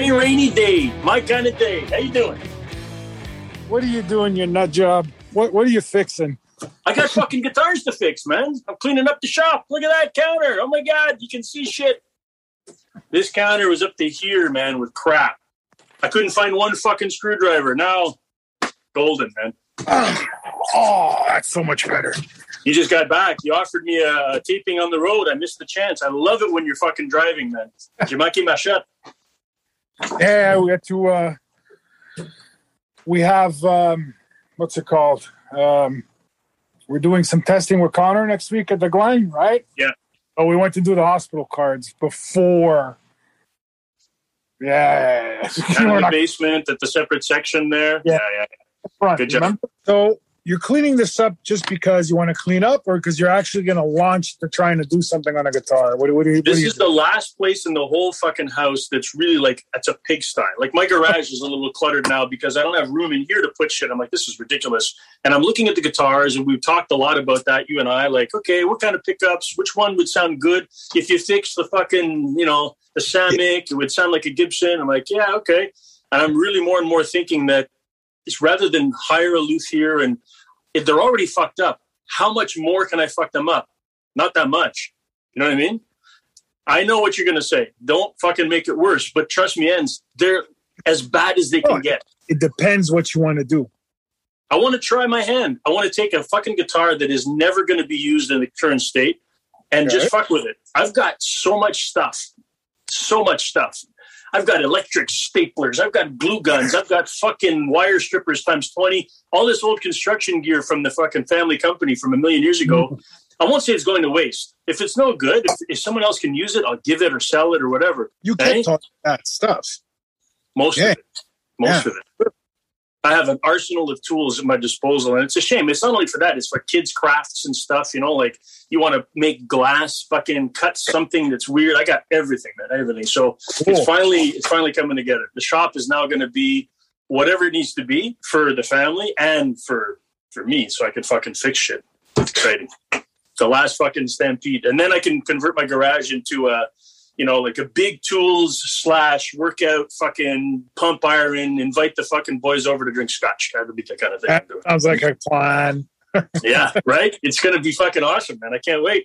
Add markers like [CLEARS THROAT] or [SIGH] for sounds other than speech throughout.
Rain, rainy day. My kind of day. How you doing? What are you doing, your nut job? What What are you fixing? I got fucking guitars to fix, man. I'm cleaning up the shop. Look at that counter. Oh my god, you can see shit. This counter was up to here, man, with crap. I couldn't find one fucking screwdriver. Now, golden, man. [CLEARS THROAT] Oh, that's so much better. You just got back. You offered me a, taping on the road. I missed the chance. I love it when you're fucking driving, man. Jamaki Mashat. Yeah, we had to. uh We have um what's it called? Um We're doing some testing with Connor next week at the Glen, right? Yeah. Oh, we went to do the hospital cards before. Yeah, [LAUGHS] Down in We're the not basement at the separate section there. Yeah. yeah. front, Good job. remember? So you're cleaning this up just because you want to clean up, or because you're actually going to launch to trying to do something on a guitar? What, do- what do you? What This is the last place in the whole fucking house that's really like it's a pigsty. Like my garage is a little cluttered now because I don't have room in here to put shit. I'm like, this is ridiculous. And I'm looking at the guitars, and we've talked a lot about that. You and I, like, okay, what kind of pickups? Which one would sound good if you fix the fucking, you know, the Samick? It would sound like a Gibson. I'm like, yeah, okay. And I'm really more and more thinking that it's rather than hire a luthier and if they're already fucked up, how much more can I fuck them up? Not that much. You know what I mean? I know what you're going to say. Don't fucking make it worse. But trust me, ends they're as bad as they can Oh. get. it depends what you want to do. I want to try my hand. I want to take a fucking guitar that is never going to be used in the current state and just fuck with it. I've got so much stuff. So much stuff. I've got electric staplers. I've got glue guns. I've got fucking wire strippers times 20. All this old construction gear from the fucking family company from a million years ago. Hmm. I won't say it's going to waste. If it's no good, if, if someone else can use it, I'll give it or sell it or whatever. You Hey? can eh? talk that stuff. Most Yeah. of it. Most Yeah. of it. I have an arsenal of tools at my disposal, and it's a shame. It's not only for that; it's for kids' crafts and stuff. You know, like you want to make glass, fucking cut something that's weird. I got everything, man, everything. So Cool. it's finally, it's finally coming together. The shop is now going to be whatever it needs to be for the family and for for me, so I can fucking fix shit. It's exciting. The last fucking stampede, and then I can convert my garage into a you know, like a big tools slash workout fucking pump iron, invite the fucking boys over to drink scotch. That would be the kind of thing That sounds like a plan. [LAUGHS] Yeah, right? It's going to be fucking awesome, man. I can't wait.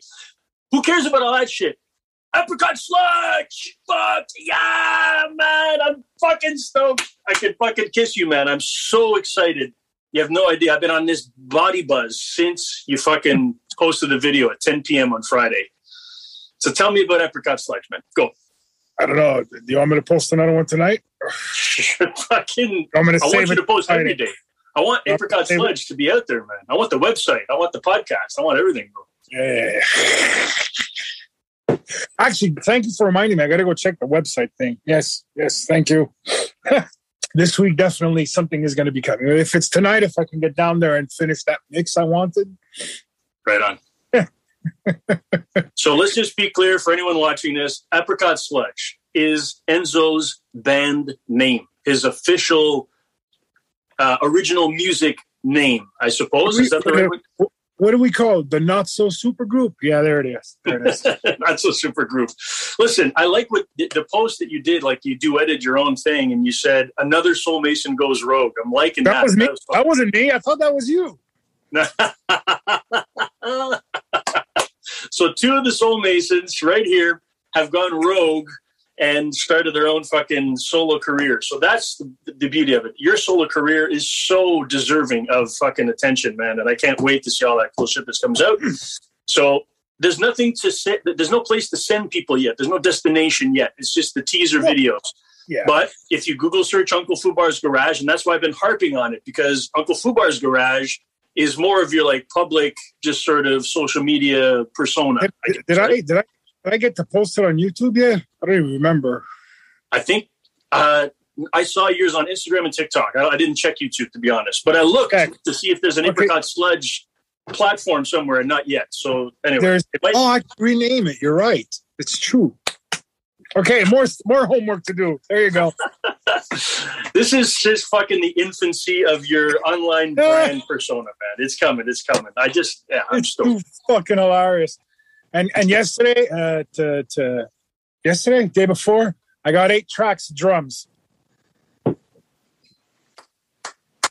Who cares about all that shit? Apricot sludge! Fuck yeah, man! I'm fucking stoked. I can fucking kiss you, man. I'm so excited. You have no idea. I've been on this body buzz since you fucking posted the video at 10 p.m. on Friday. So tell me about apricot sludge, man. Go. I don't know. Do you want me to post another one tonight? fucking I'm to I save want you to post every day. I want Yeah, Apricot same. Sludge to be out there, man. I want the website. I want the podcast. I want everything, bro. Yeah. Actually, thank you for reminding me. I got to go check the website thing. Yes, yes, thank you. [LAUGHS] this week, definitely something is going to be coming. If it's tonight, if I can get down there and finish that mix I wanted. Right on. [LAUGHS] so let's just be clear for anyone watching this. Apricot Sludge is Enzo's band name, his official uh, original music name, I suppose. Is that the right one? What do we call it? The not so super group? Yeah, there it is. There it is. [LAUGHS] Not so super group. Listen, I like what the, post that you did. Like you duetted your own thing, and you said another Soul Mason goes rogue. I'm liking that. That was me. That was That wasn't me. I thought that was you. [LAUGHS] so two of the Soul Masons right here have gone rogue and started their own fucking solo career. So that's the, the beauty of it. Your solo career is so deserving of fucking attention, man. And I can't wait to see all that cool shit that comes out. [CLEARS THROAT] So there's nothing to say. There's no place to send people yet. There's no destination yet. It's just the teaser Yeah. videos. Yeah. But if you Google search Uncle Fubar's Garage, and that's why I've been harping on it because Uncle Fubar's Garage is more of your like public, just sort of social media persona. Did, I, did, did I did I did I get to post it on YouTube yet? I don't even remember. I think uh, I saw yours on Instagram and TikTok. I, I didn't check YouTube to be honest, but I looked Okay. to see if there's an Okay. apricot sludge platform somewhere, and not yet. So anyway, There's might- oh, I rename it. You're right. It's true. Okay, more more homework to do. There you go. [LAUGHS] this is just fucking the infancy of your online [LAUGHS] brand persona, man. It's coming. It's coming. I just, yeah, I'm It's stoked. fucking hilarious. And and yesterday, uh, to to yesterday, day before, I got eight tracks of drums.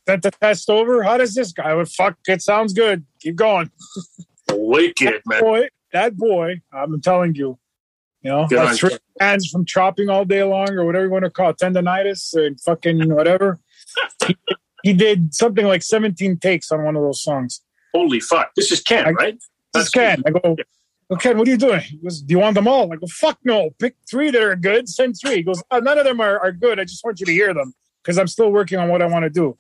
Sent the test over. How does this guy? Well, fuck, it sounds good. Keep going. Wicked, man. Boy, that boy, I'm telling you, you know, that's three hands from chopping all day long or whatever you want to call it, tendonitis and fucking whatever. [LAUGHS] he, he did something like 17 takes on one of those songs. Holy fuck. This is Ken, I- right? This is Ken. I go, well, Ken, what are you doing? He goes, Do you want them all? I go, fuck no. Pick three that are good, send three. He goes, oh, none of them are, are good. I just want you to hear them because I'm still working on what I want to do.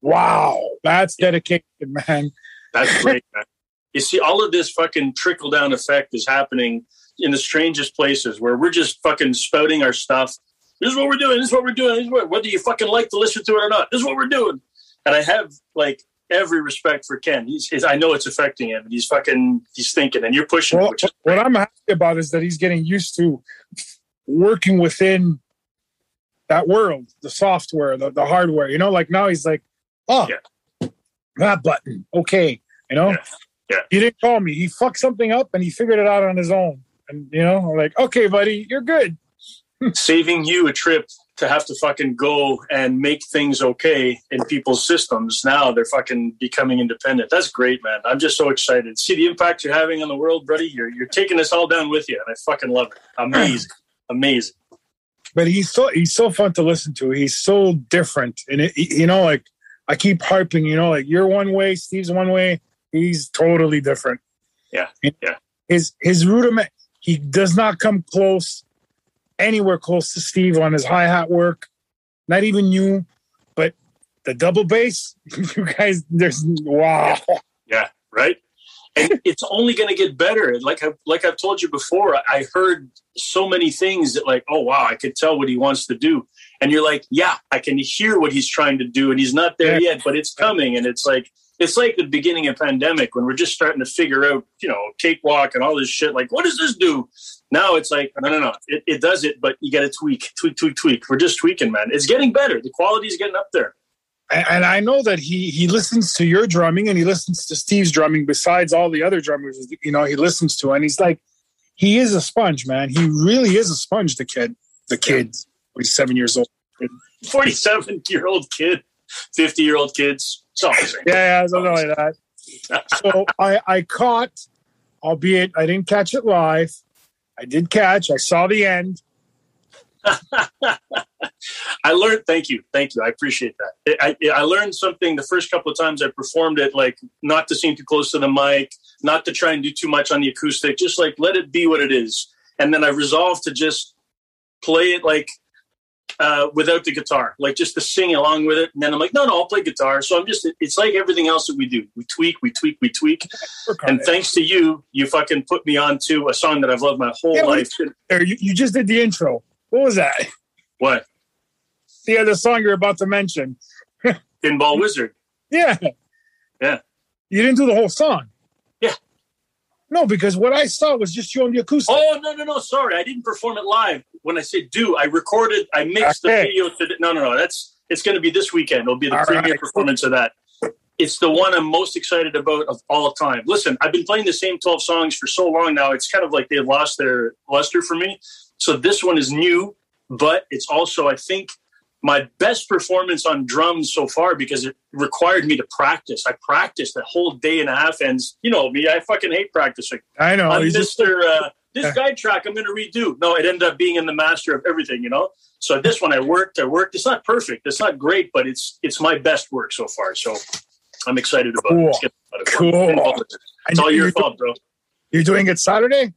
Wow, that's dedication, man. That's great, man. You see, all of this fucking trickle down effect is happening in the strangest places where we're just fucking spouting our stuff. This is what we're doing. This is what we're doing. This is what, whether you fucking like to listen to it or not, this is what we're doing. And I have like every respect for Ken. He's, he's I know it's affecting him. He's fucking, he's thinking, and you're pushing. Well, what I'm happy about is that he's getting used to working within that world, the software, the, the hardware. You know, like now he's like, oh, that button, okay. You know, Yeah. Yeah. he didn't call me. He fucked something up and he figured it out on his own. And you know, I'm like, okay, buddy, you're good. [LAUGHS] saving you a trip to have to fucking go and make things okay in people's systems. Now they're fucking becoming independent. That's great, man. I'm just so excited. See the impact you're having on the world, buddy. You're you're taking us all down with you, and I fucking love it. Amazing, [CLEARS THROAT] amazing. But he's so he's so fun to listen to. He's so different, and it, you know, like I keep harping, you know, like you're one way, Steve's one way. He's totally different. Yeah, yeah. His his rudiment, he does not come close, anywhere close to Steve on his hi hat work. Not even you, but the double bass. [LAUGHS] You guys, there's wow. Yeah, right. And it's only going to get better. Like I like I've told you before, I heard so many things that like, oh wow, I could tell what he wants to do. And you're like, yeah, I can hear what he's trying to do, and he's not there Yeah. yet, but it's coming. And it's like it's like the beginning of pandemic when we're just starting to figure out, you know, cakewalk and all this shit. Like, what does this do? Now it's like, no, no, no, it, it does it, but you got to tweak, tweak, tweak, tweak. We're just tweaking, man. It's getting better. The quality's getting up there. And and I know that he he listens to your drumming and he listens to Steve's drumming besides all the other drummers. You know, he listens to, and he's like, he is a sponge, man. He really is a sponge. The kid, the kid, he's seven years old. [LAUGHS] 47 year old kid, 50 year old kids. It's all the same. Yeah, yeah, something like that. [LAUGHS] So I I caught, albeit I didn't catch it live. I did catch. I saw the end. [LAUGHS] I learned. Thank you, thank you. I appreciate that. I, I learned something the first couple of times I performed it, like not to seem too close to the mic, not to try and do too much on the acoustic, just like let it be what it is. And then I resolved to just play it like uh, without the guitar, like just to sing along with it. And then I'm like, no, no, I'll play guitar. So I'm just. It's like everything else that we do. We tweak, we tweak, we tweak. And it. thanks to you, you fucking put me on to a song that I've loved my whole Yeah, life. You, you just did the intro. What was that? What? The other song you're about to mention. [LAUGHS] Pinball Wizard. Yeah. Yeah. You didn't do the whole song. No, because what I saw was just you on the acoustic. Oh no no no! Sorry, I didn't perform it live. When I said do, I recorded. I mixed the video to. No no no. That's it's going to be this weekend. It'll be the All premiere right. performance of that. It's the one I'm most excited about of all time. Listen, I've been playing the same 12 songs for so long now. It's kind of like they've lost their luster for me. So this one is new, but it's also I think my best performance on drums so far because it required me to practice. I practiced a whole day and a half, and you know me, I fucking hate practicing. I know. I'm Mr. Uh, this guide track I'm going to redo. No, it ended up being in the master of everything, you know. So this one I worked, I worked. It's not perfect, it's not great, but it's it's my best work so far. So I'm excited about Cool. it. Let's get about it. Cool. It's all your fault, bro. you're doing it Saturday?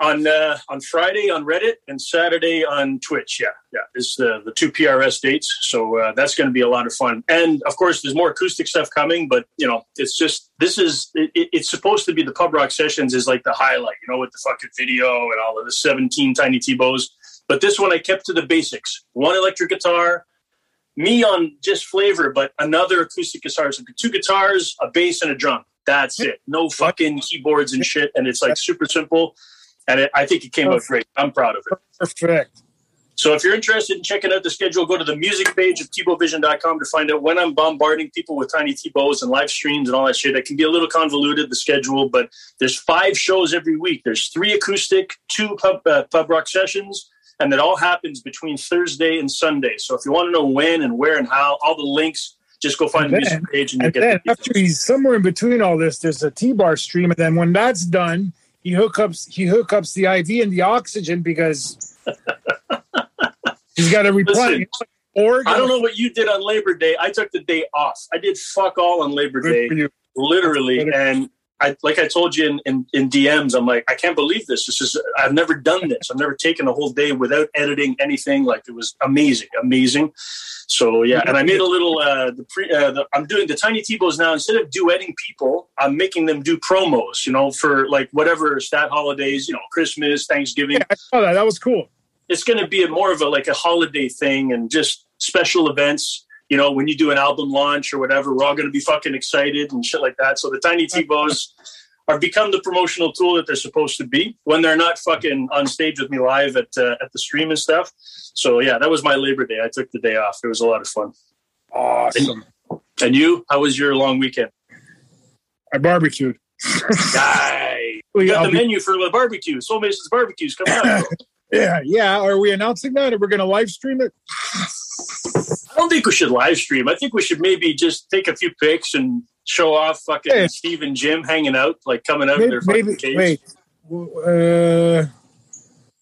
On uh, on Friday on Reddit and Saturday on Twitch. Yeah, yeah. It's the the two PRS dates, so uh, that's going to be a lot of fun. And of course, there's more acoustic stuff coming. But you know, it's just this is it, it- it's supposed to be the pub rock sessions is like the highlight, you know, with the fucking video and all of the 17 tiny T-bows. But this one I kept to the basics: one electric guitar, me on just flavor, but another acoustic guitar. So two guitars, a bass, and a drum. That's it. No fucking keyboards and shit. And it's like super simple. And it, I think it came out great. I'm proud of it. Perfect. So if you're interested in checking out the schedule, go to the music page of TebowVision.com to find out when I'm bombarding people with tiny Tebows and live streams and all that shit. It can be a little convoluted, the schedule, but there's five shows every week. There's three acoustic, two pub, uh, pub rock sessions, and it all happens between Thursday and Sunday. So if you want to know when and where and how, all the links, just go find And the then- music page and you And get then the after he's somewhere in between all this, there's a T-bar stream, and then when that's done, he hookups he hookups the IV and the oxygen because he's got to replenish. Or I don't know what you did on Labor Day. I took the day off. I did fuck all on Labor Day. Good you. literally and I, like I told you in, in, in DMs, I'm like, I can't believe this. This is, I've never done this. I've never taken a whole day without editing anything. Like it was amazing, amazing. So yeah, and I made a little. Uh, the pre, uh, the, I'm doing the tiny T-bows now. Instead of duetting people, I'm making them do promos. You know, for like whatever stat holidays. You know, Christmas, Thanksgiving. Yeah, I saw that. That was cool. It's going to be a, more of a like a holiday thing and just special events. You know, when you do an album launch or whatever, we're all going to be fucking excited and shit like that. So the tiny T-bows are become the promotional tool that they're supposed to be when they're not fucking on stage with me live at uh, at the stream and stuff. So yeah, that was my Labor Day. I took the day off. It was a lot of fun. Awesome. And you, how was your long weekend? I barbecued. [LAUGHS] Guy, We- got I'll the be- menu for the barbecue. Soul Mason's barbecues coming [LAUGHS] up. Yeah, yeah. Are we announcing that? Or we're going to live stream it? I don't think we should live stream. I think we should maybe just take a few pics and show off fucking Yeah. Steve and Jim hanging out, like coming out of their fucking maybe cage. wait. Uh,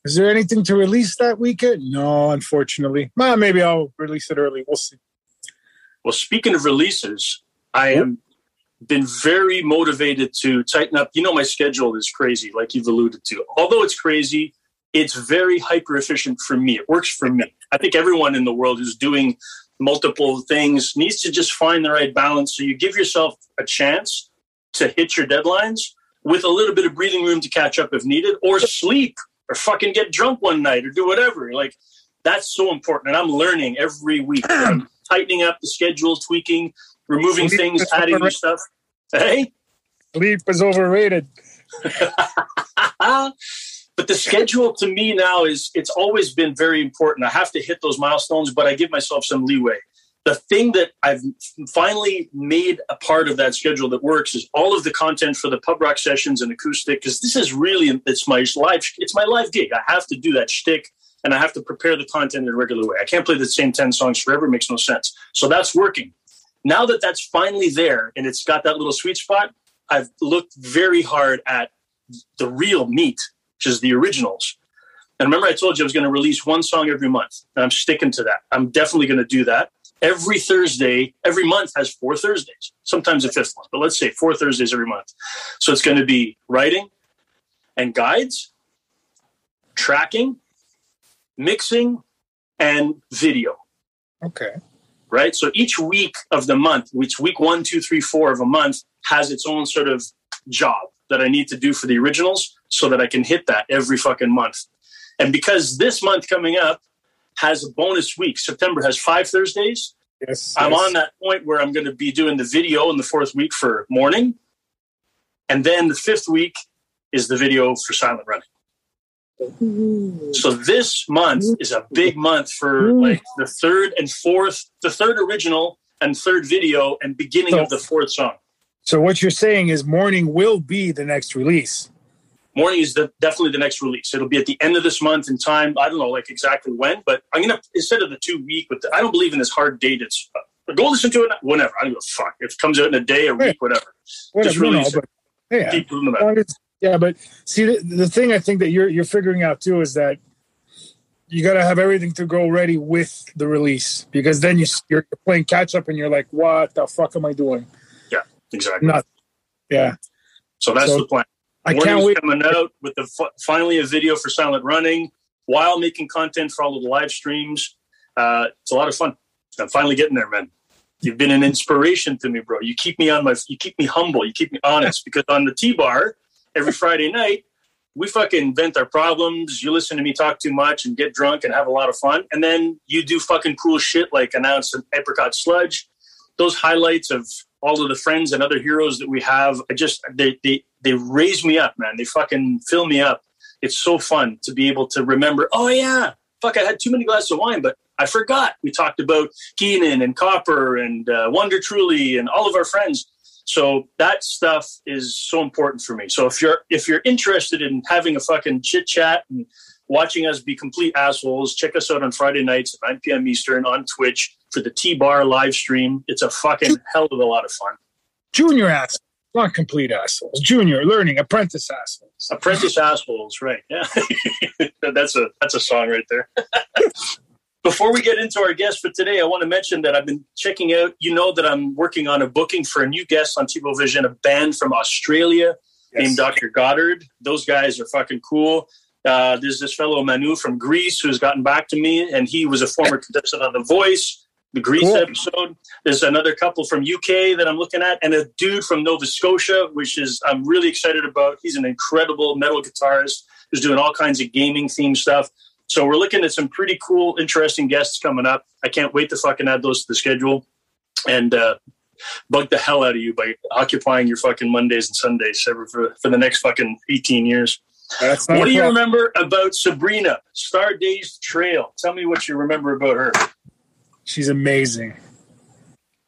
is there anything to release that weekend? No, unfortunately. Well, maybe I'll release it early. We'll see. Well, speaking of releases, I am been very motivated to tighten up. You know, my schedule is crazy, like you've alluded to. Although it's crazy, it's very hyper efficient for me. It works for me. I think everyone in the world who's doing multiple things needs to just find the right balance. So you give yourself a chance to hit your deadlines with a little bit of breathing room to catch up if needed, or sleep, or fucking get drunk one night, or do whatever. Like that's so important, and I'm learning every week. [CLEARS THROAT] I'm tightening up the schedule, tweaking, removing Sleep things, adding new stuff. Hey, Sleep is overrated. [LAUGHS] but the schedule to me now is it's always been very important. I have to hit those milestones, but I give myself some leeway. The thing that I've finally made a part of that schedule that works is all of the content for the pub rock sessions and acoustic because this is really it's my live it's my live gig. I have to do that shtick and I have to prepare the content in a regular way. I can't play the same ten songs forever; it makes no sense. So that's working. Now that that's finally there and it's got that little sweet spot, I've looked very hard at the real meat, which is the originals. And remember, I told you I was going to release one song every month, and I'm sticking to that. I'm definitely going to do that. Every Thursday, every month has four Thursdays, sometimes a fifth one, but let's say four Thursdays every month. So it's going to be writing and guides, tracking, mixing, and video Okay. right? So each week of the month, which week one, two, three, four of a month, has its own sort of job that I need to do for the originals so that I can hit that every fucking month. And because this month coming up has a bonus week, September has five Thursdays, Yes. I'm yes. on that point where I'm going to be doing the video in the fourth week for morning. And then the fifth week is the video for silent running. So this month is a big month for like the third and fourth, the third original and third video and beginning of the fourth song. So what you're saying is morning will be the next release. Morning is the, definitely the next release. It'll be at the end of this month in time. I don't know like exactly when, but I'm gonna instead of the two week. With the, I don't believe in this hard date. It's uh, go listen to it whenever. I don't give a fuck if it comes out in a day, a week, whatever. Whatever, no, no, release it. but yeah. Keep that. yeah, but see the, the thing I think that you're you're figuring out too is that you got to have everything to go ready with the release because then you you're playing catch up and you're like, what the fuck am I doing? Exactly. Not. Yeah, So that's So- the plan. I can't wait. coming out with the finally a video for silent running while making content for all of the live streams. Uh, it's a lot of fun. I'm finally getting there, man. You've been an inspiration to me, bro. You keep me on my, you keep me humble, you keep me honest. [LAUGHS] Because on the T bar every Friday night, we fucking vent our problems. You listen to me talk too much and get drunk and have a lot of fun, and then you do fucking cool shit like announce an apricot sludge. Those highlights of all of the friends and other heroes that we have, I just they they they raise me up, man. They fucking fill me up. It's so fun to be able to remember. Oh yeah, fuck, I had too many glasses of wine, but I forgot. We talked about Keenan and Copper and uh, Wonder Truly and all of our friends. So that stuff is so important for me. So if you're if you're interested in having a fucking chit chat and watching us be complete assholes, check us out on Friday nights at 9 p.m. Eastern on Twitch for the T Bar live stream. It's a fucking hell of a lot of fun. Junior assholes, not complete assholes. Junior learning apprentice assholes. Apprentice assholes, right? Yeah, [LAUGHS] that's a that's a song right there. [LAUGHS] Before we get into our guest for today, I want to mention that I've been checking out. You know that I'm working on a booking for a new guest on TebowVision, a band from Australia yes. named Dr. Goddard. Those guys are fucking cool. Uh, there's this fellow Manu from Greece who's gotten back to me, and he was a former contestant on The Voice, the Greece cool. episode. There's another couple from UK that I'm looking at, and a dude from Nova Scotia, which is I'm really excited about. He's an incredible metal guitarist who's doing all kinds of gaming theme stuff. So we're looking at some pretty cool, interesting guests coming up. I can't wait to fucking add those to the schedule and uh, bug the hell out of you by occupying your fucking Mondays and Sundays for, for the next fucking 18 years. What do you remember about Sabrina, Star Days Trail? Tell me what you remember about her. She's amazing.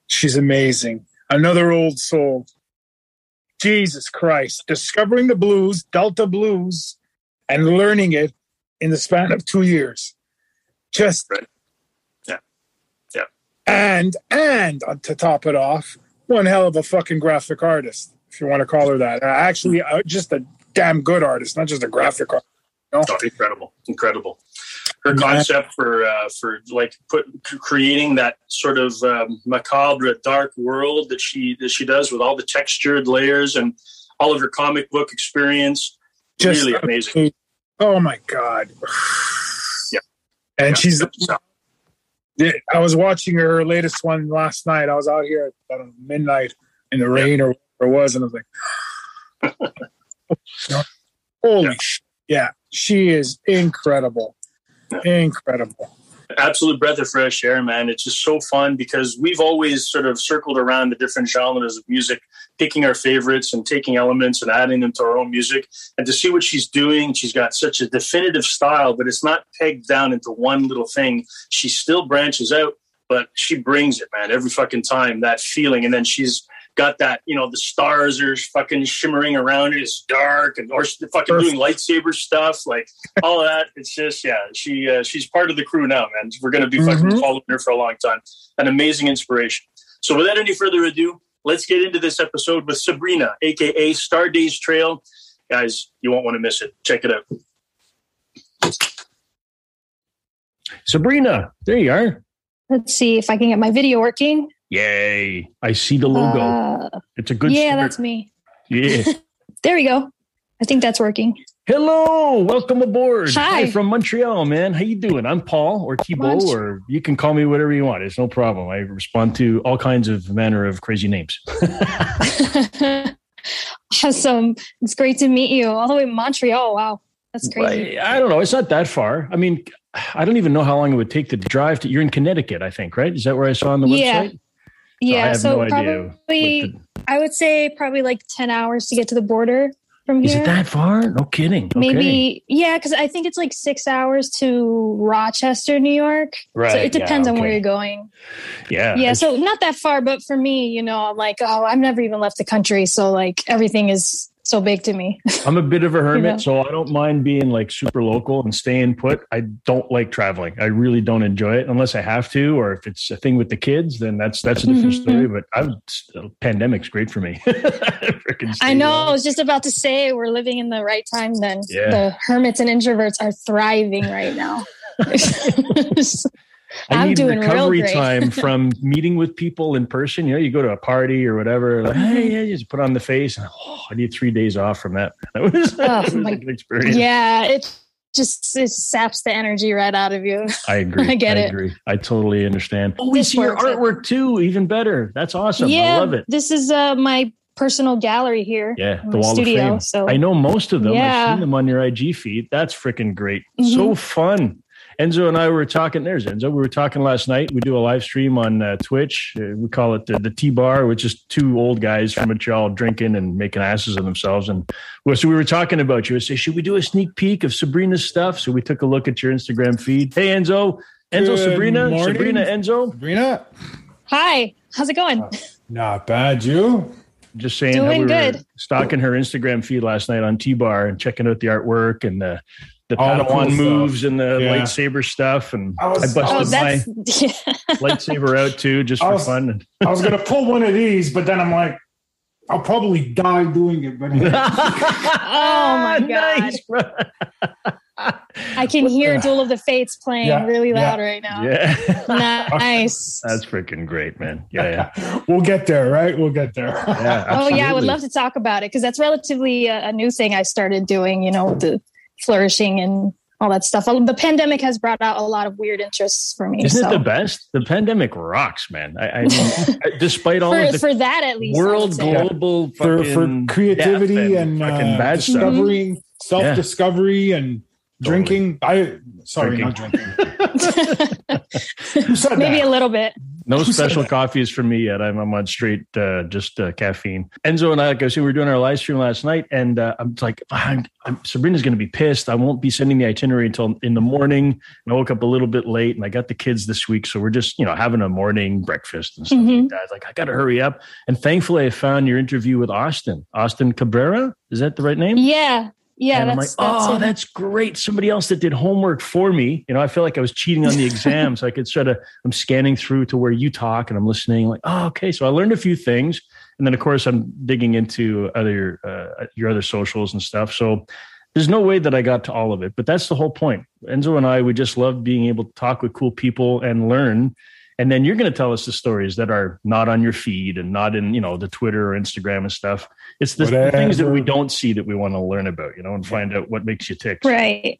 She's amazing. Another old soul. Jesus Christ. Discovering the blues, Delta blues, and learning it in the span of two years. Just right. yeah, yeah. And and to top it off, one hell of a fucking graphic artist, if you want to call her that. Uh, actually, uh, just a damn good artist, not just a graphic artist. You know? oh, incredible, incredible. Her concept for uh, for like put creating that sort of um, macabre, dark world that she that she does with all the textured layers and all of her comic book experience, just really amazing. Oh my god. [SIGHS] Yeah. And yeah. she's I was watching her latest one last night. I was out here at midnight in the rain yeah. or whatever it was, and I was like, [SIGHS] [LAUGHS] holy yeah. Sh- yeah, she is incredible. Incredible absolute breath of fresh air, man. It's just so fun because we've always sort of circled around the different genres of music, picking our favorites and taking elements and adding them to our own music. And to see what she's doing, she's got such a definitive style, but it's not pegged down into one little thing. She still branches out, but she brings it, man, every fucking time, that feeling. And then she's got that, you know, the stars are fucking shimmering around it. It's dark and or fucking doing lightsaber stuff, like all of that. It's just, yeah, she uh, she's part of the crew now, man. We're gonna be fucking mm-hmm. following her for a long time. An amazing inspiration. So without any further ado, let's get into this episode with Sabrina, aka Star Days Trail. Guys, you won't want to miss it. Check it out. Sabrina, there you are. Let's see if I can get my video working. Yay. I see the logo. Uh, it's a good Yeah, start. that's me. Yeah. [LAUGHS] there we go. I think that's working. Hello, welcome aboard. Hi. Hi from Montreal, man. How you doing? I'm Paul or Thibault, or you can call me whatever you want. It's no problem. I respond to all kinds of manner of crazy names. [LAUGHS] awesome. It's great to meet you all the way in Montreal. Wow. That's crazy. I, I, don't know. It's not that far. I mean, I don't even know how long it would take to drive to. You're in Connecticut, I think, right? Is that where I saw on the yeah. website? Yeah, so, no probably the, I would say probably like ten hours to get to the border from here. Is it that far? No kidding. Okay. Maybe yeah, because I think it's like six hours to Rochester, New York. Right. So it depends yeah, okay. on where you're going. Yeah. Yeah. So not that far, but for me, you know, I'm like, oh, I've never even left the country, so like everything is so big to me. [LAUGHS] I'm a bit of a hermit, you know? so I don't mind being like super local and staying put. I don't like traveling. I really don't enjoy it unless I have to, or if it's a thing with the kids, then that's that's a different mm-hmm. story. But I'm pandemic's great for me. [LAUGHS] I know. I was just about to say we're living in the right time. Then yeah. the hermits and introverts are thriving right now. [LAUGHS] I I'm need recovery time [LAUGHS] from meeting with people in person. You know, you go to a party or whatever, like, hey, yeah, you just put on the face. And, oh, I need three days off from that. [LAUGHS] That was, oh, my, experience. Yeah, it just it saps the energy right out of you. [LAUGHS] I agree. I get I it. Agree. I totally understand. Oh, we see your artwork it. too. Even better. That's awesome. Yeah, I love it. This is uh, my personal gallery here. Yeah, the wall studio, of fame. So I know most of them. Yeah. I've seen them on your IG feed. That's freaking great. Mm-hmm. So fun. Enzo and I were talking. There's Enzo. We were talking last night. We do a live stream on uh, Twitch. Uh, we call it the, the T Bar, which is two old guys from Montreal drinking and making asses of themselves. And so we were talking about you. I say, should we do a sneak peek of Sabrina's stuff? So we took a look at your Instagram feed. Hey, Enzo. Enzo, Good Sabrina. Morning. Sabrina, Enzo. Sabrina. Hi. How's it going? Uh, not bad. You? Just saying, doing we good. Stalking her Instagram feed last night on T Bar and checking out the artwork and the the Padawan cool moves stuff. and the yeah. lightsaber stuff. And I, was, I busted oh, my [LAUGHS] lightsaber out too, just for was, fun. I was going to pull one of these, but then I'm like, I'll probably die doing it. But [LAUGHS] [LAUGHS] oh my god! Nice, I can hear Duel of the Fates playing yeah, really loud yeah. right now. Yeah, nice. That's freaking great, man. Yeah, yeah. we'll get there, right? We'll get there. Yeah, oh yeah, I would love to talk about it because that's relatively a, a, new thing I started doing. You know, the flourishing and all that stuff. The pandemic has brought out a lot of weird interests for me. Isn't so. it the best? The pandemic rocks, man. I, I mean, [LAUGHS] despite all for, of the for that at least, world global for, for creativity and, and uh, discovery, self discovery, and drinking. I sorry, drinking. not drinking. [LAUGHS] Maybe that? a little bit. No special coffees for me yet. I'm, I'm on straight, uh, just uh, caffeine. Enzo and I, like I said, we were doing our live stream last night, and uh, I'm like, I'm, I'm, Sabrina's going to be pissed. I won't be sending the itinerary until in the morning. And I woke up a little bit late, and I got the kids this week, so we're just, you know, having a morning breakfast and stuff mm-hmm. like that. I was like, I got to hurry up. And thankfully, I found your interview with Austin, Austin Cabrera. Is that the right name? Yeah, yeah, and I'm like, oh, that's great. Somebody else that did homework for me. You know, I feel like I was cheating on the exam. [LAUGHS] so I could sort of, I'm scanning through to where you talk and I'm listening, like, oh, okay. So I learned a few things. And then, of course, I'm digging into other, uh, your other socials and stuff. So there's no way that I got to all of it, but that's the whole point. Enzo and I, we just love being able to talk with cool people and learn and then you're going to tell us the stories that are not on your feed and not in you know the twitter or instagram and stuff. It's the, the things that we don't see that we want to learn about you know and find out what makes you tick. Right.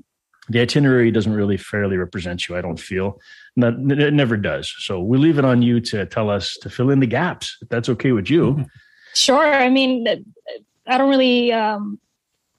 The itinerary doesn't really fairly represent you i don't feel. Not, it never does. So we leave it on you to tell us to fill in the gaps if that's okay with you. Sure. I mean i don't really um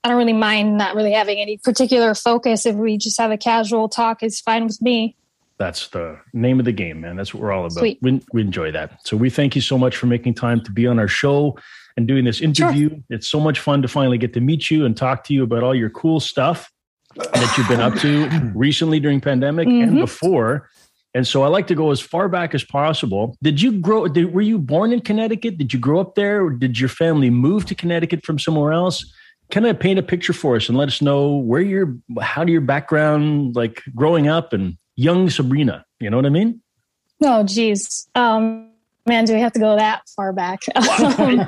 I don't really mind not really having any particular focus. If we just have a casual talk, is fine with me that's the name of the game, man. That's what we're all about. We, we, enjoy that. So we thank you so much for making time to be on our show and doing this interview. Sure. It's so much fun to finally get to meet you and talk to you about all your cool stuff that you've been up to [CLEARS THROAT] recently during pandemic mm-hmm. and before. And so I like to go as far back as possible. Did you grow? Did, were you born in Connecticut? Did you grow up there, or did your family move to Connecticut from somewhere else? Kind of paint a picture for us and let us know where your, how do your background, like growing up, and young Sabrina. You know what I mean? Oh, geez. Um, man, do we have to go that far back? [LAUGHS] [LAUGHS] in,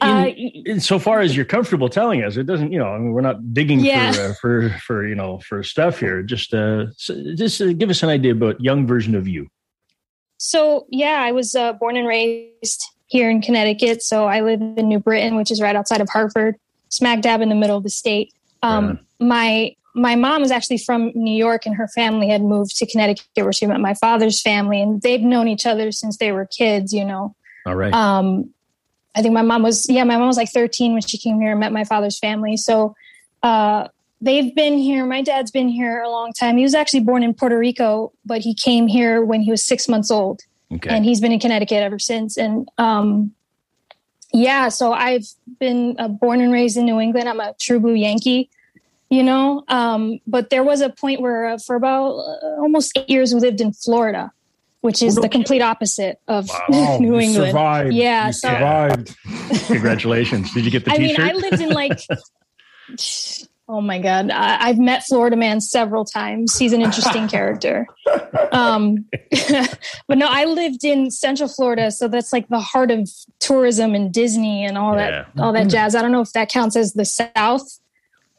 uh, in, so far as you're comfortable telling us, it doesn't. You know, I mean, we're not digging yeah. for, uh, for for you know for stuff here. Just uh, just uh, give us an idea about young version of you. So yeah, I was uh, born and raised here in Connecticut. So I live in New Britain, which is right outside of Hartford, smack dab in the middle of the state. Um, my my mom was actually from New York and her family had moved to Connecticut where she met my father's family and they've known each other since they were kids, you know. All right. Um, I think my mom was, yeah, my mom was like 13 when she came here and met my father's family. So, uh, they've been here. My dad's been here a long time. He was actually born in Puerto Rico, but he came here when he was six months old. Okay. And he's been in Connecticut ever since. And, um, yeah, so I've been uh, born and raised in New England. I'm a true blue Yankee you know um, but there was a point where uh, for about uh, almost eight years we lived in florida which is the complete opposite of [LAUGHS] wow. new england survived. yeah you so, survived [LAUGHS] congratulations did you get the i t-shirt? I mean i lived in like [LAUGHS] oh my god I, have met florida man several times he's an interesting character um, but no i lived in central florida so that's like the heart of tourism and disney and all yeah. that all that jazz i don't know if that counts as the south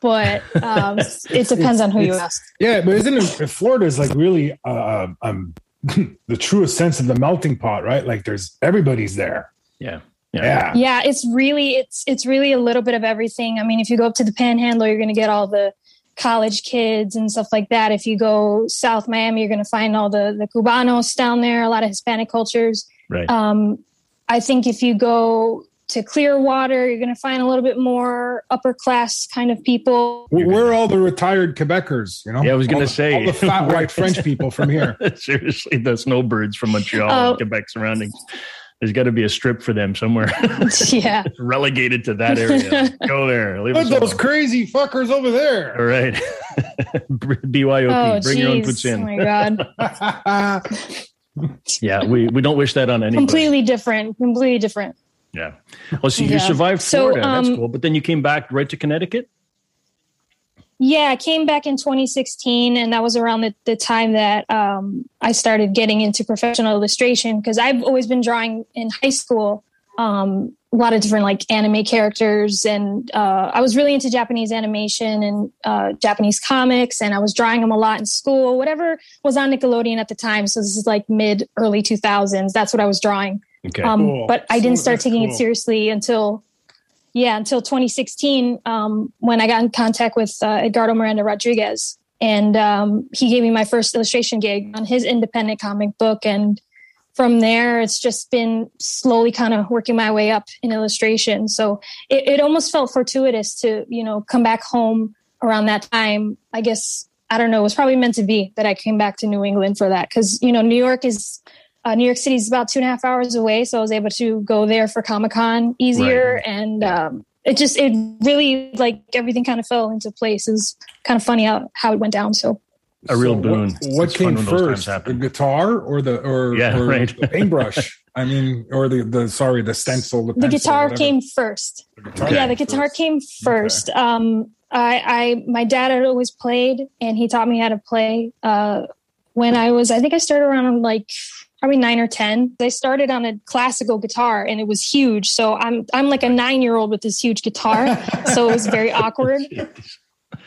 but um, [LAUGHS] it depends on who you ask. Yeah, but isn't it? Florida is like really uh, um, [LAUGHS] the truest sense of the melting pot, right? Like there's everybody's there. Yeah. Yeah. yeah. Yeah. It's really, it's, it's really a little bit of everything. I mean, if you go up to the panhandle, you're going to get all the college kids and stuff like that. If you go South Miami, you're going to find all the, the Cubanos down there, a lot of Hispanic cultures. Right. Um, I think if you go to Clearwater, you're going to find a little bit more upper class kind of people. Where are all the retired Quebecers? You know, Yeah, I was gonna say. all the fat [LAUGHS] white French people from here. [LAUGHS] Seriously, the snowbirds from Montreal Oh. and Quebec surroundings. There's got to be a strip for them somewhere [LAUGHS] yeah. relegated to that area. Go there. Leave Put those crazy fuckers over there. right. BYOP. Oh, Bring your own jeez. puts Oh in. my God. Yeah, we, we don't wish that on anybody. completely different. Completely different. Yeah. Well, so you Yeah. survived So, Florida. That's um, cool. But then you came back right to Connecticut? Yeah, I came back in 2016, and that was around the, the time that um, I started getting into professional illustration because I've always been drawing in high school. Um, a lot of different like anime characters, and uh, I was really into Japanese animation and uh, Japanese comics, and I was drawing them a lot in school. Whatever was on Nickelodeon at the time, so this is like mid early 2000s. That's what I was drawing. Okay. Um, Cool. But I didn't start taking cool. it seriously until, yeah, until 2016 um, when I got in contact with uh, Edgardo Miranda Rodriguez. And um, he gave me my first illustration gig on his independent comic book. And from there, it's just been slowly kind of working my way up in illustration. So it, it almost felt fortuitous to, you know, come back home around that time. I guess, I don't know, it was probably meant to be that I came back to New England for that. Cause, you know, New York is, uh, New York City is about two and a half hours away, so I was able to go there for Comic Con easier, and um, it just it really like everything kind of fell into place. It was kind of funny how how it went down. So A real So boon. What, what came when those times first, the guitar or the or, Yeah, or right. the paintbrush? I mean, or the the sorry, the stencil. The, the pencil, guitar whatever. came first. The guitar Yeah, came the guitar first. came first. Um, I, I my dad had always played, and he taught me how to play. Uh, when I was, I think I started around like probably nine or ten. I started on a classical guitar, and it was huge. So I'm I'm like a nine year old with this huge guitar. [LAUGHS] so it was very awkward.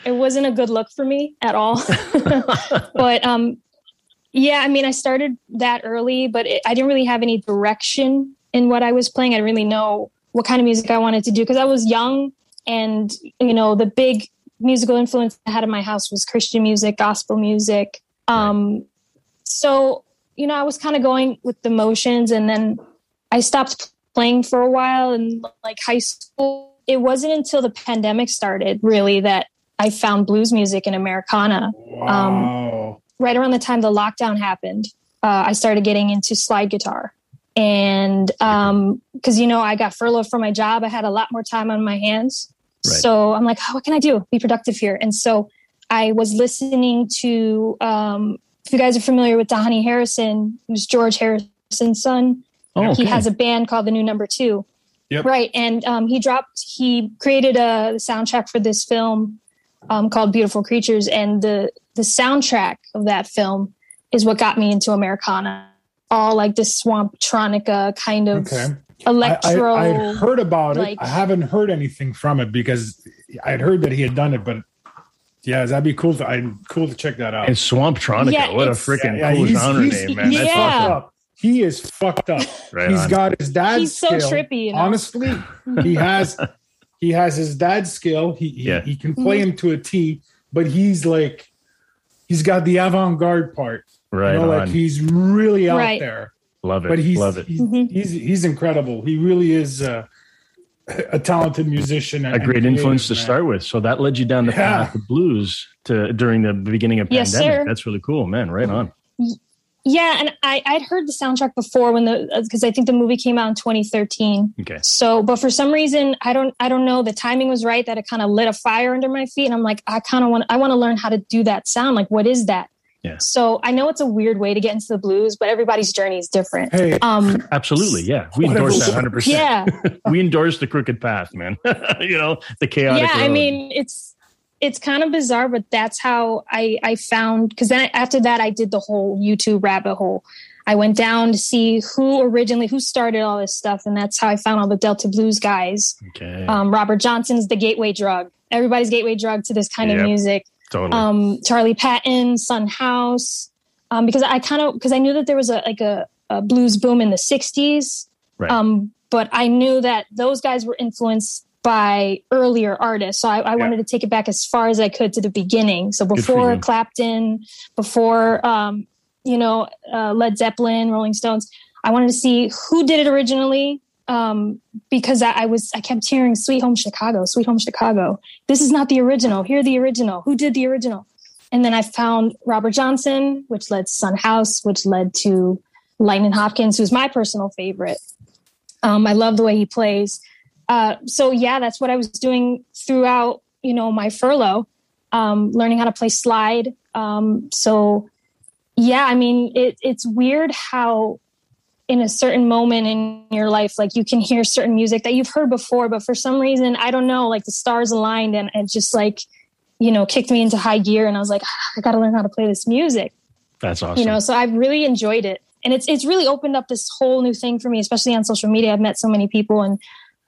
It wasn't a good look for me at all. [LAUGHS] but um, yeah, I mean, I started that early, but it, I didn't really have any direction in what I was playing. I didn't really know what kind of music I wanted to do because I was young, and you know, the big musical influence I had in my house was Christian music, gospel music. Um, so you know, I was kind of going with the motions, and then I stopped playing for a while. And like high school, it wasn't until the pandemic started really that I found blues music and Americana Wow. right around the time the lockdown happened, uh, I started getting into slide guitar. And because, you know, I got furloughed from my job, I had a lot more time on my hands. Right. So I'm like, oh, what can I do? Be productive here. And so I was listening to, um, if you guys are familiar with Dhani Harrison, who's George Harrison's son, Oh, he has a band called the New Number Two. Yep. Right. And um, he dropped, he created a soundtrack for this film um, called Beautiful Creatures. And the, the soundtrack of that film is what got me into Americana. All like this swamp tronica kind of Okay. I, electro. I, I heard about like- it. I haven't heard anything from it because I'd heard that he had done it, but yeah, that'd be cool. To, I'm cool to check that out. And Swamp Tronica. Yeah, what a freaking Yeah, yeah, cool he's- genre he's- name, man. he's That's Yeah. awesome. He is fucked up. [LAUGHS] Right He's on. got his dad's He's so skill. trippy, you know? Honestly, he [LAUGHS] has he has his dad's skill. He he, Yeah. he can play Mm-hmm. him to a T, but he's like he's got the avant-garde part. right you know, on. like he's really out Right. there. Love it. But he's Love it. he's, Mhm. he's he's incredible. He really is uh, a talented musician. a great influence to start with. So that led you down the Yeah. path of blues to during the beginning of Yes, pandemic. sir. That's really cool, man. Right on. yeah. And I, I'd heard the soundtrack before when the, uh, because I think the movie came out in 2013. Okay. So, but for some reason, I don't, I don't know. The timing was right that it kind of lit a fire under my feet, and I'm like, I kind of want, I want to learn how to do that sound. Like, what is that? Yeah. So I know it's a weird way to get into the blues, but everybody's journey is different. Hey, Um, Absolutely. Yeah. We endorse that 100%. yeah, [LAUGHS] we endorse the crooked path, man. [LAUGHS] you know, the chaotic. yeah. I mean, it's it's kind of bizarre, but that's how I I found because then after that I did the whole YouTube rabbit hole. I went down to see who originally who started all this stuff, and that's how I found all the Delta Blues guys. okay. Um, Robert Johnson's the gateway drug. Everybody's gateway drug to this kind Yep. of music. Totally. Um, Charlie Patton, Son House. Um, because I kind of because I knew that there was a like a, a blues boom in the '60s. Right. Um, but I knew that those guys were influenced by earlier artists, so I, I wanted to take it back as far as I could to the beginning. So before. Clapton, before um, you know uh, Led Zeppelin, Rolling Stones, I wanted to see who did it originally um, because I, I, was I kept hearing "Sweet Home Chicago," "Sweet Home Chicago." This is not the original. Hear the original. Who did the original? And then I found Robert Johnson, which led to Son House, which led to Lightning Hopkins, who's my personal favorite. Um, I love the way he plays. Uh, so yeah, that's what I was doing throughout, you know, my furlough, um, learning how to play slide. Um, so yeah, I mean, it, it's weird how in a certain moment in your life, like you can hear certain music that you've heard before, but for some reason, I don't know, like the stars aligned and it just like, you know, kicked me into high gear. And I was like, ah, I got to learn how to play this music. That's awesome. You know, so I've really enjoyed it. And it's, it's really opened up this whole new thing for me, especially on social media. I've met so many people and,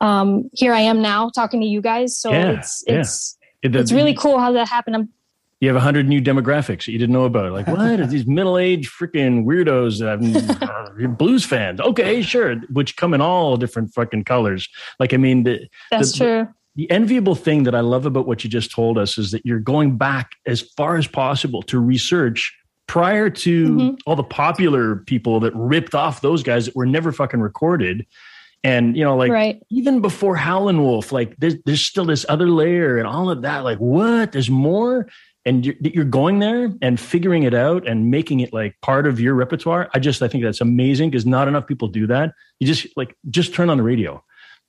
um, here I am now talking to you guys. So yeah, it's, it's, yeah. it's really cool how that happened. I'm you have a hundred new demographics that you didn't know about. Like, what are these middle-aged freaking weirdos, uh, blues fans? Okay, sure, which come in all different fucking colors. Like, I mean, the, that's the, true. The, the enviable thing that I love about what you just told us is that you're going back as far as possible to research prior to mm-hmm. all the popular people that ripped off those guys that were never fucking recorded. And you know, like right. even before Howlin' Wolf, like there's, there's still this other layer and all of that. Like, what? There's more and you're, you're, going there and figuring it out and making it like part of your repertoire i just i think that's amazing because not enough people do that. You just like just turn on the radio.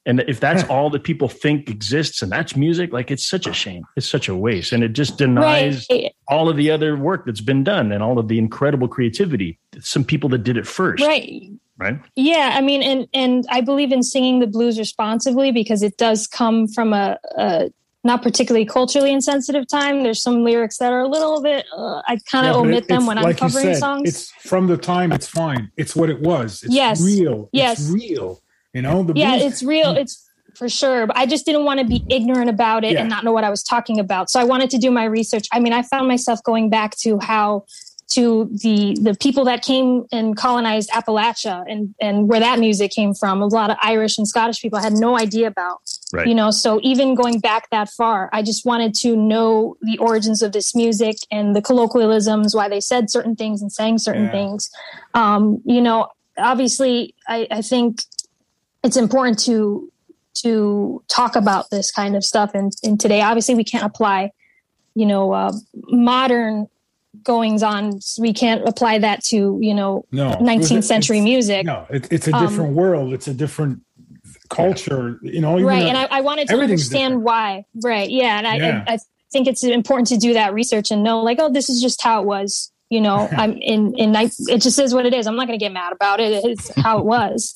And if that's [LAUGHS] all that people think exists and that's music like it's such a shame. It's such a waste. And it just denies right. all of the other work that's been done and all of the incredible creativity. Some people that did it first. Right. Right? Yeah i mean and and i believe in singing the blues responsibly because it does come from a, a not particularly culturally insensitive time. There's some lyrics that are a little bit. Uh, I kind of yeah, omit it, them when like I'm covering said, songs. It's from the time. It's fine. It's what it was. It's yes. real. Yes. It's real. You know. The yeah, it's real. It's for sure. But I just didn't want to be ignorant about it yeah. and not know what I was talking about. So I wanted to do my research. I mean, I found myself going back to how to the the people that came and colonized Appalachia and and where that music came from. A lot of Irish and Scottish people I had no idea about. Right. You know, so even going back that far, I just wanted to know the origins of this music and the colloquialisms, why they said certain things and sang certain yeah. things. Um, you know, obviously, I, I think it's important to to talk about this kind of stuff. And, and today, obviously, we can't apply, you know, uh, modern goings on. We can't apply that to you know no, 19th century music. No, it, it's a different um, world. It's a different culture. You know, right? And I, I, wanted to understand different. why. Right? Yeah, and I, yeah. I, I think it's important to do that research and know like, oh, this is just how it was. You know, [LAUGHS] I'm in in it just is what it is. I'm not going to get mad about it. It's how it was.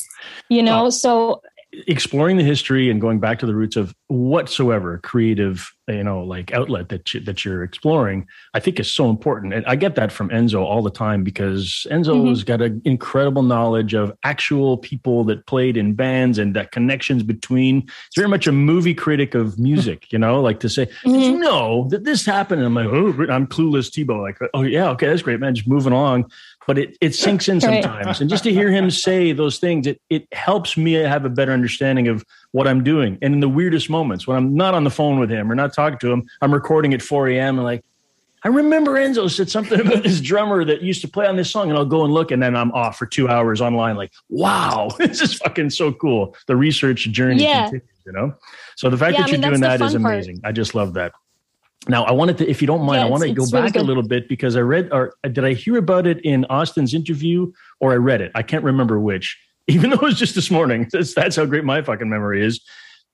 You [LAUGHS] know, so exploring the history and going back to the roots of whatsoever creative you know like outlet that you, that you're exploring i think is so important and i get that from enzo all the time because enzo's mm-hmm. got an incredible knowledge of actual people that played in bands and that connections between it's very much a movie critic of music you know like to say mm-hmm. did you know that this happened and i'm like oh i'm clueless tebow like oh yeah okay that's great man just moving along but it, it sinks in [LAUGHS] sometimes. and just to hear him say those things, it, it helps me have a better understanding of what I'm doing. And in the weirdest moments, when I'm not on the phone with him or not talking to him, I'm recording at 4 a.m. and like, I remember Enzo said something about this drummer that used to play on this song, and I'll go and look, and then I'm off for two hours online. Like, wow, [LAUGHS] this is fucking so cool. The research journey yeah. continues, you know. So the fact yeah, that I mean, you're doing that is amazing. Part. I just love that. Now, I wanted to, if you don't mind, yeah, I want to go back really a little bit because I read, or did I hear about it in Austin's interview or I read it? I can't remember which, [LAUGHS] even though it was just this morning. [LAUGHS] That's, that's how great my fucking memory is.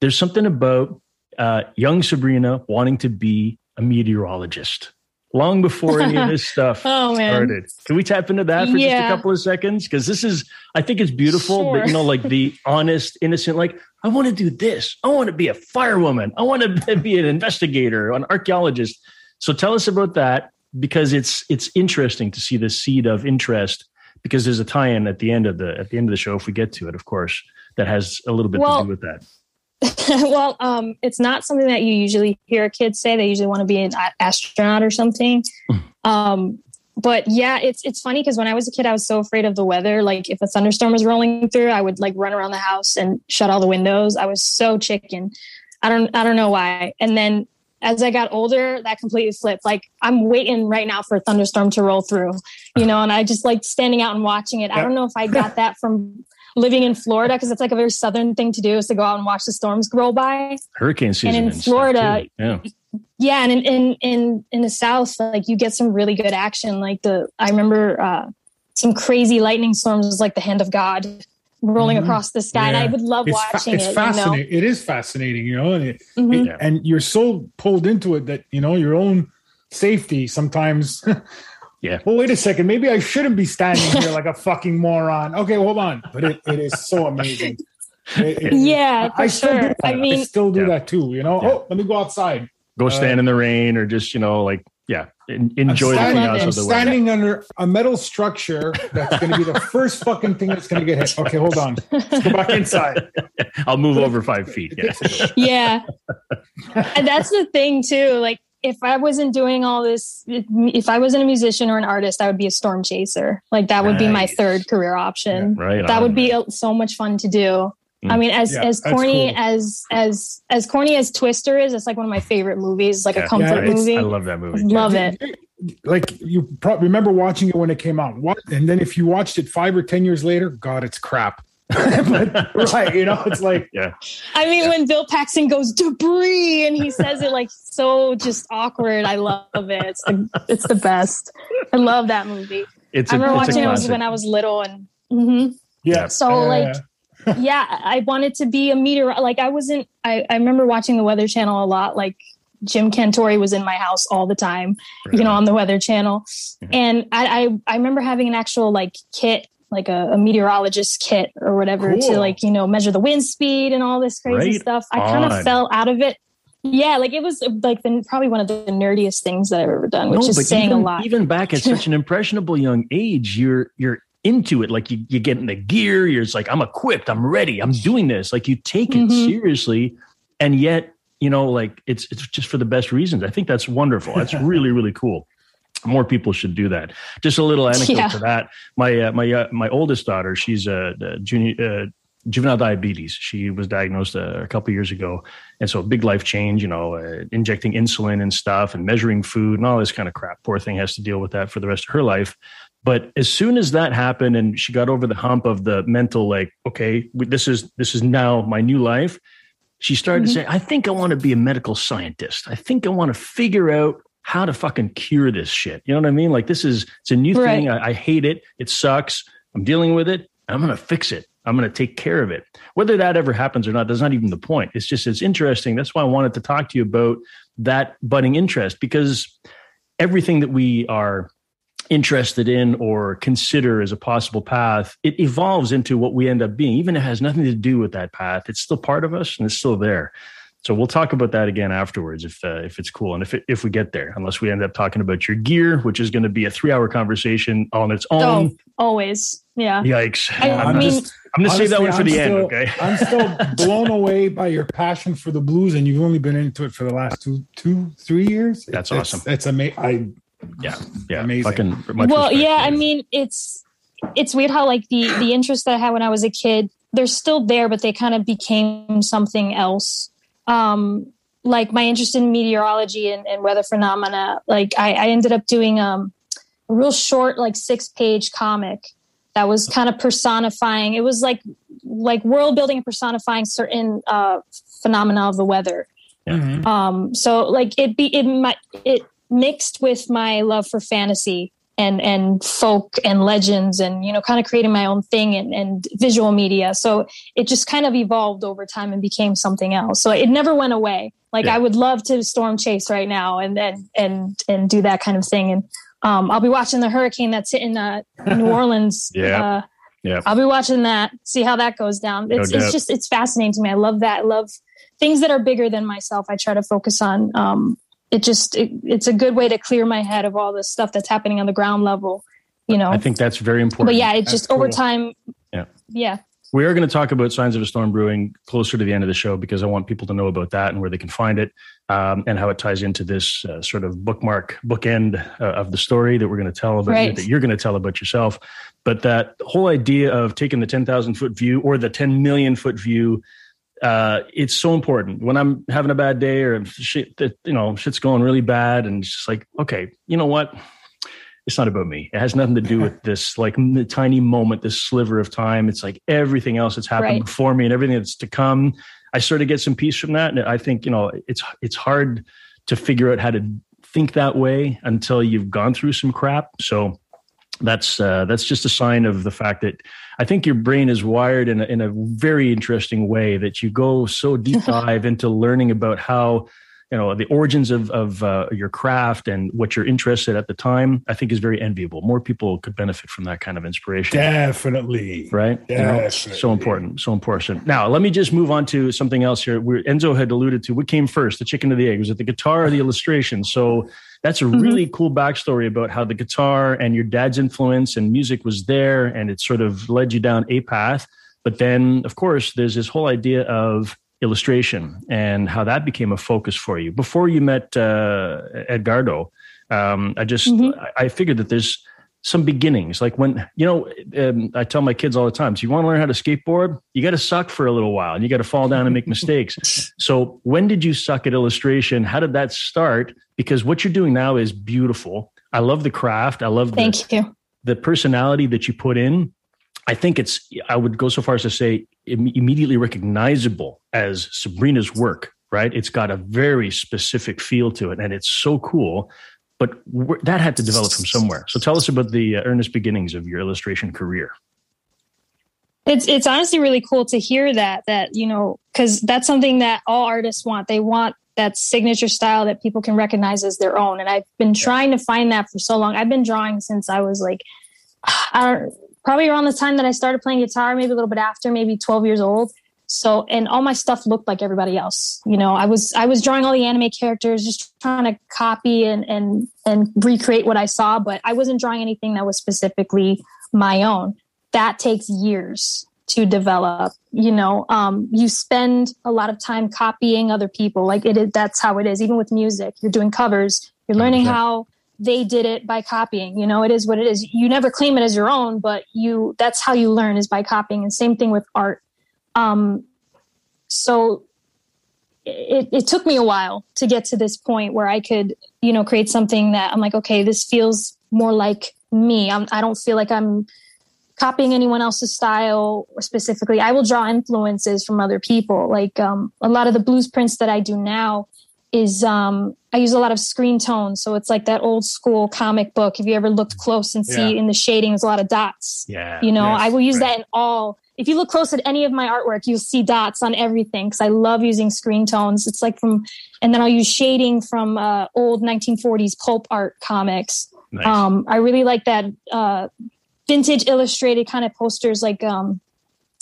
There's something about uh, young Sabrina wanting to be a meteorologist long before any of [LAUGHS] this stuff oh, started. Can we tap into that for yeah. just a couple of seconds? Because this is, I think it's beautiful, sure. but you know, like the [LAUGHS] honest, innocent, like, I want to do this. I want to be a firewoman. I want to be an investigator, an archaeologist. So tell us about that because it's it's interesting to see the seed of interest because there's a tie-in at the end of the at the end of the show if we get to it, of course, that has a little bit well, to do with that. [LAUGHS] well, um, it's not something that you usually hear kids say. They usually want to be an astronaut or something. um, but yeah, it's it's funny because when I was a kid, I was so afraid of the weather. Like if a thunderstorm was rolling through, I would like run around the house and shut all the windows. I was so chicken. I don't I don't know why. And then as I got older, that completely flipped. Like I'm waiting right now for a thunderstorm to roll through, you know, and I just like standing out and watching it. I don't know if I got that from living in Florida because it's like a very southern thing to do is to go out and watch the storms roll by. Hurricane season And in Florida, yeah, Yeah, and in, in in in the South, like you get some really good action. Like the I remember uh, some crazy lightning storms, was like the hand of God rolling Mhm. across the sky, and I would love It's, fa- watching it's it. fascinating. It is fascinating, you know, and it, You know? Mhm. it- Yeah. and you're so pulled into it that you know your own safety sometimes. [LAUGHS] Yeah. Well, wait a second. Maybe I shouldn't be standing here like a fucking moron. Okay, hold on. But it, it is so amazing. It- it- Yeah, for I still do sure. that. I mean, still do Yeah. that too. You know. Yeah. Oh, let me go outside. go Uh, stand in the rain or just you know like yeah, en- I'm enjoy the standing, chaos I'm of the weather. standing under a metal structure that's going to be the first fucking thing that's going to get hit. Okay, hold on. Let's go back inside. [LAUGHS] I'll move over five feet. Yeah. yeah and that's the thing too like if i wasn't doing all this if i wasn't a musician or an artist i would be a storm chaser like that would be my third career option Right. that on, would be man. so much fun to do Mm. i mean as Yeah, as corny cool. as as as corny as twister is it's like one of my favorite movies like Yeah. a comfort Yeah, movie I love that movie. love it Like you probably remember watching it when it came out. What and then if you watched it five or ten years later, God, it's crap. [LAUGHS] but right, you know, it's like Yeah. i mean when bill paxton goes debris and he says it like so just awkward i love it it's the, it's the best i love that movie It's I a, remember it's a watching it when I was little, and mhm. yeah. So, uh, like, yeah, I wanted to be a meteor. Like, I wasn't. I, I remember watching the Weather Channel a lot. Like, Jim Cantore was in my house all the time, you know, on the Weather Channel, and I, I I remember having an actual like kit. Like a, a meteorologist kit or whatever to like you know measure the wind speed and all this crazy Right stuff. I kind of fell out of it. Yeah, like it was like the, probably one of the nerdiest things that I've ever done, which No, is saying even, a lot. Even back at such an [LAUGHS] impressionable young age, you're you're into it. Like you, you get in the gear. You're just like, I'm equipped. I'm ready. I'm doing this. Like you take it Mhm. seriously, and yet you know, like it's it's just for the best reasons. I think that's wonderful. That's really really cool. More people should do that. Just a little anecdote Yeah. to that. My uh, my uh, my oldest daughter, she's a, uh junior. Uh, juvenile diabetes she was diagnosed uh, a couple years ago and so a big life change you know uh, injecting insulin and stuff and measuring food and all this kind of crap poor thing has to deal with that for the rest of her life but as soon as that happened and she got over the hump of the mental like okay this is this is now my new life she started Mhm. to say i think i want to be a medical scientist i think i want to figure out how to fucking cure this shit. You know what i mean? Like this is it's a new thing. I, I hate it. It sucks. I'm dealing with it. I'm going to fix it. I'm going to take care of it. Whether that ever happens or not that's not even the point. It's just it's interesting. That's why i wanted to talk to you about that budding interest because everything that we are interested in or consider as a possible path it evolves into what we end up being. Even if it has nothing to do with that path it's still part of us and it's still there so we'll talk about that again afterwards if uh, if it's cool and if it, if we get there unless we end up talking about your gear which is going to be a 3 hour conversation on its own Oh, always. Yeah. yikes I i'm, mean- just, I'm going to save that one for the I'm end still- okay I'm still [LAUGHS] blown away by your passion for the blues, and you've only been into it for the last two, two, three years. That's It's- awesome. It's amazing. I yeah yeah Amazing. fucking much well, yeah, I mean, it's it's weird how like the the interest that I had when I was a kid, they're still there, but they kind of became something else. Um, like my interest in meteorology and, and weather phenomena. Like I, I ended up doing um, a real short, like six page comic that was kind of personifying. It was like like world building and personifying certain uh, phenomena of the weather. Mhm. um so like it be it might it mixed with my love for fantasy and and folk and legends and you know kind of creating my own thing and, and visual media so it just kind of evolved over time and became something else so it never went away like Yeah. i would love to storm chase right now and and and and do that kind of thing and um i'll be watching the hurricane that's hitting uh new [LAUGHS] orleans Yeah. uh Yeah. I'll be watching that, see how that goes down. It's, doubt. it's just, it's fascinating to me. I love that. I love things that are bigger than myself. I try to focus on. Um, it just, it, it's a good way to clear my head of all the stuff that's happening on the ground level, you know. i think that's very important but yeah, it's That's just over time. Yeah. Yeah. We are going to talk about Signs of a Storm Brewing closer to the end of the show because I want people to know about that and where they can find it um, and how it ties into this uh, sort of bookmark bookend uh, of the story that we're going to tell about Right. that you're going to tell about yourself. But that whole idea of taking the 10,000 foot view or the 10 million foot view uh, it's so important when I'm having a bad day or shit that you know shit's going really bad, and it's just like, okay, you know what? It's not about me. It has nothing to do with [LAUGHS] this like the tiny moment, this sliver of time. It's like everything else that's happened right. before me and everything that's to come. I sort of get some peace from that, and I think you know it's it's hard to figure out how to think that way until you've gone through some crap. So that's uh, that's just a sign of the fact that I think your brain is wired in a, in a very interesting way that you go so deep [LAUGHS] dive into learning about how you know the origins of of uh, your craft and what you're interested at the time i think is very enviable. More people could benefit from that kind of inspiration. Definitely. Right? Definitely. You know, so important so important. Now let me just move on to something else here. Where enzo had alluded to what came first the chicken or the egg? Was it the guitar or the illustration? So that's a mm-hmm. really cool backstory about how the guitar and your dad's influence and music was there and it sort of led you down a path. But then of course there's this whole idea of illustration and how that became a focus for you before you met uh, Edgardo. Um, I just mm-hmm. I, figured that there's some beginnings. Like when you know, um, I tell my kids all the time, so you want to learn how to skateboard, you got to suck for a little while, and you got to fall down and make mistakes. [LAUGHS] So when did you suck at illustration? How did that start? Because what you're doing now is beautiful. I love the craft. I love thank the, you the personality that you put in. I think it's, I would go so far as to say, immediately recognizable as Sabrina's work, right? It's got a very specific feel to it and it's so cool. But that had to develop from somewhere. So tell us about the uh, earnest beginnings of your illustration career. It's it's honestly really cool to hear that that you know because that's something that all artists want. They want that signature style that people can recognize as their own. And I've been trying to find that for so long. I've been drawing since I was like, [SIGHS] I don't probably around the time that I started playing guitar, maybe a little bit after, maybe 12 years old. So, and all my stuff looked like everybody else. You know, I was, I was drawing all the anime characters, just trying to copy and, and, and recreate what I saw, but I wasn't drawing anything that was specifically my own. That takes years to develop. You know, um, you spend a lot of time copying other people. Like it is, that's how it is. Even with music, you're doing covers, you're learning how they did it by copying. You know it is what it is. You never claim it as your own but you that's how you learn is by copying. And same thing with art. Um so it, it took me a while to get to this point where i could you know create something that i'm like okay this feels more like me. I'm, i don't feel like i'm copying anyone else's style specifically. I will draw influences from other people. Like um, a lot of the blues prints that i do now is um, I use a lot of screen tones. So it's like that old school comic book. If you ever looked close and see yeah. in the shading, there's a lot of dots. Yeah. You know, yes, I will use right. that in all. If you look close at any of my artwork, you'll see dots on everything because I love using screen tones. It's like from, and then I'll use shading from uh, old 1940s pulp art comics. Nice. Um, I really like that uh, vintage illustrated kind of posters. Like um,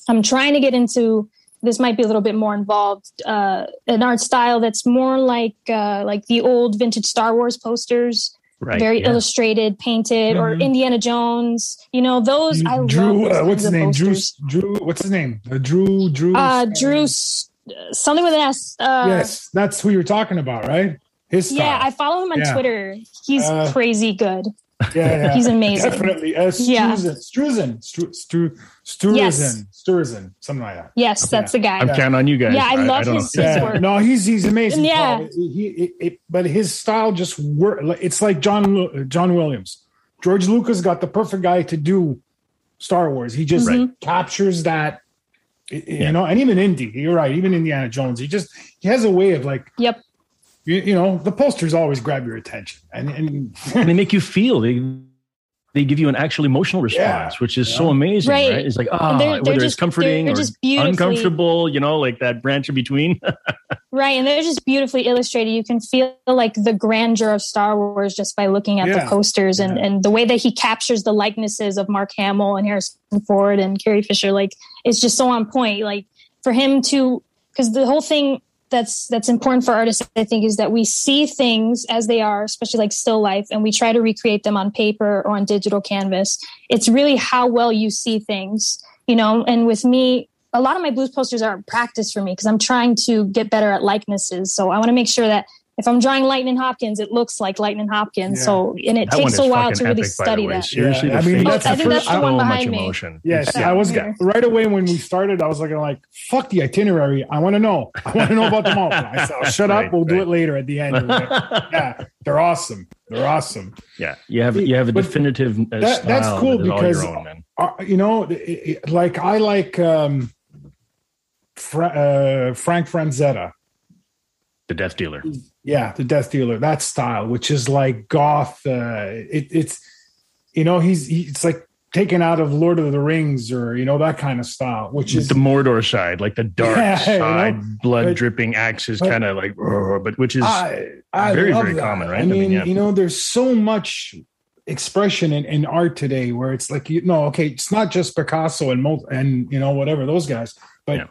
I'm trying to get into this might be a little bit more involved uh, an art style that's more like uh, like the old vintage Star Wars posters. Right, very yeah. illustrated, painted, mm-hmm. or Indiana Jones. You know those. I Drew. uh, what's his name? Drew. Drew. What's his name? Uh, Drew. Drew. Uh, Drew. Something with an S. Uh, yes, that's who you're talking about, right? His. Style. Yeah, I follow him on yeah. Twitter. He's uh, crazy good. [LAUGHS] Yeah, yeah, he's amazing. Definitely. Uh, Struzan, yeah. Struzan, Struzan, Struzan, yes. Struzan, something like that. Yes, that's the guy. I'm yeah. counting on you guys. Yeah, I, I love I his, his work. No, he's he's amazing. Yeah, he, it, it, but his style just work. It's like John John Williams. George Lucas got the perfect guy to do Star Wars. He just mm-hmm. captures that you yeah. know, and even Indy, you're right, even Indiana Jones, he just he has a way of like yep you, you know the posters always grab your attention and and, and they [LAUGHS] make you feel they they give you an actual emotional response, yeah, which is yeah. so amazing, right. right? It's like, ah, oh, they're, they're whether just, it's comforting or uncomfortable, you know, like that branch in between. [LAUGHS] right. And they're just beautifully illustrated. You can feel like the grandeur of Star Wars just by looking at yeah. the posters and, and the way that he captures the likenesses of Mark Hamill and Harrison Ford and Carrie Fisher. Like, it's just so on point. Like, for him to, because the whole thing that's that's important for artists i think is that we see things as they are especially like still life and we try to recreate them on paper or on digital canvas. It's really how well you see things you know? And with me a lot of my blues posters are practice for me because i'm trying to get better at likenesses. So i want to make sure that if I'm drawing Lightnin' Hopkins, it looks like Lightnin' Hopkins. Yeah. So, and it that takes a while to really epic, study that. Seriously, yeah. I mean, that's I think that's the one behind me. Emotion. Yes, yeah. I was right away when we started. I was like, like, fuck the itinerary. I want to know. I want to know about them all. I said, oh, shut right, up. We'll right. do it later at the end. [LAUGHS] yeah, they're awesome. They're awesome. Yeah, you have you have a definitive. Uh, that, that's cool that because own, uh, you know, it, it, like I like um, Fra- uh, Frank Frazetta. the Death Dealer. Yeah, the Death Dealer. That style, which is like goth. Uh, it, it's you know he's he, it's like taken out of Lord of the Rings or you know that kind of style, which is the Mordor side, like the dark yeah, side, [LAUGHS] you know, blood but, dripping axes, kind of like, but which is I, I very very that. common, right? I mean, I mean yeah. you know, there's so much expression in, in art today where it's like you know, okay, it's not just Picasso and and you know whatever those guys, but. Yeah.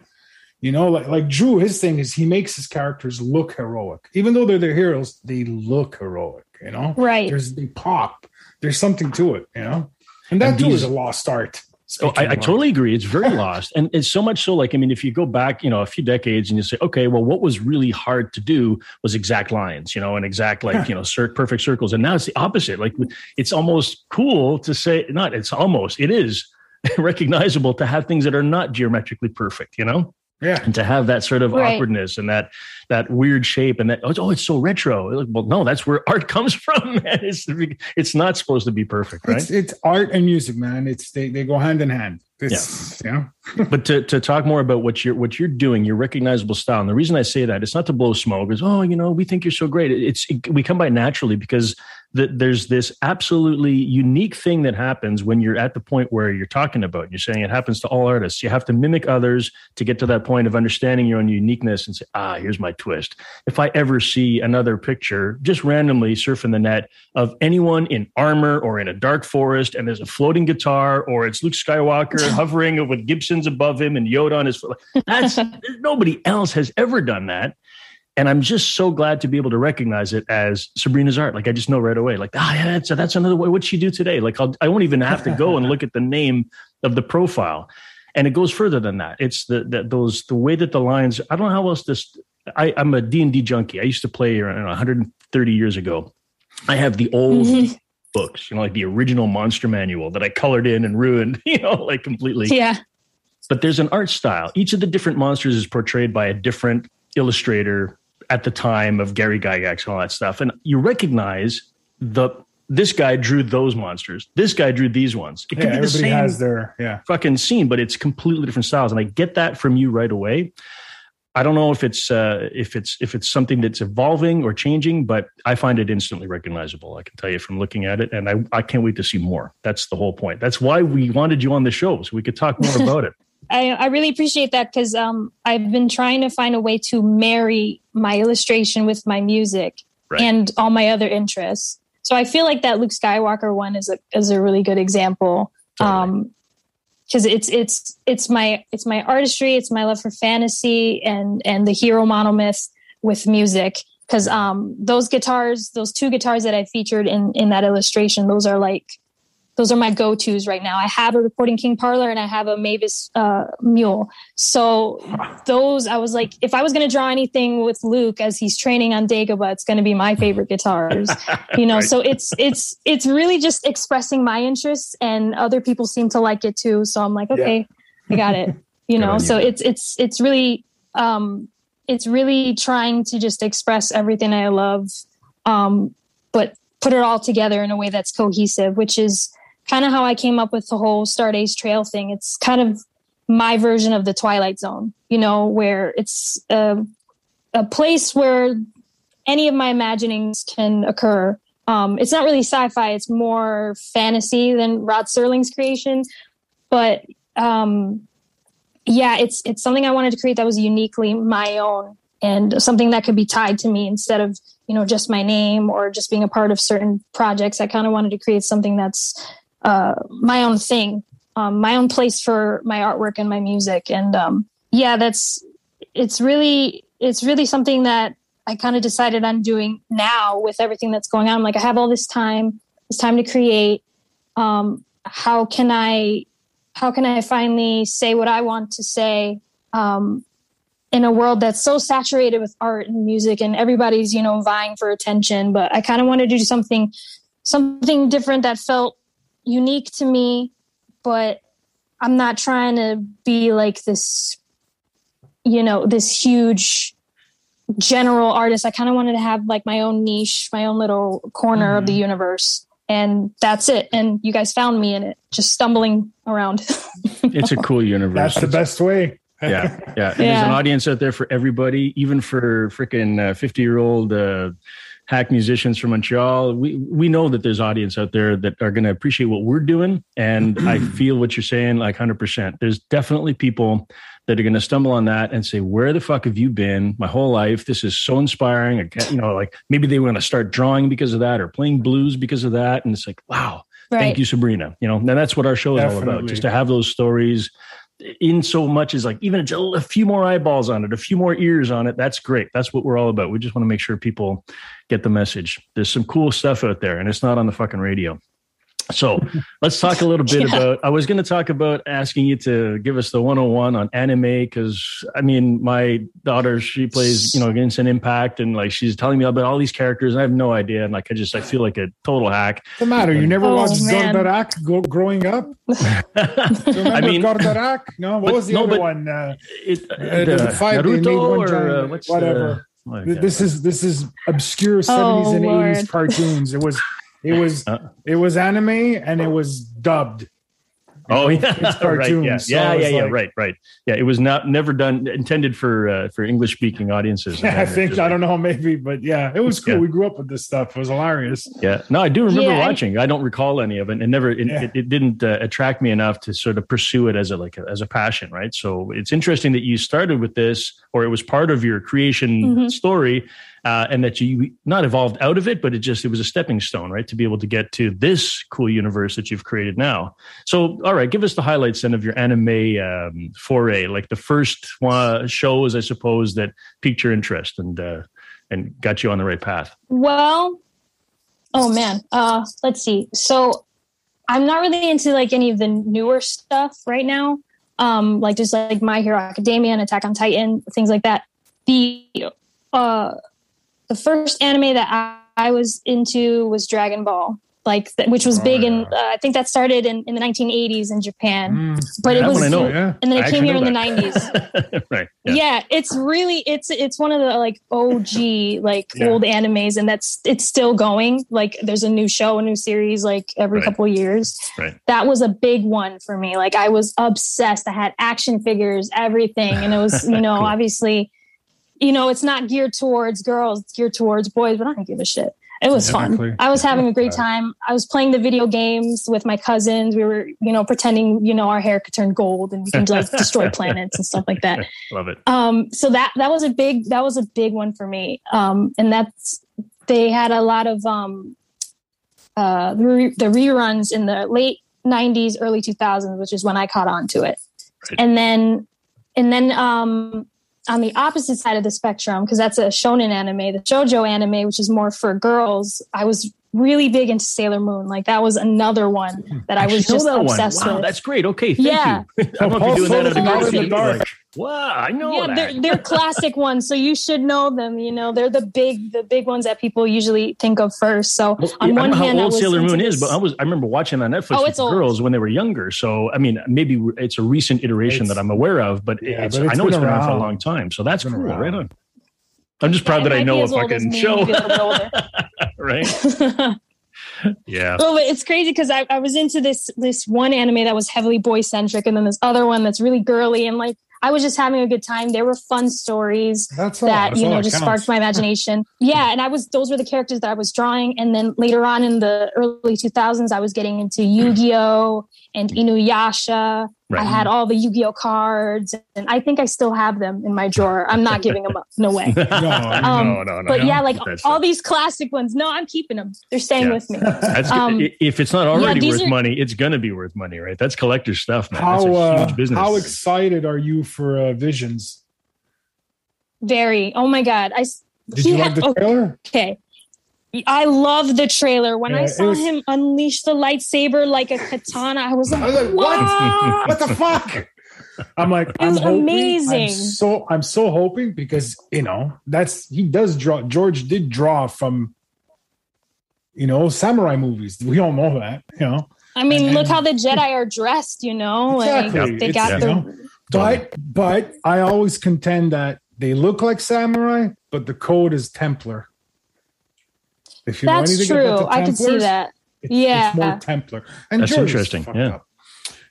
You know, like like Drew, his thing is he makes his characters look heroic, even though they're their heroes. They look heroic. You know, right? There's they pop. There's something to it. You know. And that and too is a lost art. Oh, I, I totally agree. It's very [LAUGHS] lost. And it's so much so like, I mean, if you go back, you know, a few decades and you say, okay, well, what was really hard to do was exact lines, you know, and exact like, [LAUGHS] you know, cir- perfect circles. And now it's the opposite. Like it's almost cool to say, not, it's almost, it is [LAUGHS] recognizable to have things that are not geometrically perfect, you know? Yeah. And to have that sort of right. awkwardness and that that weird shape and that oh, oh it's so retro. Well, no, that's where [LAUGHS] art comes from, man. It's it's not supposed to be perfect, right? It's, it's art and music, man. It's they, they go hand in hand. It's, yeah. You [LAUGHS] know? but to, to talk more about what you're what you're doing, your recognizable style. And the reason I say that it's not to blow smoke. Is oh, you know, we think you're so great. It's it, we come by naturally because that there's this absolutely unique thing that happens when you're at the point where you're talking about. You're saying it happens to all artists. You have to mimic others to get to that point of understanding your own uniqueness and say, ah, here's my twist. If I ever see another picture, just randomly surfing the net of anyone in armor or in a dark forest, and there's a floating guitar, or it's Luke Skywalker [LAUGHS] hovering with Gibsons above him and Yoda on his foot, that's [LAUGHS] nobody else has ever done that. And I'm just so glad to be able to recognize it as Sabrina's art. Like I just know right away, like, ah, yeah, that's, that's another way. What'd she do today? Like I'll, I won't even have to go and look at the name of the profile. And it goes further than that. It's the, that those, the way that the lines, I don't know how else this, I, I'm a D&D junkie. I used to play know, 130 years ago. I have the old mm-hmm. books, you know, like the original monster manual that I colored in and ruined, [LAUGHS] you know, like completely. Yeah. But there's an art style. Each of the different monsters is portrayed by a different illustrator at the time of Gary Gygax and all that stuff. And you recognize the this guy drew those monsters. This guy drew these ones. It can yeah, be the same has their yeah. fucking scene, but it's completely different styles. And I get that from you right away. I don't know if it's uh, if it's if it's something that's evolving or changing, but I find it instantly recognizable. I can tell you from looking at it, and I, I can't wait to see more. That's the whole point. That's why we wanted you on the show so we could talk more [LAUGHS] about it. I, I really appreciate that because um, I've been trying to find a way to marry my illustration with my music right. and all my other interests. So I feel like that Luke Skywalker one is a is a really good example. Totally. Um, because it's it's it's my it's my artistry, it's my love for fantasy and and the hero monomyth with music. Because um, those guitars, those two guitars that I featured in in that illustration, those are like those are my go-to's right now. I have a recording king parlor and I have a Mavis uh, mule. So those, I was like, if I was going to draw anything with Luke as he's training on Dagobah, it's going to be my favorite guitars. you know, [LAUGHS] right. so it's it's it's really just expressing my interests, and other people seem to like it too. So I'm like, okay, yeah. I got it. You [LAUGHS] know, so it's it's it's really um, it's really trying to just express everything I love, um, but put it all together in a way that's cohesive, which is kind of how I came up with the whole Stardust Trail thing. It's kind of my version of the Twilight Zone, you know, where it's a, a place where any of my imaginings can occur. Um, it's not really sci-fi; it's more fantasy than Rod Serling's creation. But um, yeah, it's it's something I wanted to create that was uniquely my own and something that could be tied to me instead of you know just my name or just being a part of certain projects. I kind of wanted to create something that's uh, my own thing, um, my own place for my artwork and my music. And um, yeah, that's it's really it's really something that I kind of decided on doing now with everything that's going on. I'm like, I have all this time. It's time to create. Um, how can I how can I finally say what I want to say? Um, in a world that's so saturated with art and music and everybody's, you know, vying for attention. But I kind of wanted to do something, something different that felt unique to me, but I'm not trying to be like this, you know, this huge general artist. I kind of wanted to have like my own niche, my own little corner mm-hmm. of the mm-hmm. universe. And that's it. And you guys found me in it, just stumbling around. [LAUGHS] it's a cool universe. That's the best way. yeah, yeah. yeah. There's an audience out there for everybody, even for freaking 50 uh, year old uh, hack musicians from Montreal. We we know that there's audience out there that are going to appreciate what we're doing, and [CLEARS THROAT] I feel what you're saying like 100. percent There's definitely people that are going to stumble on that and say, "Where the fuck have you been my whole life? This is so inspiring." You know, like maybe they want to start drawing because of that or playing blues because of that, and it's like, wow. Right. Thank you, Sabrina. You know, and that's what our show is Definitely. all about. Just to have those stories, in so much as like even a few more eyeballs on it, a few more ears on it. That's great. That's what we're all about. We just want to make sure people get the message. There's some cool stuff out there, and it's not on the fucking radio. So let's talk a little [LAUGHS] bit yeah. about. I was going to talk about asking you to give us the 101 on anime because I mean, my daughter she plays you know Genshin Impact and like she's telling me about all these characters and I have no idea and like I just I feel like a total hack. What's the matter? You never oh, watched Goldorak go, growing up? [LAUGHS] I mean, Goldorak? No, what but, was the no, other one? Uh, it, uh, the, the five Naruto or uh, whatever. The, this is this is obscure 70s oh, and Lord. 80s cartoons. It was [LAUGHS] it was uh, it was anime and it was dubbed. Oh yeah, [LAUGHS] right. Yeah, so yeah, yeah, yeah. Like, right, right. Yeah, it was not never done intended for uh, for English speaking audiences. Yeah, [LAUGHS] I think I don't know maybe, but yeah, it was [LAUGHS] cool. Yeah. We grew up with this stuff. It was hilarious. Yeah, no, I do remember yeah. watching. I don't recall any of it. It never it, yeah. it, it, didn't uh, attract me enough to sort of pursue it as a like a, as a passion, right? So it's interesting that you started with this, or it was part of your creation mm-hmm. story uh, and that you not evolved out of it, but it just it was a stepping stone, right, to be able to get to this cool universe that you've created now. So, all right, give us the highlights then of your anime um, foray, like the first uh, shows, I suppose, that piqued your interest and uh, and got you on the right path. Well, oh man, uh, let's see. So, I'm not really into like any of the newer stuff right now. Um, like just like My Hero Academia and Attack on Titan, things like that. The uh the first anime that I, I was into was Dragon Ball like which was oh, big in uh, I think that started in, in the 1980s in Japan. Mm, but yeah, it was know, yeah. and then it I came here in that. [LAUGHS] the 90s. right. Yeah. yeah. it's really it's it's one of the like OG like old animes and that's it's still going. Like there's a new show, a new series like every right. couple years. Right. That was a big one for me. Like I was obsessed. I had action figures, everything and it was, you [LAUGHS] know, cool. obviously you know, it's not geared towards girls, it's geared towards boys, but I don't give a shit. It was fun. I was having a great time. I was playing the video games with my cousins. We were, you know, pretending, you know, our hair could turn gold and we can like destroy [LAUGHS] planets and stuff like that. Love it. Um, so that that was a big that was a big one for me. Um, and that's they had a lot of um, uh, the, re- the reruns in the late '90s, early 2000s, which is when I caught on to it. Right. And then and then um, on the opposite side of the spectrum, because that's a shonen anime, the shojo anime, which is more for girls, I was really big into Sailor Moon. Like that was another one hmm. that I, I was just obsessed wow, with. That's great. Okay, thank yeah. you. [LAUGHS] I don't know if you're doing that at a dark. Wow, I know yeah, that. They're, they're [LAUGHS] classic ones, so you should know them. You know, they're the big, the big ones that people usually think of first. So well, on one hand, how old Sailor Moon is, but I was I remember watching on Netflix oh, with girls when they were younger. So I mean, maybe it's a recent iteration it's, that I'm aware of, but, yeah, it's, but it's I know it's been around for a long time. So that's cool. Around. Right on. I'm just proud that I know a fucking show. [LAUGHS] [LAUGHS] right. yeah. Well, it's crazy because I, I was into this this one anime that was heavily boy centric, and then this other one that's really girly, and like I was just having a good time. There were fun stories That's that That's you know just counts. sparked my imagination. [LAUGHS] yeah, and I was those were the characters that I was drawing. And then later on in the early 2000s, I was getting into Yu Gi Oh and mm. Inuyasha. Right. I had all the Yu Gi Oh cards, and I think I still have them in my drawer. I'm not giving them up. No way. [LAUGHS] no, um, no, no, no, But yeah, like all these classic ones. No, I'm keeping them. They're staying yeah. with me. [LAUGHS] Um, if it's not already yeah, worth are, money, it's gonna be worth money, right? That's collector stuff, man. How, That's a huge business. How excited are you for uh, Visions? Very. Oh my god! I did you like the trailer? Okay. I love the trailer. When yeah, I saw was, him unleash the lightsaber like a katana, I was like, I was like what? [LAUGHS] what the fuck? I'm like, It I'm was hoping, amazing. I'm so I'm so hoping because you know that's he does draw. George did draw from, you know, samurai movies. We all know that, you know. I mean, And- look how the Jedi are dressed, you know? Exactly. Like they It's, got you the know, But but I always contend that they look like samurai, but the code is Templar. If you know That's anything true. about the I can see that. It's, Yeah. it's more Templar. And That's George interesting, yeah. up.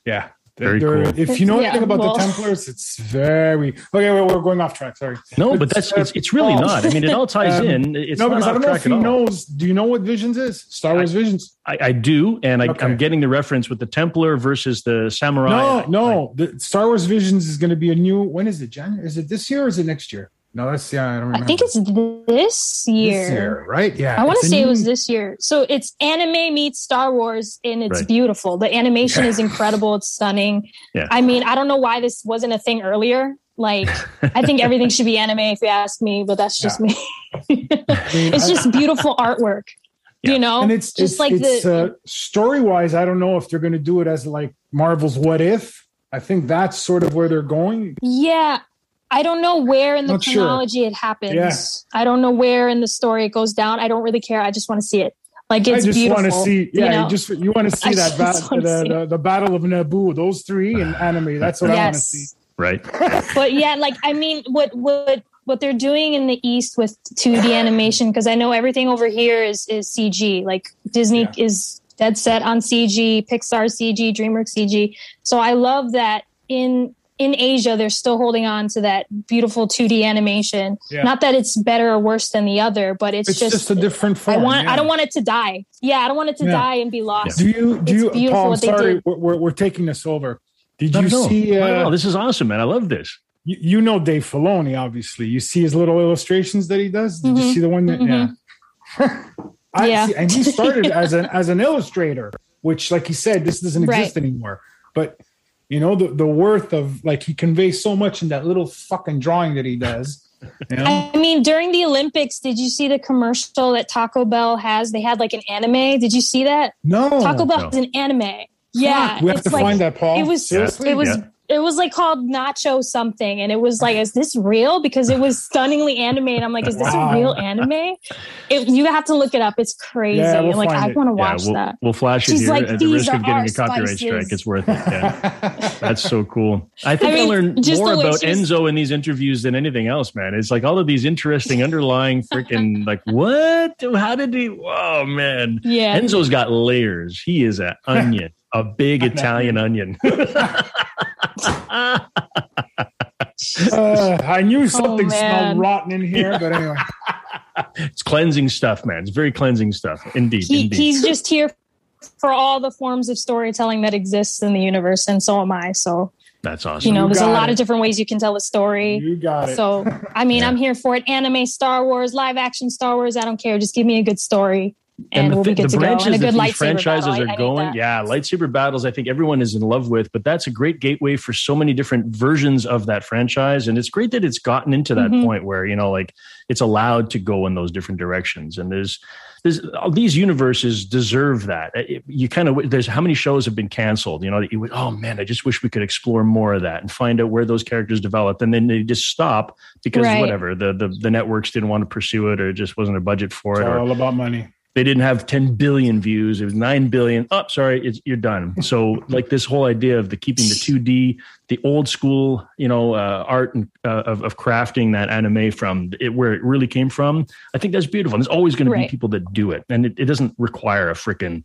yeah. Very They're- cool. If you know Yeah, anything about well- the Templars, it's very okay. Wait, we're going off track. Sorry. No, but that's it's, it's really not. I mean, it all [LAUGHS] ties Um, in. It's no, not because I don't know if he knows. Do you know what Visions is? Star Wars Visions. I, I do, and I, Okay. I'm getting the reference with the Templar versus the Samurai. No, I- no. The Star Wars Visions is going to be a new. When is it? January? Is it this year or is it next year? No, that's yeah. I don't remember. I think it's this year. this year, right? Yeah. I want to a say it was this year. So it's anime meets Star Wars, and it's Right. beautiful. The animation is incredible. It's stunning. Yeah. I mean, I don't know why this wasn't a thing earlier. Like, I think [LAUGHS] everything should be anime if you ask me, but that's just me. [LAUGHS] It's just beautiful artwork. Yeah. You know, and it's just it's, like it's, the uh, story wise. I don't know if they're going to do it as like Marvel's What If. I think that's sort of where they're going. yeah. I don't know where in the Not sure. chronology it happens. Yeah. I don't know where in the story it goes down. I don't really care. I just want to see it. Like it's I just beautiful. want to see. Yeah, you know? you just you want to [LAUGHS] see I that ba- the, see the, the battle of Naboo. Those three in [SIGHS] anime. That's what I want to see. right. [LAUGHS] but yeah, like I mean, what what what they're doing in the East with 2D [SIGHS] animation because I know everything over here is is CG. Like Disney Yeah. is dead set on CG, Pixar CG, DreamWorks CG. So I love that in in Asia they're still holding on to that beautiful 2D animation. Yeah. Not that it's better or worse than the other, but it's, It's just, a different I want yeah. I don't want it to die. Yeah, I don't want it to Yeah. die and be lost. Do you? Do It's you? beautiful Paul, I'm what sorry. did. We're, we're, we're taking this over. Did you at see? Not at all. Uh, This is awesome, man. I love this. you, you know Dave Filoni, obviously. You see his little illustrations that he does. Did you Mhm. see the one that? Mhm. Yeah. [LAUGHS] I Yeah. see, and he started [LAUGHS] as an as an illustrator, which, like he said, this doesn't exist anymore. But you know the the worth of like he conveys so much in that little fucking drawing that he does. [LAUGHS] You know? I mean, during the Olympics, did you see the commercial that Taco Bell has? They had like an anime. Did you see that? no, Taco Bell no. has an anime. Yeah, we have it's to like find that, Paul. it was- seriously. it was Yeah. It was like called Nacho something, and it was like, is this real? Because it was stunningly animated. I'm like, is this Wow. a real anime? It, you have to look it up. It's crazy. Yeah, we'll like, I want to Yeah, watch we'll, that. we'll flash it She's here like, at the "These risk of getting a copyright spices." strike. It's worth it. Yeah. [LAUGHS] That's so cool. I think I, I learned more about Enzo in these interviews than anything else, man. It's like all of these interesting [LAUGHS] underlying freaking like what? How did he? Oh man, Yeah. Enzo's got layers. He is an onion, a big [LAUGHS] Italian onion. Uh, I knew something Oh, smelled rotten in here, but anyway. [LAUGHS] it's cleansing stuff, man. It's very cleansing stuff. Indeed, he, indeed. he's just here for all the forms of storytelling that exists in the universe, and so am I. So That's awesome. you know, You there's a lot it. of different ways you can tell a story. You got it. So, I mean, Yeah. I'm here for it. Anime, Star Wars, live action Star Wars. I don't care. Just give me a good story, and, the, we'll thi- be good the to go. And a that good these franchises battle. I- I are going, that. yeah, lightsaber battles. I think everyone is in love with, but that's a great gateway for so many different versions of that franchise, and it's great that it's gotten into that Mhm. point where you know, like it's allowed to go in those different directions, and there's. There's, all these universes deserve that. It- you kind of there's how many shows have been canceled. You know you would oh man, I just wish we could explore more of that and find out where those characters developed, and then they just stop because Right. whatever the, the the networks didn't want to pursue it or it just wasn't a budget for It's it or all about money. They didn't have 10 billion views. It was 9 billion. Oh sorry it's, you're done. [LAUGHS] So like this whole idea of the keeping the 2d the old school you know uh, art and, uh, of, of crafting that anime from it where it really came from i think that's beautiful. And there's always going to be people that do it and it, it doesn't require a freaking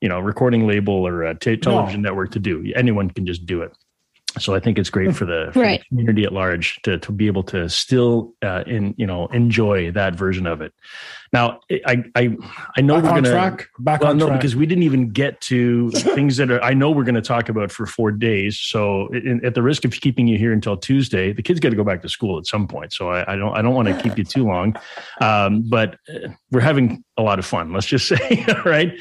you know recording label or a t- television network to do. Anyone can just do it so I think it's great for the, for the community at large to, to be able to still uh, in you know enjoy that version of it. Now I I I know Back we're gonna track. Back well on no track. because we didn't even get to [LAUGHS] things that are I know we're going to talk about for four days. So in, at the risk of keeping you here until Tuesday, the kids got to go back to school at some point. So I, I don't I don't want to keep you too long, um, but uh, we're having a lot of fun. Let's just [LAUGHS] say all right.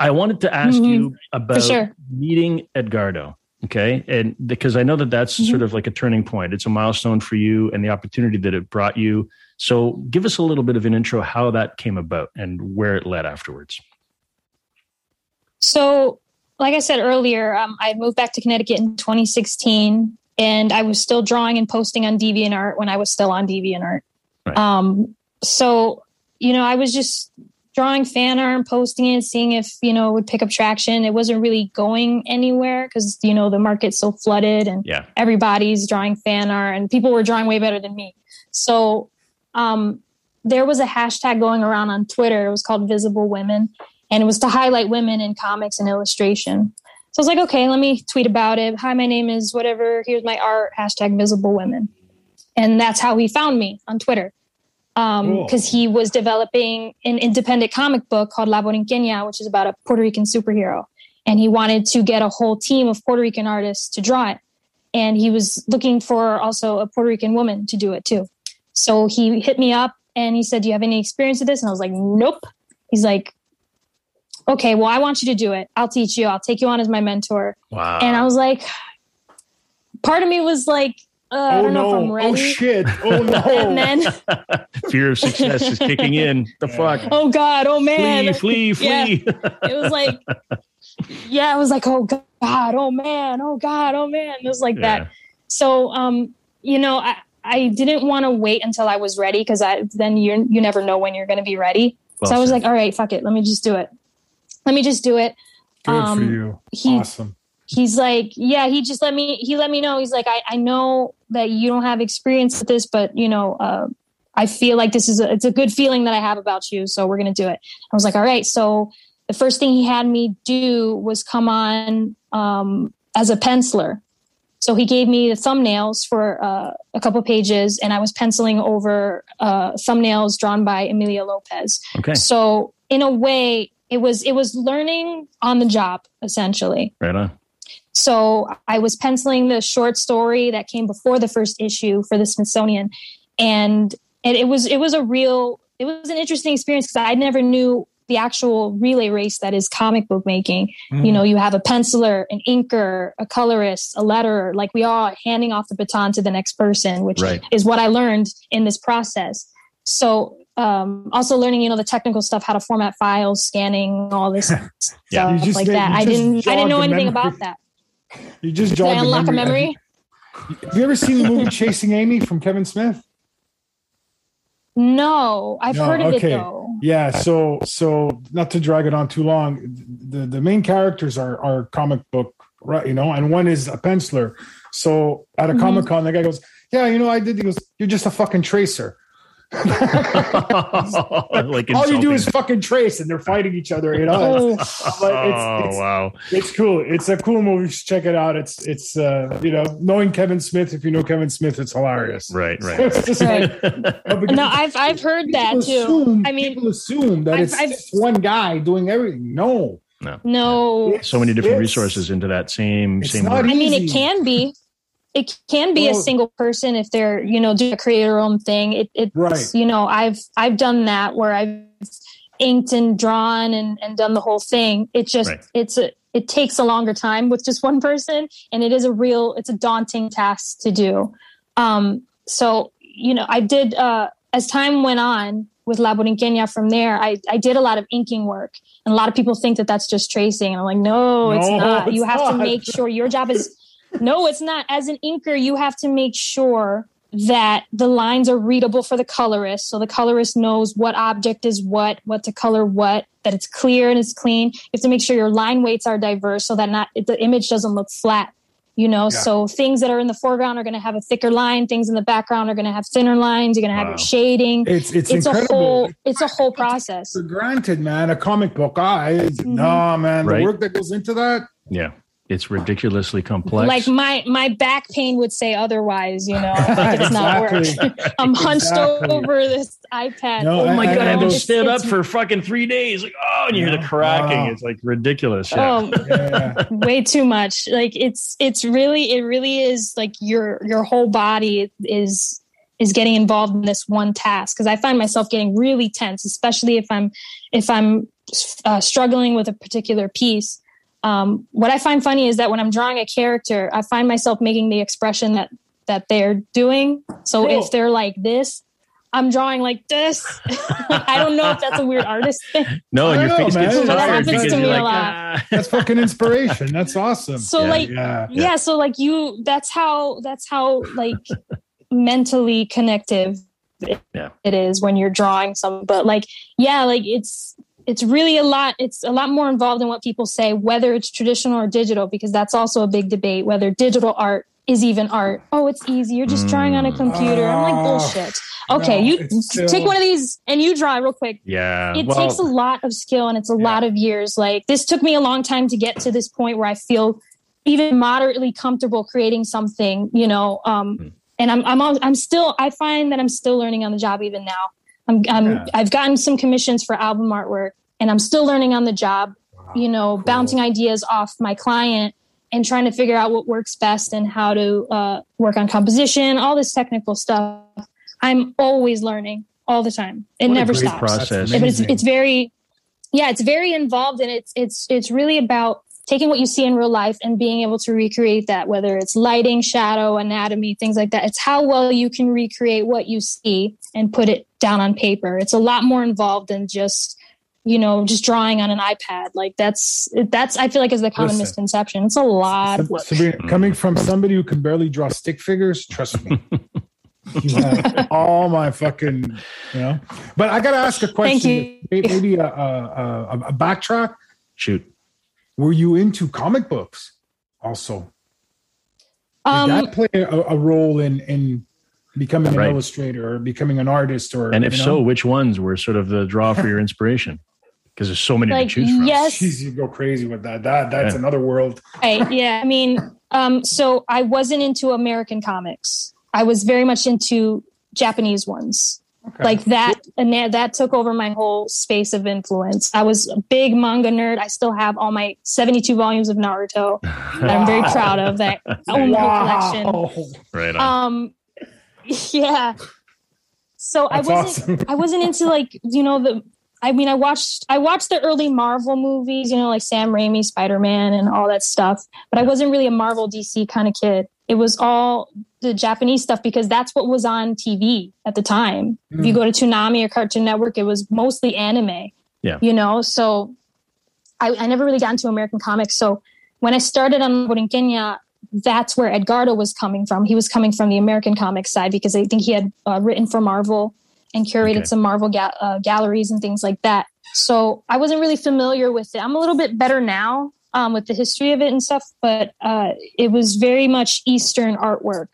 I wanted to ask Mhm. you about sure. meeting Edgardo. Okay. And because I know that that's Mhm. sort of like a turning point, it's a milestone for you and the opportunity that it brought you. So give us a little bit of an intro how that came about and where it led afterwards. So, like I said earlier, um, I moved back to Connecticut in 2016, and I was still drawing and posting on DeviantArt when I was still on DeviantArt. Right. Um, so you know, I was just drawing fan art and posting it, seeing if you know it would pick up traction. It wasn't really going anywhere because you know the market's so flooded and Yeah. everybody's drawing fan art and people were drawing way better than me. So um, there was a hashtag going around on Twitter. It was called Visible Women, and it was to highlight women in comics and illustration. So I was like, okay, let me tweet about it. Hi, my name is whatever. Here's my art. Hashtag Visible Women, and that's how he found me on Twitter. Um, cool. Because he was developing an independent comic book called La Borinqueña, which is about a Puerto Rican superhero, and he wanted to get a whole team of Puerto Rican artists to draw it and he was looking for also a Puerto Rican woman to do it too. So he hit me up and he said, "Do you have any experience with this?" And I was like, "Nope." He's like, "Okay, well, I want you to do it. I'll teach you. I'll take you on as my mentor." Wow. And I was like, part of me was like, uh, I Oh don't know if I'm no! ready. Oh shit! Oh [LAUGHS] no! and then, Fear of success is kicking in. The fuck. oh god, oh man, Flee, flee, Yeah. flee. it was like, yeah, it was like, oh god, oh man, oh god, oh man, it was like that. So um you know i i didn't want to wait until i was ready because i then you you never know when you're going to be ready Well so i was said. like all right fuck it let me just do it let me just do it Good Um, for you. he- awesome. He's like yeah he just let me he let me know. He's like i i know that you don't have experience with this but you know uh i feel like this is a it's a good feeling that i have about you so we're going to do it. I was like all right. So the first thing he had me do was come on um as a penciler. So he gave me the thumbnails for uh, a couple pages and i was penciling over uh, thumbnails drawn by emilia lopez. Okay. so in a way it was it was learning on the job essentially. Right on. So I was penciling the short story that came before the first issue for the Smithsonian, and and it was it was a real it was an interesting experience because I never knew the actual relay race that is comic book making. Mm. You know, you have a penciler, an inker, a colorist, a letterer, like we all handing off the baton to the next person, which Right. is what I learned in this process. So um, also learning, you know, the technical stuff, how to format files, scanning, all this [LAUGHS] Yeah. stuff just- like that. I didn't I didn't know anything memory. about that. You just Did I jogged unlock a memory? Have you ever seen the movie Chasing Amy from Kevin Smith? No, I've No, heard of okay. it though. Yeah, so so not to drag it on too long, the the main characters are are comic book, right? You know, and one is a penciler. So at a Mhm. Comic Con, the guy goes, "Yeah, you know, I did." He goes, "You're just a fucking tracer. [LAUGHS] like All you do is fucking trace, and they're fighting each other." You know, Oh, But it's- oh it's- wow! it's cool. It's a cool movie. You should check it out. It's it's uh you know knowing Kevin Smith. If you know Kevin Smith, it's hilarious. Right, right. [LAUGHS] It's just like, no, I've I've heard that people too. I mean, people assume that I've- it's I've- just one guy doing everything. No, no. It's- so many different resources into that same it's same not work. I mean, it can be. It can be a single person if they're you know do a creator own thing. It it's Right. you know I've I've done that where I've inked and drawn and and done the whole thing. It just Right. it's a it takes a longer time with just one person, and it is a real it's a daunting task to do. Um, so you know I did uh, as time went on with La Borinqueña from there, I, I did a lot of inking work. And a lot of people think that that's just tracing. And I'm like, no, it's No, not. You it's have to make sure your job is [LAUGHS] no, it's not. As an inker, you have to make sure that the lines are readable for the colorist. So the colorist knows what object is what, what to color what, that it's clear and it's clean. You have to make sure your line weights are diverse so that not the image doesn't look flat. You know, Yeah. so things that are in the foreground are going to have a thicker line. Things in the background are going to have thinner lines. You're going to have Wow. your shading. it's it's, It's a incredible. whole, it's a whole process. For granted, man, a comic book. Ah, it's, Mm-hmm. no, man, Right. the work that goes into that. Yeah, it's ridiculously complex. Like my my back pain would say otherwise. You know, like it's not [LAUGHS] Exactly. work. [LAUGHS] I'm hunched Exactly. over this iPad. No, oh my I- god, I I haven't know. stood up for fucking three days. Like, oh, and you hear the cracking. Wow. It's like ridiculous. Yeah. Oh, Yeah, way too much like it's it's really it really is like your your whole body is is getting involved in this one task because i find myself getting really tense especially if i'm if i'm uh, struggling with a particular piece um, what i find funny is that when i'm drawing a character i find myself making the expression that that they're doing so Cool. if they're like this I'm drawing like this. like, [LAUGHS] I don't know if that's a weird artist thing. No, and your know, face man. gets That tired happens to you're me a lot. "Ah." That's fucking inspiration. That's awesome. So Yeah, like yeah. yeah. so like you that's how that's how like mentally connective it, Yeah. it is when you're drawing some but like yeah like it's it's really a lot it's a lot more involved in what people say whether it's traditional or digital because that's also a big debate whether digital art is even art. Oh it's easy. You're just drawing on a computer. I'm like Oh, bullshit. Okay no, you still- take one of these and you draw real quick. Yeah. it well, takes a lot of skill and it's a lot of years. Like this took me a long time to get to this point where i feel even moderately comfortable creating something you know um Hmm. and i'm i'm i'm still i find that i'm still learning on the job even now i'm, I'm Yeah. i've gotten some commissions for album artwork and i'm still learning on the job you know bouncing ideas off my client and trying to figure out what works best and how to uh, work on composition all this technical stuff. I'm always learning all the time. It What a never great stops. process. but it's it's very yeah it's very involved and it's it's it's really about taking what you see in real life and being able to recreate that whether it's lighting shadow anatomy things like that it's how well you can recreate what you see and put it down on paper it's a lot more involved than just you know just drawing on an ipad like that's that's i feel like is the common Listen. misconception it's a lot of Sabrina, mm. coming from somebody who can barely draw stick figures, trust me. [LAUGHS] you have all my fucking, you know. But I got to ask a question. Thank May- Maybe a, a, a, a backtrack. shoot. Were you into comic books also? Did um that play a, a role in in becoming an Right. illustrator or becoming an artist? Or And if you know? so, which ones were sort of the draw for your [LAUGHS] inspiration? Because there's so many like to choose from. yes Jeez, you go crazy with that. That that's Yeah. another world. Right. Yeah. I mean, um, so I wasn't into American comics. I was very much into Japanese ones. Okay. Like that, and that, that took over my whole space of influence. I was a big manga nerd. I still have all my 72 volumes of Naruto that I'm very [LAUGHS] proud of. That own the whole collection. Right on. Um, yeah. So That's I wasn't. awesome. I wasn't into like you know the. I mean, I watched I watched the early Marvel movies, you know, like Sam Raimi, Spider Man, and all that stuff. But I wasn't really a Marvel DC kind of kid. It was all the Japanese stuff because that's what was on TV at the time. If you go to Toonami or Cartoon Network, it was mostly anime. Yeah. You know, so I, I never really got into American comics. So when I started on Borinqueña, that's where Edgardo was coming from. He was coming from the American comics side because I think he had uh, written for Marvel and curated Okay. some Marvel ga- uh, galleries and things like that. So I wasn't really familiar with it. I'm a little bit better now um, with the history of it and stuff, but uh, it was very much Eastern artwork.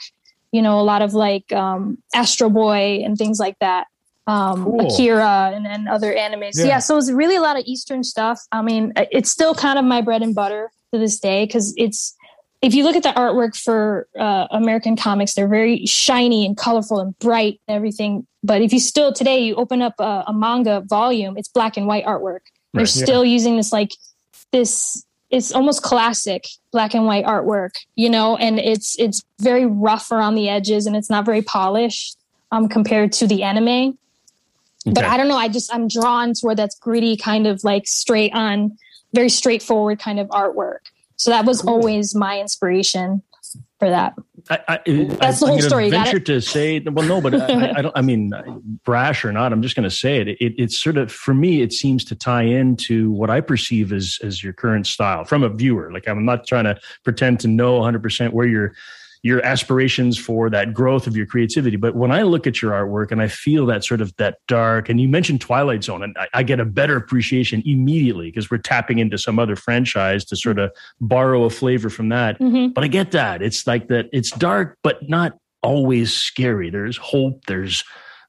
You know, a lot of like um, Astro Boy and things like that. Um, Cool. Akira and, and other animes. Yeah. Yeah. so it's really a lot of Eastern stuff. I mean, it's still kind of my bread and butter to this day because it's if you look at the artwork for uh, American comics, they're very shiny and colorful and bright and everything. But if you still today you open up a, a manga volume, it's black and white artwork. They're Right. still using this like this. It's almost classic black and white artwork, you know, and it's it's very rough around the edges and it's not very polished um, compared to the anime. But I don't know. I just I'm drawn to where that's gritty, kind of like straight on, very straightforward kind of artwork. So that was always my inspiration for that. I, I, That's the I'm whole story, Venture to say, well, no, but I, I don't. I mean, brash or not, I'm just going to say it. it. It's sort of for me, it seems to tie into what I perceive as as your current style from a viewer. Like I'm not trying to pretend to know 100 percent where your your aspirations for that growth of your creativity. But when I look at your artwork and I feel that sort of that dark, and you mentioned Twilight Zone, and I, I get a better appreciation immediately because we're tapping into some other franchise to sort of borrow a flavor from that. Mhm. But I get that. It's like that. It's dark, but not always scary. There's hope. There's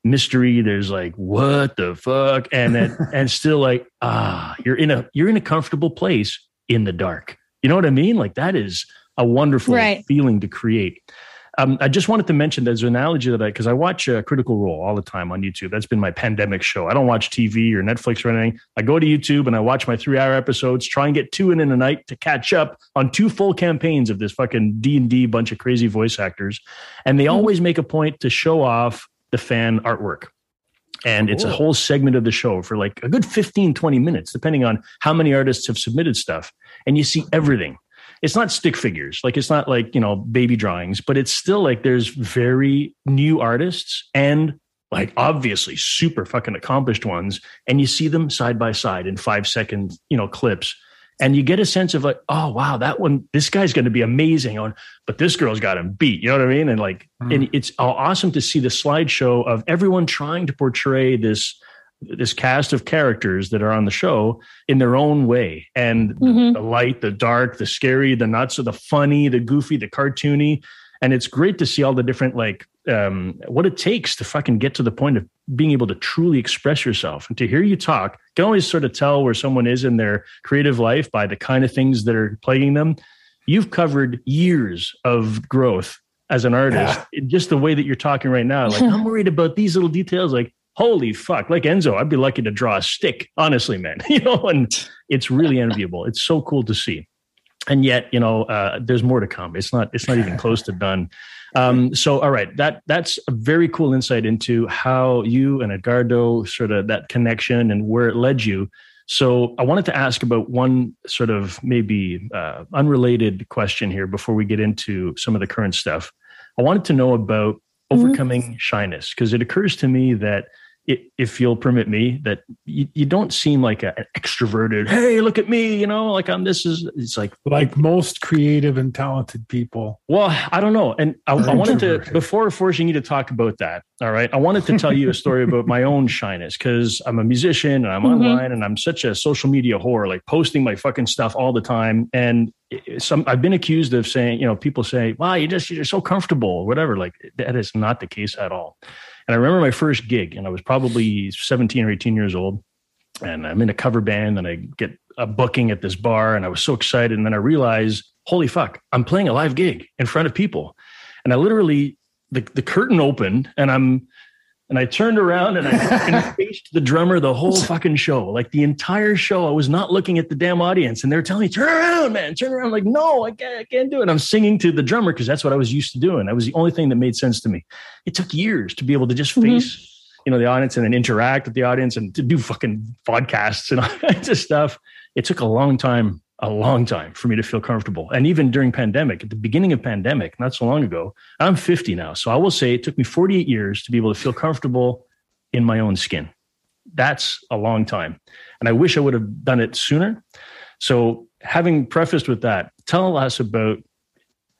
mystery. There's like what the fuck, and then [LAUGHS] and still like ah, you're in a you're in a comfortable place in the dark. You know what I mean? Like that is a wonderful Right. feeling to create. Um, I just wanted to mention there's an analogy that I because I watch uh, Critical Role all the time on YouTube. That's been my pandemic show. I don't watch TV or Netflix or anything. I go to YouTube and I watch my three hour episodes. Try and get two in in a night to catch up on two full campaigns of this fucking D and D bunch of crazy voice actors, and they always make a point to show off the fan artwork. And it's a whole segment of the show for like a good 15, 20 minutes, depending on how many artists have submitted stuff. And you see everything it's not stick figures like it's not like you know baby drawings but it's still like there's very new artists and like obviously super fucking accomplished ones, and you see them side by side in five second, you know, clips. And you get a sense of like, oh wow, that one, this guy's going to be amazing on, but this girl's got him beat. You know what I mean? And like, mm. and it's awesome to see the slideshow of everyone trying to portray this this cast of characters that are on the show in their own way. And mm-hmm. the, the, light the dark the scary the nuts of the funny the goofy the cartoony. And it's great to see all the different like um, what it takes to fucking get to the point of being able to truly express yourself. And to hear you talk you can always sort of tell where someone is in their creative life by the kind of things that are plaguing them. You've covered years of growth as an artist yeah. just the way that you're talking right now. Like i'm worried about these little details. Like holy fuck like enzo i'd be lucky to draw a stick honestly man [LAUGHS] you know and it's really enviable. It's so cool to see. And yet you know uh, there's more to come. It's not it's not even close to done. Um, so all right that that's a very cool insight into how you and edgardo sort of that connection and where it led you. So i wanted to ask about one sort of maybe uh, unrelated question here before we get into some of the current stuff. I wanted to know about mm-hmm. overcoming mm-hmm. shyness because it occurs to me that if you'll permit me, that you, you don't seem like a, an extroverted. Hey, look at me, you know, like I'm. This is. It's like like most creative and talented people. Well, I don't know, and I, I wanted to before forcing you to talk about that. All right, I wanted to tell you a story about my own shyness because I'm a musician and I'm mm-hmm. online and I'm such a social media whore, like posting my fucking stuff all the time. And some I've been accused of saying, you know, people say, "Wow, you just you're so comfortable," whatever. Like that is not the case at all. And I remember my first gig, and I was probably 17 or 18 years old. And I'm in a cover band, and I get a booking at this bar, and I was so excited. And then I realized, holy fuck, I'm playing a live gig in front of people. And I literally, the, the curtain opened, and I'm and I turned around and I [LAUGHS] faced the drummer the whole fucking show. Like the entire show, I was not looking at the damn audience. And they're telling me, turn around, man, turn around. I'm like, no, I can't, I can't do it. And I'm singing to the drummer because that's what I was used to doing. That was the only thing that made sense to me. It took years to be able to just mm-hmm. face, mm-hmm. you know, the audience and then interact with the audience and to do fucking podcasts and [LAUGHS] all kinds of stuff. It took a long time a long time for me to feel comfortable. And even during pandemic, at the beginning of pandemic, not so long ago, I'm 50 now. So I will say it took me 48 years to be able to feel comfortable in my own skin. That's a long time. And I wish I would have done it sooner. So having prefaced with that, tell us about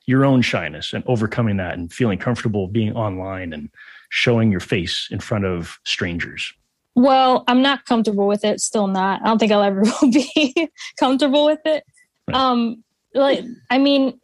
your own shyness and overcoming that and feeling comfortable being online and showing your face in front of strangers. Well, I'm not comfortable with it. Still not. I don't think I'll ever [LAUGHS] be comfortable with it. Um, like, I mean,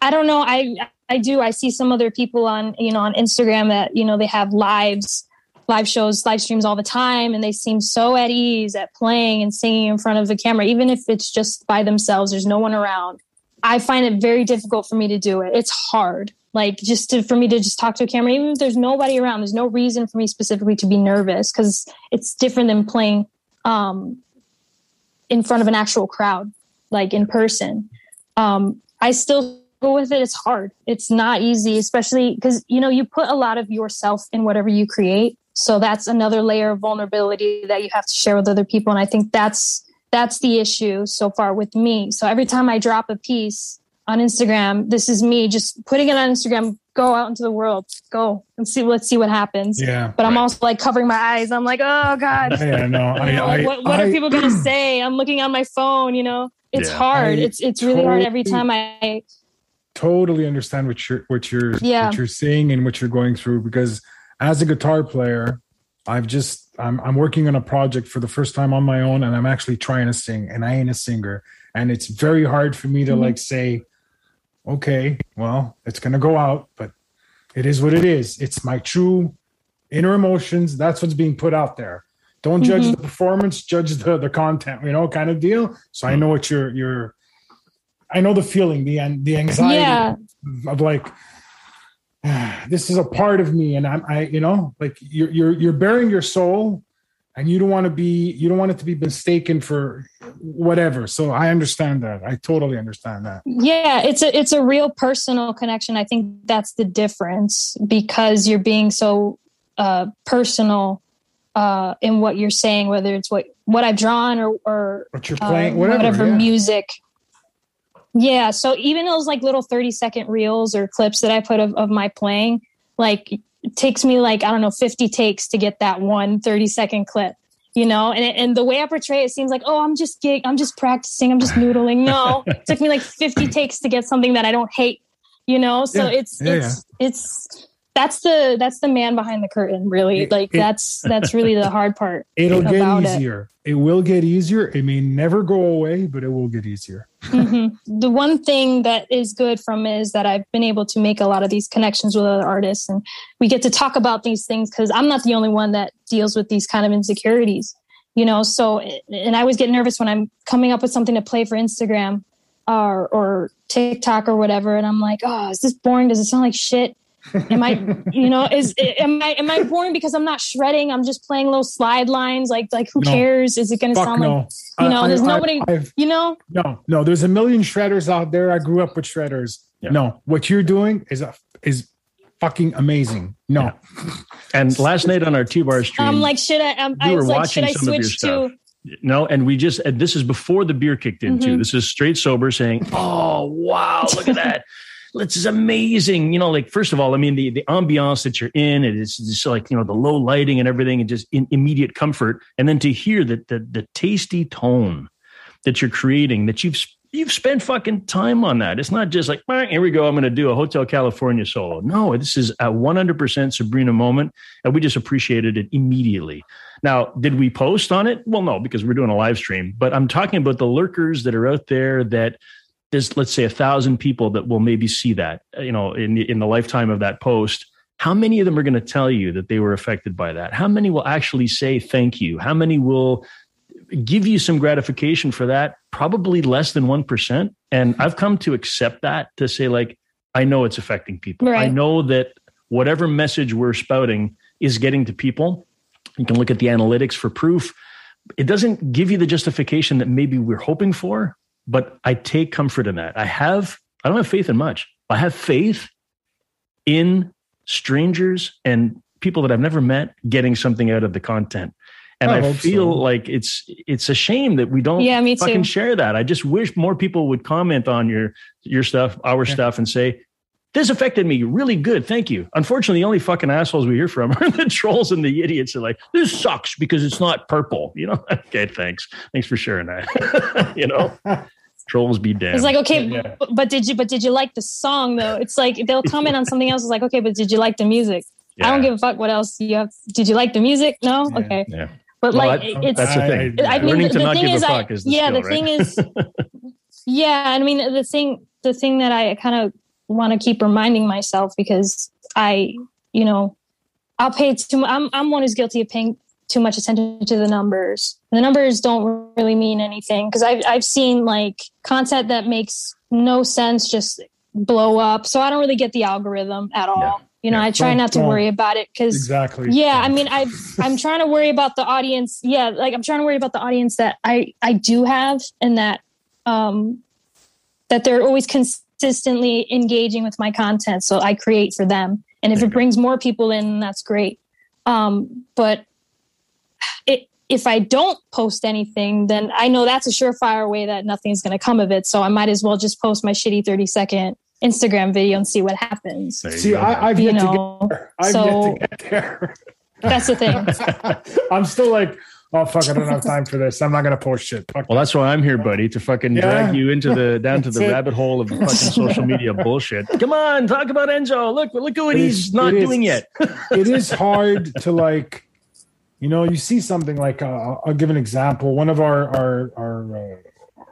I don't know. I I do. I see some other people on you know on Instagram that you know they have lives, live shows, live streams all the time, and they seem so at ease at playing and singing in front of the camera, even if it's just by themselves. There's no one around. I find it very difficult for me to do it. It's hard like just to, for me to just talk to a camera even if there's nobody around there's no reason for me specifically to be nervous because it's different than playing um, in front of an actual crowd like in person. Um, i still go with it it's hard. It's not easy especially because you know you put a lot of yourself in whatever you create. So that's another layer of vulnerability that you have to share with other people and i think that's that's the issue so far with me. So every time i drop a piece on Instagram. This is me just putting it on Instagram. Go out into the world. Go and see. Let's see what happens. Yeah. But right. I'm also like covering my eyes. I'm like, oh god. Yeah, no. I, I, what, what I, are people gonna say? I'm looking on my phone. You know, it's yeah, hard. it's it's really totally, hard every time I. Totally understand what you're what you're yeah. what you're saying and what you're going through because as a guitar player, I've just I'm I'm working on a project for the first time on my own and I'm actually trying to sing and I ain't a singer and it's very hard for me to mm-hmm. like say okay, well, it's going to go out, but it is what it is. It's my true inner emotions. That's what's being put out there. Don't judge mm-hmm. the performance, judge the the content, you know, kind of deal. So I know what you're you're I know the feeling, the the anxiety yeah. of like [SIGHS] this is a part of me and I'm I you know, like you're you're you're bearing your soul and you don't want to be you don't want it to be mistaken for whatever. So i understand that. I totally understand that. Yeah it's a it's a real personal connection. I think that's the difference because you're being so uh personal uh in what you're saying whether it's what what i've drawn or or what you're playing uh, whatever, whatever yeah. music. Yeah so even those like little 30 second reels or clips that i put of, of my playing like it takes me like I don't know 50 takes to get that one 30 second clip you know? And, and the way i portray it seems like oh i'm just gig i'm just practicing i'm just noodling. No it [LAUGHS] took me like 50 takes to get something that i don't hate you know? So Yeah. it's Yeah, it's it's that's the that's the man behind the curtain really It- like it- that's that's really the hard part [LAUGHS] It'll get about it. easier. It. will get easier. It may never go away, but it will get easier. Mhm. The one thing that is good from it is that I've been able to make a lot of these connections with other artists, and we get to talk about these things because I'm not the only one that deals with these kind of insecurities, you know. So, and I always get nervous when I'm coming up with something to play for Instagram or or TikTok or whatever, and I'm like, oh, is this boring? Does it sound like shit? Am I, you know, is am I am I boring because I'm not shredding? I'm just playing little slide lines. Like like who No. cares? Is it going to sound no. like you know? I- there's I- nobody. I've- you know, no, no. There's a million shredders out there. I grew up with shredders. Yeah. No, what you're doing is a, is fucking amazing. No, Yeah. And last night on our T bar [LAUGHS] stream, I'm like, should I? Um, you I were was like, watching should I some of your switch stuff. to? no, and we just and this is before the beer kicked in too. Mhm. This is straight sober saying, "Oh wow, look at that." [LAUGHS] This is amazing. You know, like first of all, I mean the the ambiance that you're in, it is just like you know the low lighting and everything, and just in immediate comfort. And then to hear that the the tasty tone that you're creating, that you've you've spent fucking time on that. It's not just like "Bah, here we go. I'm going to do a Hotel California solo. No, this is a 100% Sabrina moment, and we just appreciated it immediately. Now, did we post on it? Well, no, because we're doing a live stream. But I'm talking about the lurkers that are out there that there's, let's say, a thousand people that will maybe see that, you know, in the, in the lifetime of that post. How many of them are going to tell you that they were affected by that? How many will actually say thank you? How many will give you some gratification for that? Probably less than 1%. And I've come to accept that to say, like, I know it's affecting people. I know that whatever message we're spouting is getting to people. You can look at the analytics for proof. It doesn't give you the justification that maybe we're hoping for, but I take comfort in that. I have, I don't have faith in much. I have faith in strangers and people that I've never met getting something out of the content. And I I, feel so. like it's it's a shame that we don't Yeah, me fucking too. share that. I just wish more people would comment on your your stuff, our Yeah. stuff, and say, this affected me really good. Thank you. Unfortunately, the only fucking assholes we hear from [LAUGHS] are the trolls and the idiots are like, this sucks because it's not purple. You know? [LAUGHS] Okay, thanks. Thanks for sharing that. [LAUGHS] you know? Trolls be damned. It's like okay, Yeah. but, but did you? But did you like the song though? It's like they'll comment on something else. It's like okay, but did you like the music? I don't give a fuck what else you have. Did you like the music? No, Yeah. okay. Yeah. But Well, like I- it's that's the thing. I- I mean, Learning the, the thing is, I, is yeah, skill, the right? thing is, yeah, and I mean, the thing, the thing that I kind of want to keep reminding myself because I, you know, I'll pay too. I'm I'm one who's guilty of paying too much attention to the numbers. The numbers don't really mean anything because I've I've seen like content that makes no sense just blow up. So I don't really get the algorithm at all. Yeah. You know, Yeah. I try Don't- to worry about it because exactly. yeah i mean i i'm trying to worry about the audience yeah like i'm trying to worry about the audience that i i do have and that um that they're always consistently engaging with my content so i create for them and if it brings more people in that's great um but it if i don't post anything then i know that's a surefire way that nothing's going to come of it so i might as well just post my shitty 30 second instagram video and see what happens See, go. I, I've you yet to get there. I've so- yet to get there. that's the thing [LAUGHS] I'm still like, oh fuck, I don't have time for this. I'm not gonna post shit. Fuck Well, that's why I'm here, buddy, to fucking Yeah. drag you into the [LAUGHS] down to the it. rabbit hole of fucking social media [LAUGHS] bullshit. Come on, talk about Enzo. Look, look at what It he's is- not it is. doing yet. [LAUGHS] it is hard to like you know you see something like uh, i'll give an example one of our our our, uh,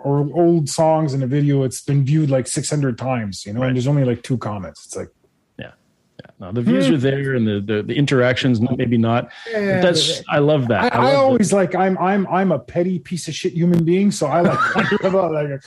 our old songs in a video it's been viewed like 600 times you know Right. and there's only like two comments it's like No, the views are there, and the, the the interactions maybe not. yeah, That's I love I, that. I, love that. always like I'm I'm I'm a petty piece of shit human being, so I like wonder about like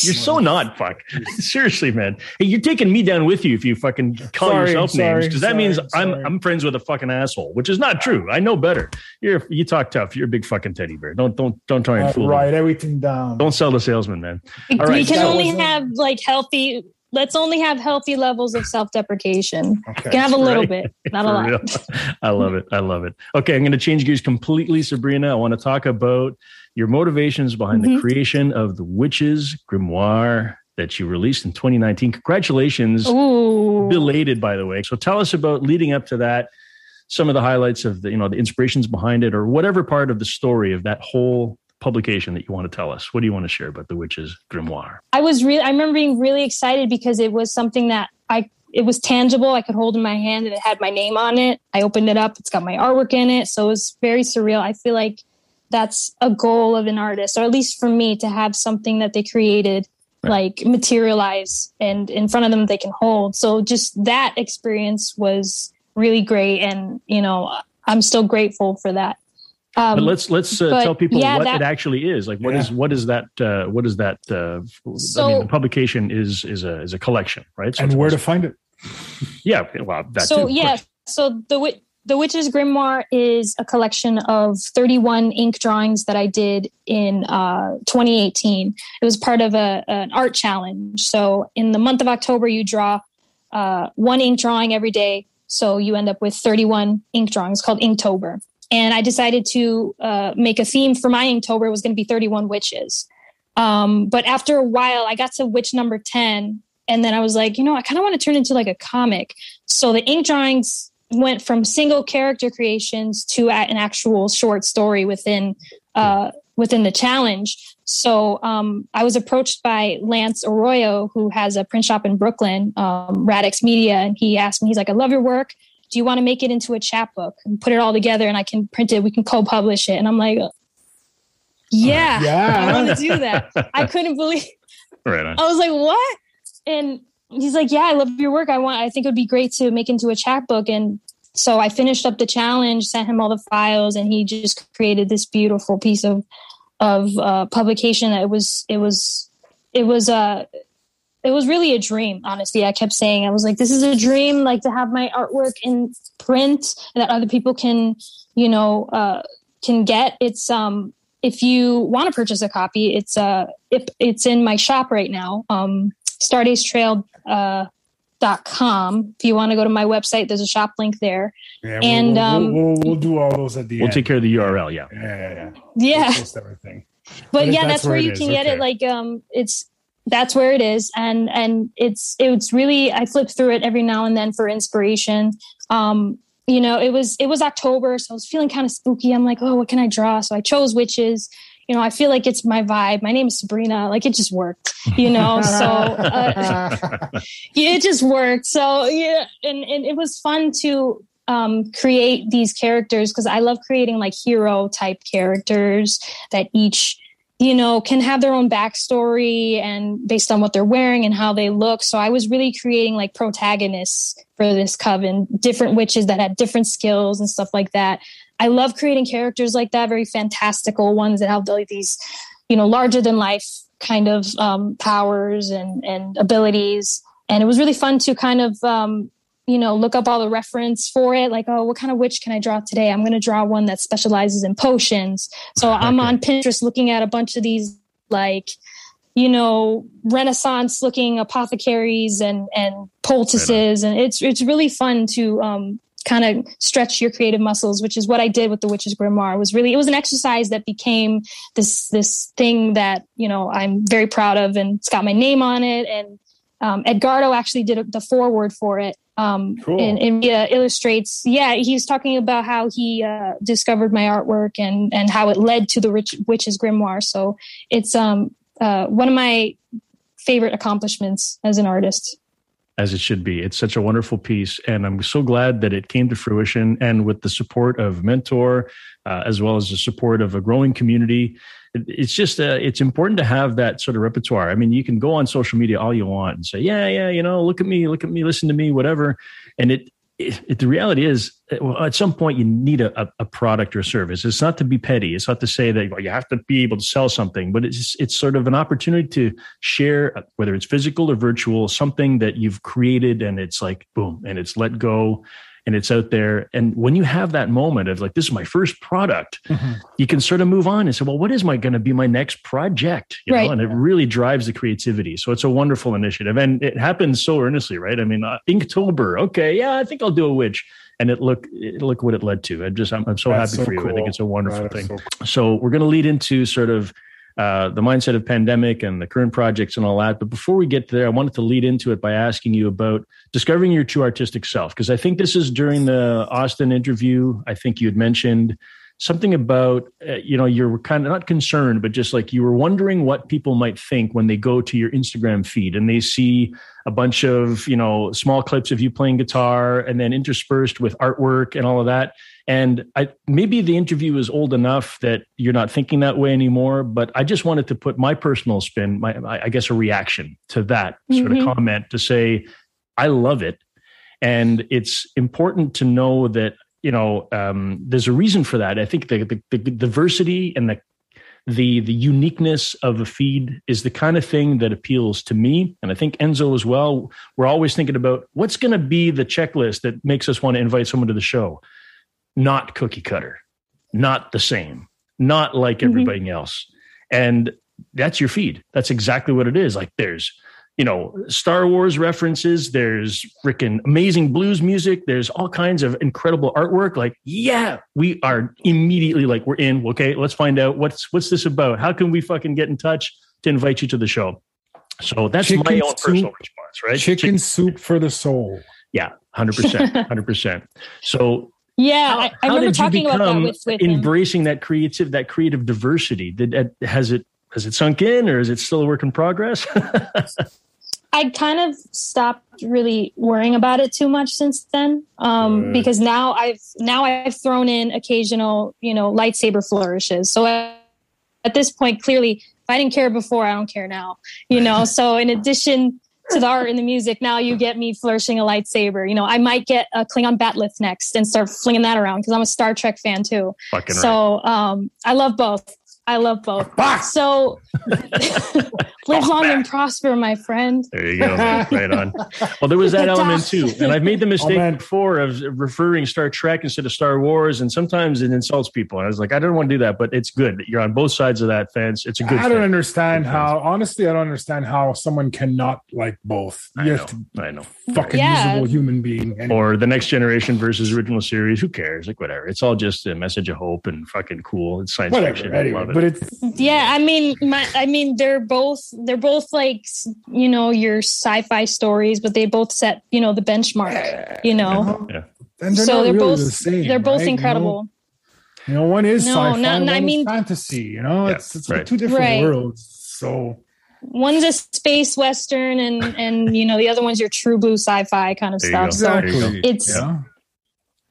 You're so not fuck. Seriously, man. Hey, you're taking me down with you if you fucking call Sorry, yourself sorry, names because that sorry, means I'm. I'm friends with a fucking asshole, which is not true. I know better. You're you talk tough. You're a big fucking teddy bear. Don't don't don't try and uh, fool me. write everything down. Don't sell the salesman, man. we All right, can that only have like healthy let's only have healthy levels of self-deprecation Okay. can have a little Right. bit not a lot real. [LAUGHS] I love it. I love it. Okay, I'm going to change gears completely, Sabrina. I want to talk about your motivations behind the Mhm. creation of the Witches Grimoire that you released in 2019. Congratulations. Ooh. Belated, by the way. So tell us about leading up to that, some of the highlights of the, you know, the inspirations behind it or whatever part of the story of that whole publication that you want to tell us. What do you want to share about the witch's grimoire? I was really, I remember being really excited because it was something that I, it was tangible. I could hold in my hand and it had my name on it. I opened it up. It's got my artwork in it. So it was very surreal. I feel like that's a goal of an artist, or at least for me to have something that they created right. like materialize and in front of them they can hold. So just that experience was really great. And, you know, I'm still grateful for that. Um, but let's let's uh, but, tell people yeah, what that, it actually is. Like, what yeah. is what is that? Uh, what is that? Uh, so, I mean, the publication is is a is a collection, right? So and where to find it? Yeah, well, that so too, yeah, so the the Witch's Grimoire is a collection of 31 ink drawings that I did in uh, 2018. It was part of a, an art challenge. So in the month of October, you draw uh, one ink drawing every day. So you end up with 31 ink drawings called Inktober. And I decided to uh, make a theme for my Inktober. Was going to be 31 witches. Um, but after a while, I got to witch number 10. And then I was like, you know, I kind of want to turn into like a comic. So the ink drawings went from single character creations to an actual short story within uh, within the challenge. So um, I was approached by Lance Arroyo, who has a print shop in Brooklyn, um, Radix Media, and he asked me, he's like, "I love your work. Do you want to make it into a chapbook and put it all together, and I can print it? We can co-publish it." And I'm like, "Yeah, yeah. I want to do that." I [LAUGHS] couldn't believe. Right on. I was like, "What?" And he's like, yeah, I love your work. I want, I think it would be great to make into a chapbook. And so I finished up the challenge, sent him all the files, and he just created this beautiful piece of of uh, publication. That it was, it was, it was, uh, it was really a dream. Honestly, I kept saying, I was like, this is a dream, like to have my artwork in print that other people can, you know, uh, can get. It's um, if you want to purchase a copy, it's uh, if it's in my shop right now. Um, Stardust Trail uh, dot com. If you want to go to my website, there's a shop link there. Yeah, and we'll, um, we'll, we'll, we'll, do all those at the we'll end. take care of the URL. Yeah, yeah, yeah. Yeah, yeah. everything. But, but yeah, that's, that's where, you can get it. Like, um, it's that's where it is, and and it's it's really I flip through it every now and then for inspiration. Um, you know, it was it was October, so I was feeling kind of spooky. I'm like, oh, what can I draw? So I chose witches you know, I feel like it's my vibe. My name is Sabrina. Like it just worked, you know. [LAUGHS] so uh, [LAUGHS] it just worked. So yeah, and and it was fun to um, create these characters because I love creating like hero type characters that each you know can have their own backstory and based on what they're wearing and how they look so i was really creating like protagonists for this coven different witches that had different skills and stuff like that I love creating characters like that, very fantastical ones that have like these, you know, larger than life kind of um, powers and and abilities. And it was really fun to kind of um, you know look up all the reference for it like oh what kind of witch can i draw today i'm going to draw one that specializes in potions so [LAUGHS] i'm on pinterest looking at a bunch of these like you know renaissance looking apothecaries and and poultices right and it's it's really fun to um kind of stretch your creative muscles, which is what I did with the Witch's Grimoire. It was really it was an exercise that became this this thing that you know I'm very proud of, and it's got my name on it. And um, Edgardo actually did the foreword for it. Um, cool. and, and uh, illustrates, yeah, he's talking about how he uh, discovered my artwork and and how it led to the Rich, Witch's Grimoire. So it's um uh, one of my favorite accomplishments as an artist as it should be. It's such a wonderful piece, and I'm so glad that it came to fruition. And with the support of Mentor, uh, as well as the support of a growing community, it, it's just uh, it's important to have that sort of repertoire. I mean, you can go on social media all you want and say, "Yeah, yeah, you know, look at me, look at me, listen to me, whatever," and it it, it, the reality is, well, at some point, you need a, a, product or a service. It's not to be petty. It's not to say that well, you have to be able to sell something, but it's it's sort of an opportunity to share, whether it's physical or virtual, something that you've created, and it's like boom, and it's let go, and it's out there. And when you have that moment of like, this is my first product, mm-hmm. you can sort of move on and say, well, what is my going to be my next project? You right. know, and it really drives the creativity. So it's a wonderful initiative, and it happens so earnestly, right? I mean, uh, Inktober, okay, yeah, I think I'll do a witch and it look it, look what it led to. I just I'm, I'm so That's happy so for you. Cool. I think it's a wonderful thing. So, cool. so, we're going to lead into sort of uh, the mindset of pandemic and the current projects and all that. But before we get there, I wanted to lead into it by asking you about discovering your true artistic self because I think this is during the Austin interview. I think you had mentioned something about uh, you know you're kind of not concerned but just like you were wondering what people might think when they go to your instagram feed and they see a bunch of you know small clips of you playing guitar and then interspersed with artwork and all of that and I, maybe the interview is old enough that you're not thinking that way anymore but i just wanted to put my personal spin my i guess a reaction to that mm-hmm. sort of mm-hmm. comment to say i love it and it's important to know that you know, um, there's a reason for that. I think the, the, the diversity and the the the uniqueness of a feed is the kind of thing that appeals to me. And i think enzo as well we're always thinking about what's going to be the checklist that makes us want to invite someone to the show. Not cookie cutter not the same not like mm-hmm. everybody else. And that's your feed. That's exactly what it is. Like there's you know, Star Wars references. There's freaking amazing blues music. There's all kinds of incredible artwork. Like, yeah, we are immediately like, we're in. Okay, let's find out what's what's this about. How can we fucking get in touch to invite you to the show? So that's chicken my own soup, personal response, right? Chicken, chicken, soup for the soul. Yeah, hundred percent, hundred percent. So yeah, how, I, I remember talking about that with, with embracing him. that creative that creative diversity. Did has it has it sunk in, or is it still a work in progress? [LAUGHS] I kind of stopped really worrying about it too much since then, um, because now I've now I've thrown in occasional, you know, lightsaber flourishes. So at, at this point, clearly, if I didn't care before, I don't care now. You know, [LAUGHS] so in addition to the art and the music, now you get me flourishing a lightsaber. You know, I might get a Klingon bat'leth next and start flinging that around because I'm a Star Trek fan too. Fucking so right. um, I love both. I love both. So [LAUGHS] [LAUGHS] live long and prosper, my friend. There you go. [LAUGHS] right on. Well, there was that element too. And I've made the [LAUGHS] mistake oh, before of referring Star Trek instead of Star Wars. And sometimes it insults people. I was like, I don't want to do that, but it's good. That you're on both sides of that fence. It's a good I don't understand how, honestly, I don't understand how someone cannot like both. You I know. To, I know. Fucking yeah. usable human being. Anyway. Or the next generation versus original series. Who cares? Like, whatever. It's all just a message of hope and fucking cool. It's science whatever, fiction. Anyway, I love it but it's yeah i mean my, i mean they're both they're both like you know your sci-fi stories but they both set you know the benchmark you know yeah. And they're so they're really both the same, they're both right? incredible you know, you know one is no, sci-fi not, one I mean, fantasy you know yeah, it's, it's right. like two different right. worlds so one's a space western and and you know the other one's your true blue sci-fi kind of there stuff so it's yeah.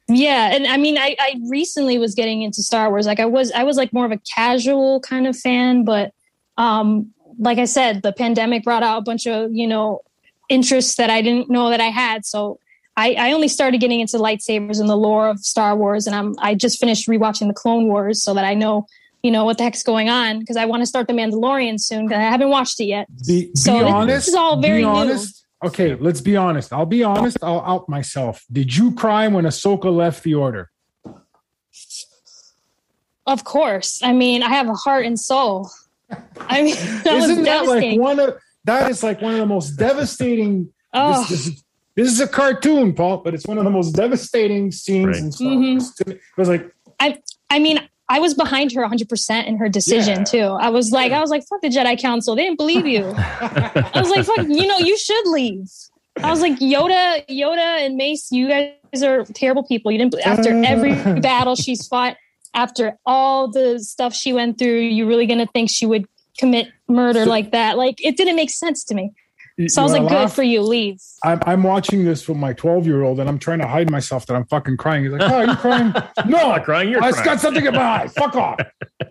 Yeah, and I mean, I, I recently was getting into Star Wars. Like I was, I was like more of a casual kind of fan, but um, like I said, the pandemic brought out a bunch of you know interests that I didn't know that I had. So I, I only started getting into lightsabers and the lore of Star Wars, and I'm I just finished rewatching the Clone Wars so that I know you know what the heck's going on because I want to start the Mandalorian soon because I haven't watched it yet. Be, so be honest, this is all very new. Honest Okay, let's be honest. I'll be honest. I'll out myself. Did you cry when Ahsoka left the order? Of course. I mean, I have a heart and soul. [LAUGHS] I mean, that isn't that like one of that is like one of the most devastating. Oh. This, this, this, is a cartoon, Paul, but it's one of the most devastating scenes right. in Star Wars. Mm-hmm. It was like I. I mean, I was behind her 100% in her decision yeah. too. I was like, I was like, fuck the Jedi Council. They didn't believe you. [LAUGHS] I was like, fuck, you know, you should leave. I was like, Yoda, Yoda and Mace, you guys are terrible people. You didn't, after every battle she's fought, after all the stuff she went through, you really going to think she would commit murder so, like that? Like, it didn't make sense to me. So I was like, laugh? good for you, leave. I'm, I'm watching this with my 12 year old and I'm trying to hide myself that I'm fucking crying. He's like, oh, you're crying? [LAUGHS] no, I'm not crying. You're I crying. got something in my eye. Fuck off.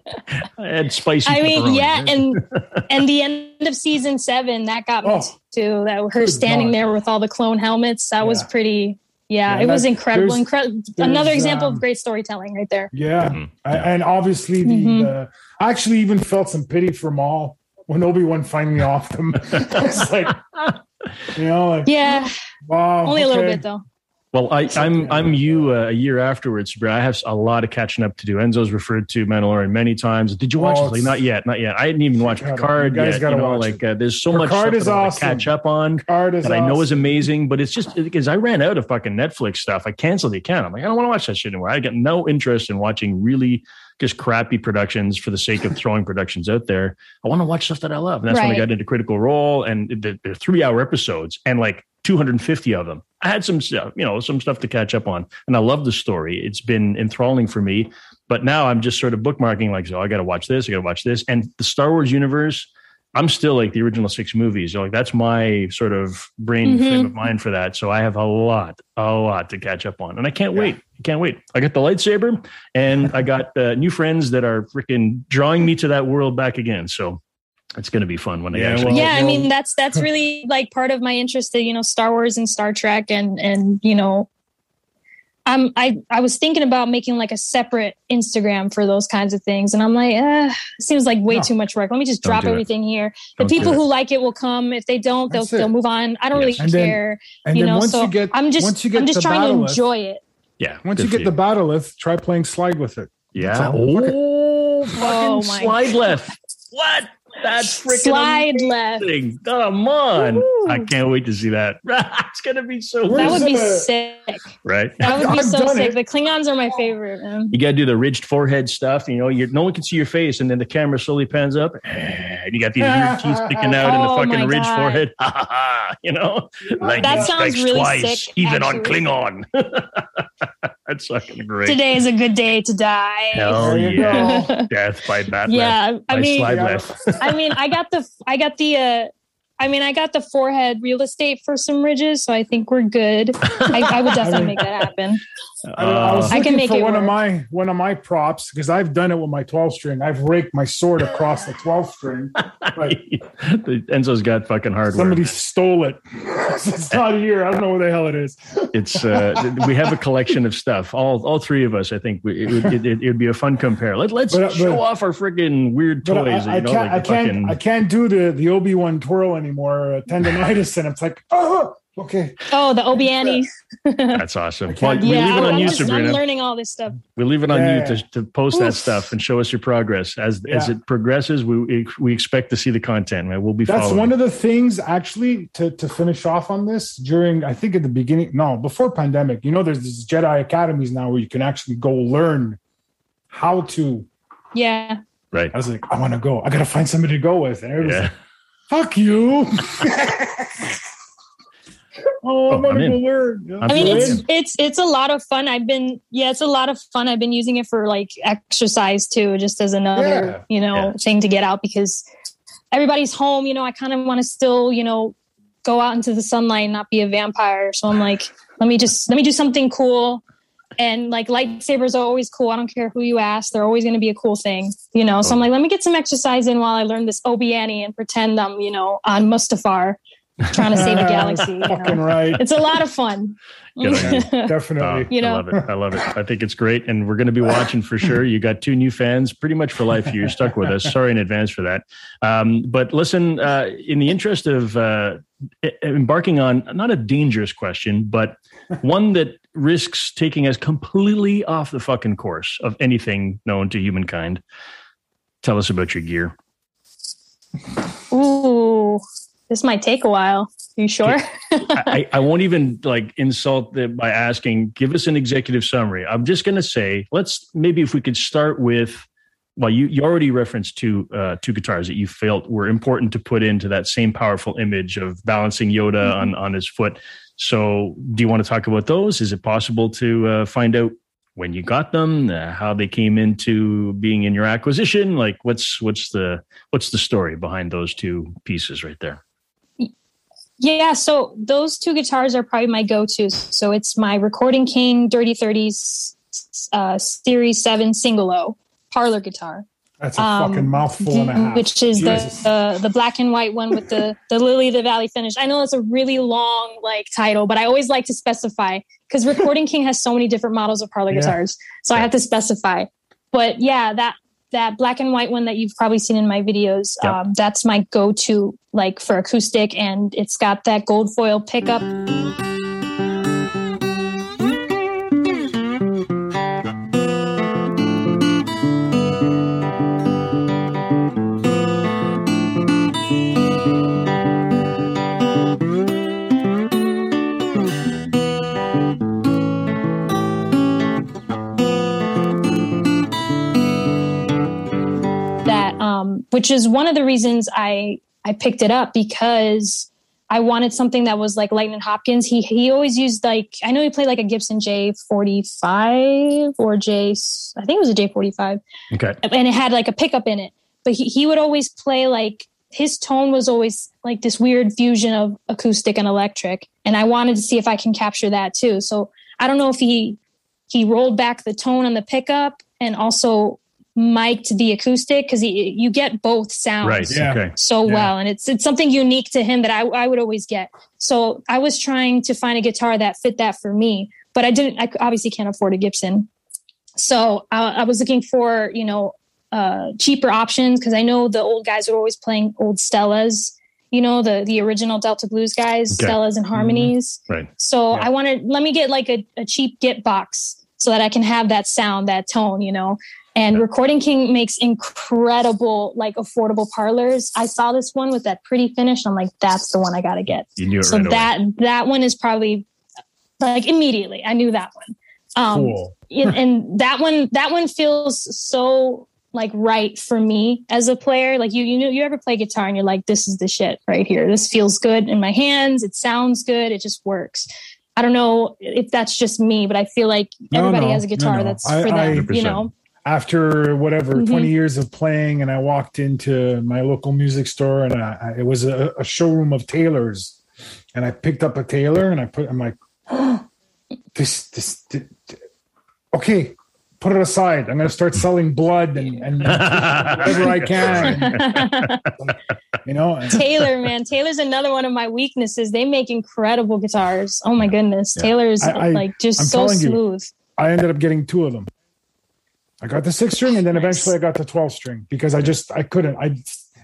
[LAUGHS] I had spicy. I mean, yeah. And, [LAUGHS] and the end of season seven, that got me oh, too. That her standing God. there with all the clone helmets. That yeah. was pretty, yeah, yeah it was incredible. Incredible. Another example um, of great storytelling right there. Yeah. Mm-hmm. And obviously the, mm-hmm. I actually even felt some pity for Maul when Obi Wan finally off them. it's like, [LAUGHS] you know, like, yeah, wow, only okay. a little bit though. Well, I, am I'm, I'm you uh, a year afterwards, but I have a lot of catching up to do. Enzo's referred to Mandalorian many times. Did you watch oh, it? Like, not yet, not yet. I didn't even watch Picard you yet. You know, like uh, there's so Picard much stuff is awesome. catch up on Picard that I know awesome. is amazing. But it's just because I ran out of fucking Netflix stuff. I canceled the account. I'm like, I don't want to watch that shit anymore. I get no interest in watching really just crappy productions for the sake of throwing productions out there. I want to watch stuff that I love. And that's right. when I got into Critical Role and the, the three hour episodes and like 250 of them. I had some stuff, you know, some stuff to catch up on. And I love the story. It's been enthralling for me. But now I'm just sort of bookmarking like, so I got to watch this, I got to watch this. And the Star Wars universe, I'm still like the original six movies. Like that's my sort of brain mm-hmm. frame of mind for that. So I have a lot, a lot to catch up on, and I can't yeah. wait. I can't wait. I got the lightsaber, and I got uh, new friends that are freaking drawing me to that world back again. So it's going to be fun when I yeah, actually. Well, yeah, well, I mean that's that's really like part of my interest in you know Star Wars and Star Trek and and you know I'm I I was thinking about making like a separate Instagram for those kinds of things, and I'm like, eh, it seems like way no. too much work. Let me just don't drop everything it. here. The don't people who like it will come. If they don't, they'll they'll move on. I don't yes. really and care. Then, you know, so you get, I'm just I'm just trying to enjoy it. Yeah. Once you get you. the bat'leth, try playing slide with it. Yeah. Oh, oh slide left. What? That's freaking slide amazing. left. Come on! Ooh. I can't wait to see that. [LAUGHS] it's gonna be so. That would be sick. Right. That would be I've so sick. It. The Klingons are my favorite. Man. You got to do the ridged forehead stuff. You know, you no one can see your face, and then the camera slowly pans up, and you got these weird teeth sticking out oh, in the [LAUGHS] oh fucking ridged God. forehead. [LAUGHS] you know, like that sounds really twice, sick. Even actually. on Klingon. That's fucking great. Today is a good day to die. Hell yeah! Death by bat. Yeah, I mean, [LAUGHS] I mean, I got the, I got the, uh, I mean, I got the forehead real estate for some ridges, so I think we're good. I, I would [LAUGHS] definitely make that happen. I, I was I can make for one work. of my one of my props because I've done it with my 12 string. I've raked my sword across the 12 string. [LAUGHS] Enzo's got fucking hardware. Somebody stole it. [LAUGHS] it's not here. I don't know where the hell it is. It's uh, we have a collection of stuff. All all three of us. I think we, it, would, it, it, would be a fun compare. Let, let's but, show but, off our freaking weird toys. I, I, know, can't. Like I can't. Fucking... I can't do the the Obi Wan twirl anymore. Uh, tendonitis, and it's like oh Okay. Oh, the Obiani. That's awesome. Well, we yeah, leave it on you, Sabrina. I'm learning all this stuff. We leave it on yeah. you to, to post Oof. that stuff and show us your progress. As yeah. as it progresses, we we expect to see the content. Man. We'll be. That's following. one of the things actually to to finish off on this during. I think at the beginning, no, before pandemic. You know, there's these Jedi academies now where you can actually go learn how to. Yeah. Right. I was like, I want to go. I got to find somebody to go with, and everybody's yeah. like, "Fuck you." [LAUGHS] oh, I'm oh, gonna go learn. I mean, it's it's it's a lot of fun. I've been yeah, it's a lot of fun. I've been using it for like exercise too, just as another yeah. you know yeah. thing to get out because everybody's home. You know, I kind of want to still you know go out into the sunlight and not be a vampire. So I'm like, let me just let me do something cool. And like lightsabers are always cool. I don't care who you ask; they're always going to be a cool thing, you know. So I'm like, let me get some exercise in while I learn this Obiani and pretend I'm, you know, on Mustafar trying to save the [LAUGHS] galaxy. You know? Fucking right. It's a lot of fun. [LAUGHS] Definitely. Uh, you know? I love it. I love it. I think it's great. And we're going to be watching for sure. You got two new fans pretty much for life. You're stuck with us. Sorry in advance for that. Um, but listen, uh, in the interest of uh, embarking on not a dangerous question, but one that risks taking us completely off the fucking course of anything known to humankind, tell us about your gear. Ooh. This might take a while. Are you sure? I, I, won't even like insult it by asking, give us an executive summary. I'm just going to say, let's maybe if we could start with, well, you, you already referenced two, uh, two guitars that you felt were important to put into that same powerful image of balancing Yoda mm-hmm. on, on his foot. So do you want to talk about those? Is it possible to uh, find out when you got them, uh, how they came into being in your acquisition? Like what's, what's the, what's the story behind those two pieces right there? Yeah, so those two guitars are probably my go-tos. So it's my Recording King Dirty 30s uh, Series 7 single O parlor guitar. That's a um, fucking mouthful and a half. Which is Jesus. the uh, the black and white one with the [LAUGHS] the Lily of the Valley finish. I know it's a really long like title, but I always like to specify because Recording King has so many different models of parlor yeah. guitars, so I have to specify. But yeah, that that black and white one that you've probably seen in my videos. Yep. Um, that's my go-to like for acoustic, and it's got that gold foil pickup. Um, which is one of the reasons I I picked it up because I wanted something that was like Lightnin' Hopkins. He he always used like I know he played like a Gibson J forty five or J I think it was a J forty five. Okay. And it had like a pickup in it. But he, he would always play like his tone was always like this weird fusion of acoustic and electric. And I wanted to see if I can capture that too. So I don't know if he he rolled back the tone on the pickup and also mic'd the acoustic because you get both sounds Right. Yeah. Okay. so Yeah. well and it's it's something unique to him that I, I would always get so i was trying to find a guitar that fit that for me but i didn't i obviously can't afford a gibson so i, I was looking for you know uh cheaper options because i know the old guys are always playing old stellas you know the the original delta blues guys Okay. stellas and harmonies Right. so Yeah. I wanted let me get like a, a cheap Git box so that I can have that sound, that tone, you know. And Recording King makes incredible, like affordable parlors. I saw this one with that pretty finish. I'm like, that's the one I gotta get. You knew it So right away. that that one is probably like immediately. I knew that one. Um, Cool. [LAUGHS] and, that one that one feels so like right for me as a player like you you know you ever play guitar and you're like this is the shit right here this feels good in my hands it sounds good it just works i don't know if that's just me but i feel like everybody no, has a guitar no. that's I- for them I- you know After whatever Mhm. 20 years of playing, and I walked into my local music store, and I, I, it was a, a showroom of Taylors, and I picked up a Taylor, and I put, I'm like, [GASPS] this, this, th- th- okay, put it aside. I'm going to start selling blood and, and whatever I can, [LAUGHS] you know. taylor man taylor's another one of my weaknesses they make incredible guitars oh my goodness Yeah. taylor's I- like just I'm so telling you. smooth I ended up getting two of them. I got the six string, and then eventually I got the twelve string because I just I couldn't. I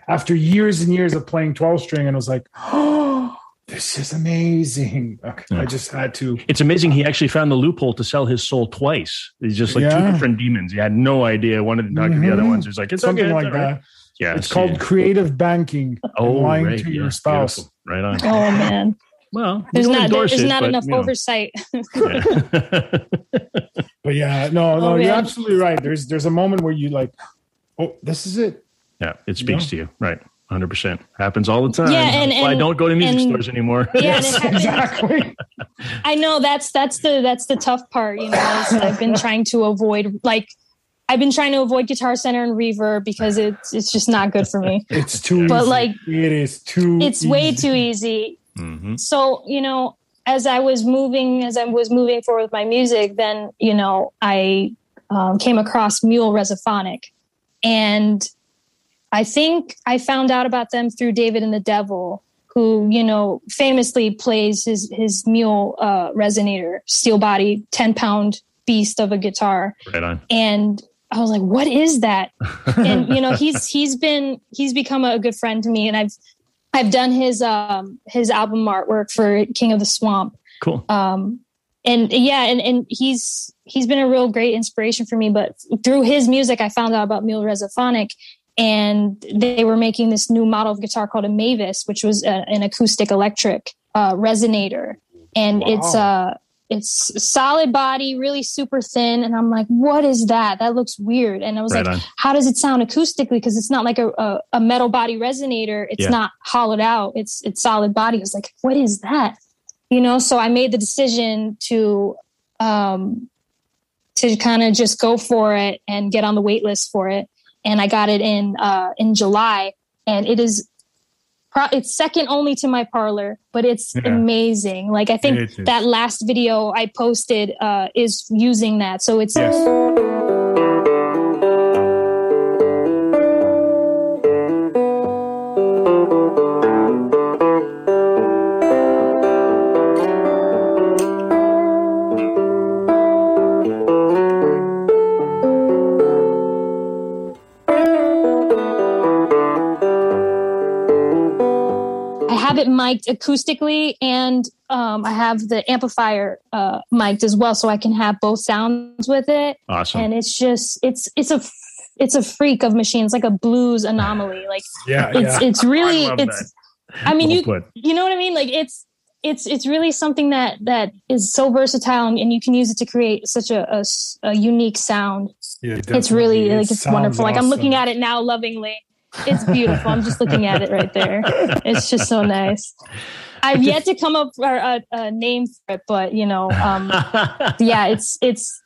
after years and years of playing twelve string, and I was like, oh, [GASPS] this is amazing. Okay, Yeah. I just had to. It's amazing he actually found the loophole to sell his soul twice. He's just like two different demons. He had no idea. One of the, the other Mhm. ones. He's like, it's Something okay, like it's all right. that. Yeah. It's see. called creative banking. oh, lying right, to yeah, your spouse. beautiful. Right on. oh man Well, there's don't not there's it, not but, enough you know. oversight [LAUGHS] Yeah. [LAUGHS] But yeah, no, no, Oh, you're absolutely right. There's there's a moment where you like, oh, this is it. yeah, it speaks to you. Right. 100%. Happens all the time. Yeah, and- That's why I don't go to music and- stores anymore. yeah and it [LAUGHS] happens- exactly. I know that's that's the that's the tough part. You know, is I've been trying to avoid like I've been trying to avoid Guitar Center and Reverb because it's it's just not good for me. It's too. But, easy. like, it is too. It's way too easy. Mhm. So you know, as I was moving, as I was moving forward with my music, then you know I um, came across Mule Resophonic, and I think I found out about them through David and the Devil, who you know famously plays his his Mule uh, resonator, steel body, ten pound beast of a guitar, Right on. and I was like, "What is that?" [LAUGHS] and you know, he's he's been he's become a good friend to me, and I've I've done his um his album artwork for King of the Swamp, Cool. um, and yeah, and and he's he's been a real great inspiration for me. But through his music, I found out about Mule Resophonic, and they were making this new model of guitar called a Mavis, which was a, an acoustic electric uh, resonator, and it's Wow. uh it's solid body, really super thin, and I'm like, what is that? That looks weird. And I was Right like, on. how does it sound acoustically? Because it's not like a, a, a metal body resonator. It's Yeah. not hollowed out. It's it's solid body. I was like, what is that? You know, so I made the decision to um to kind of just go for it and get on the wait list for it. And I got it in uh in July. And it is pro- it's second only to my parlor, but it's Yeah. amazing. Like I think that last video I posted uh is using that. So it's Yes. Have it mic'd acoustically and um, I have the amplifier uh, mic'd as well, so I can have both sounds with it. Awesome. And it's just it's it's a it's a freak of machines, like a blues anomaly. Like Yeah, it's yeah. it's really I love it's. I mean, Well you put. you know what I mean? Like it's it's it's really something that that is so versatile, and, and you can use it to create such a a unique sound. Yeah, It's really. It like it's sounds wonderful. Like I'm looking at it now, lovingly. It's beautiful. I'm just looking at it right there. It's just so nice. I've yet to come up with a, a name for it, but you know, um, [LAUGHS] yeah, it's it's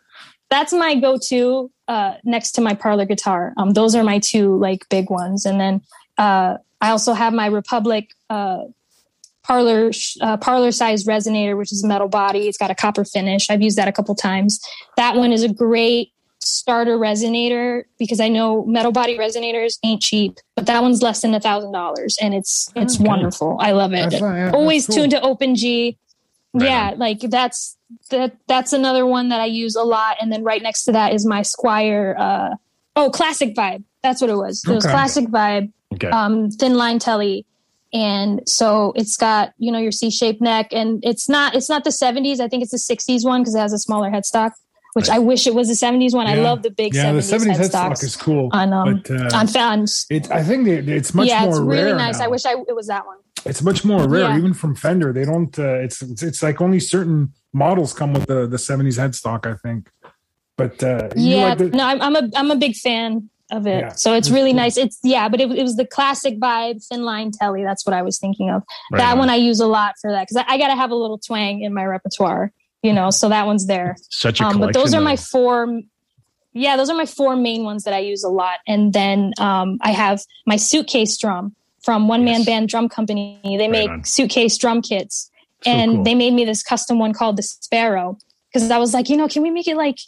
that's my go-to uh, next to my parlor guitar. Um, those are my two like big ones, and then uh, I also have my Republic uh, parlor uh, parlor size resonator, which is metal body. It's got a copper finish. I've used that a couple times. That one is a great starter resonator because I know metal body resonators ain't cheap, but that one's less than a thousand dollars, and it's it's okay. wonderful. I love it. That's, yeah, Always cool. tuned to Open G. Right yeah, on. like that's that that's another one that I use a lot. And then right next to that is my Squier Uh, oh, Classic Vibe. That's what it was. It okay. was Classic Vibe. Okay. Um, thin line telly and so it's got you know your c-shaped neck and it's not it's not the 70s i think it's the 60s one because it has a smaller headstock which right. I wish it was the 70s one. Yeah. I love the big yeah, 70s, the 70s headstock is cool on um, but, uh, on fans. It, I think it's much more yeah, more it's really nice. Now. I wish I it was that one. It's much more rare, yeah. even from Fender. They don't. Uh, it's, it's, it's like only certain models come with the the 70s headstock. I think. But uh, yeah, like the, no, I'm, I'm a I'm a big fan of it. Yeah, so it's really cool. nice. It's yeah, but it, it, was the classic vibe thin line telly. That's what I was thinking of. Right that on. one I use a lot for that because I, I got to have a little twang in my repertoire you know, so that one's there. Such a um, But those are my four. Yeah, those are my four main ones that I use a lot. And then um, I have my suitcase drum from One Man. Band Drum Company. They right make on. suitcase drum kits. So and cool. they made me this custom one called the Sparrow because I was like, you know, can we make it like,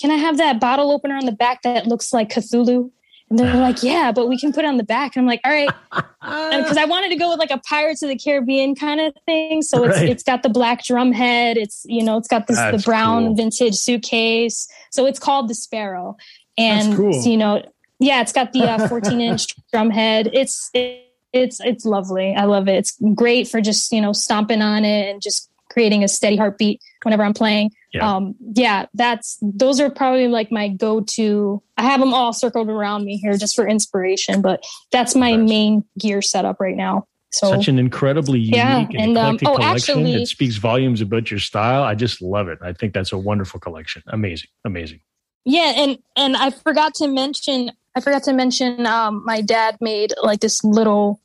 can I have that bottle opener on the back that looks like Cthulhu? And they're like, [SIGHS] yeah, but we can put it on the back. And I'm like, all right. Because [LAUGHS] I wanted to go with like a Pirates of the Caribbean kind of thing. So it's right. it's got the black drum head. It's, you know, it's got this That's the brown cool. vintage suitcase. So it's called the Sparrow. And, cool. you know, yeah, it's got the uh, [LAUGHS] 14 inch drum head. It's, it, it's, it's lovely. I love it. It's great for just, you know, stomping on it and just creating a steady heartbeat whenever I'm playing. Yeah. Um, yeah, that's those are probably like my go-to. I have them all circled around me here just for inspiration, but that's my nice. main gear setup right now. So such an incredibly unique yeah, and, and um, oh, collection actually, that speaks volumes about your style. I just love it. I think that's a wonderful collection. Amazing, amazing. Yeah, and and I forgot to mention. I forgot to mention. Um, my dad made like this little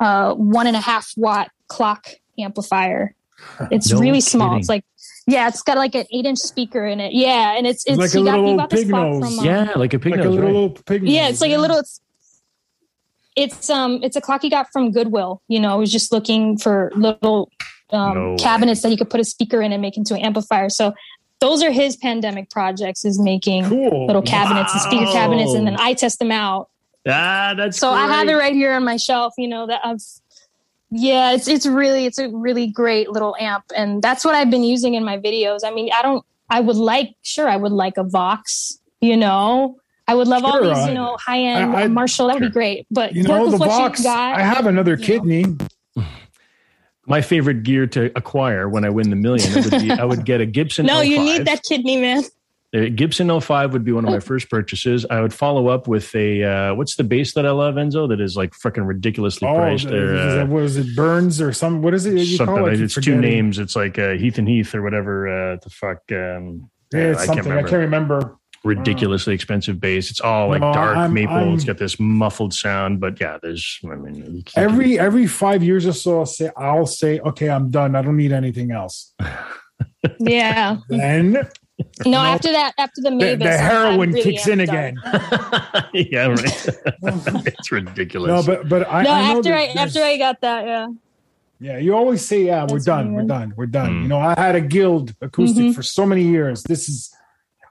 uh, one and a half watt clock amplifier. It's no really kidding. small. It's like yeah, it's got like an eight inch speaker in it. Yeah, and it's it's like a little got, pig nose. From, um, yeah, like a pig like nose. A little, right? pig yeah, it's like a little. It's, it's um it's a clock he got from Goodwill. You know, he was just looking for little um, no cabinets that he could put a speaker in and make into an amplifier. So those are his pandemic projects is making cool. little cabinets wow. and speaker cabinets and then I test them out. Ah, that's so great. I have it right here on my shelf, you know, that I've yeah, it's it's really it's a really great little amp, and that's what I've been using in my videos. I mean, I don't. I would like, sure, I would like a Vox. You know, I would love sure, all these, you know, high end Marshall. That would sure. be great. But you know, the Vox. Got, I have another kidney. Know. [LAUGHS] My favorite gear to acquire when I win the million, would be I would get a Gibson. no, 05. you need that kidney, man. The Gibson 05 would be one of my first purchases. I would follow up with a uh, what's the bass that I love, Enzo? That is like freaking ridiculously oh, priced. There, uh, what is it? Burns or some? What is it? You something. It? It's two names. It's like uh, Heath and Heath or whatever. Uh, the fuck. Um, yeah, it's I something. Can't I can't remember. Ridiculously expensive bass. It's all like no, dark I'm, maple. I'm, it's got this muffled sound, but yeah, there's. I mean, every every five years or so, I'll say, I'll say, okay, I'm done. I don't need anything else. [LAUGHS] yeah. Then [LAUGHS] no, after that, after the Mavis, the, the heroin really kicks in again. [LAUGHS] yeah, right. [LAUGHS] it's ridiculous. No, but but I no I after I after I got that, yeah. Yeah, you always say, "Yeah, we're done, we're done, we're done." Mm. You know, I had a Guild acoustic mm-hmm. for so many years. This is,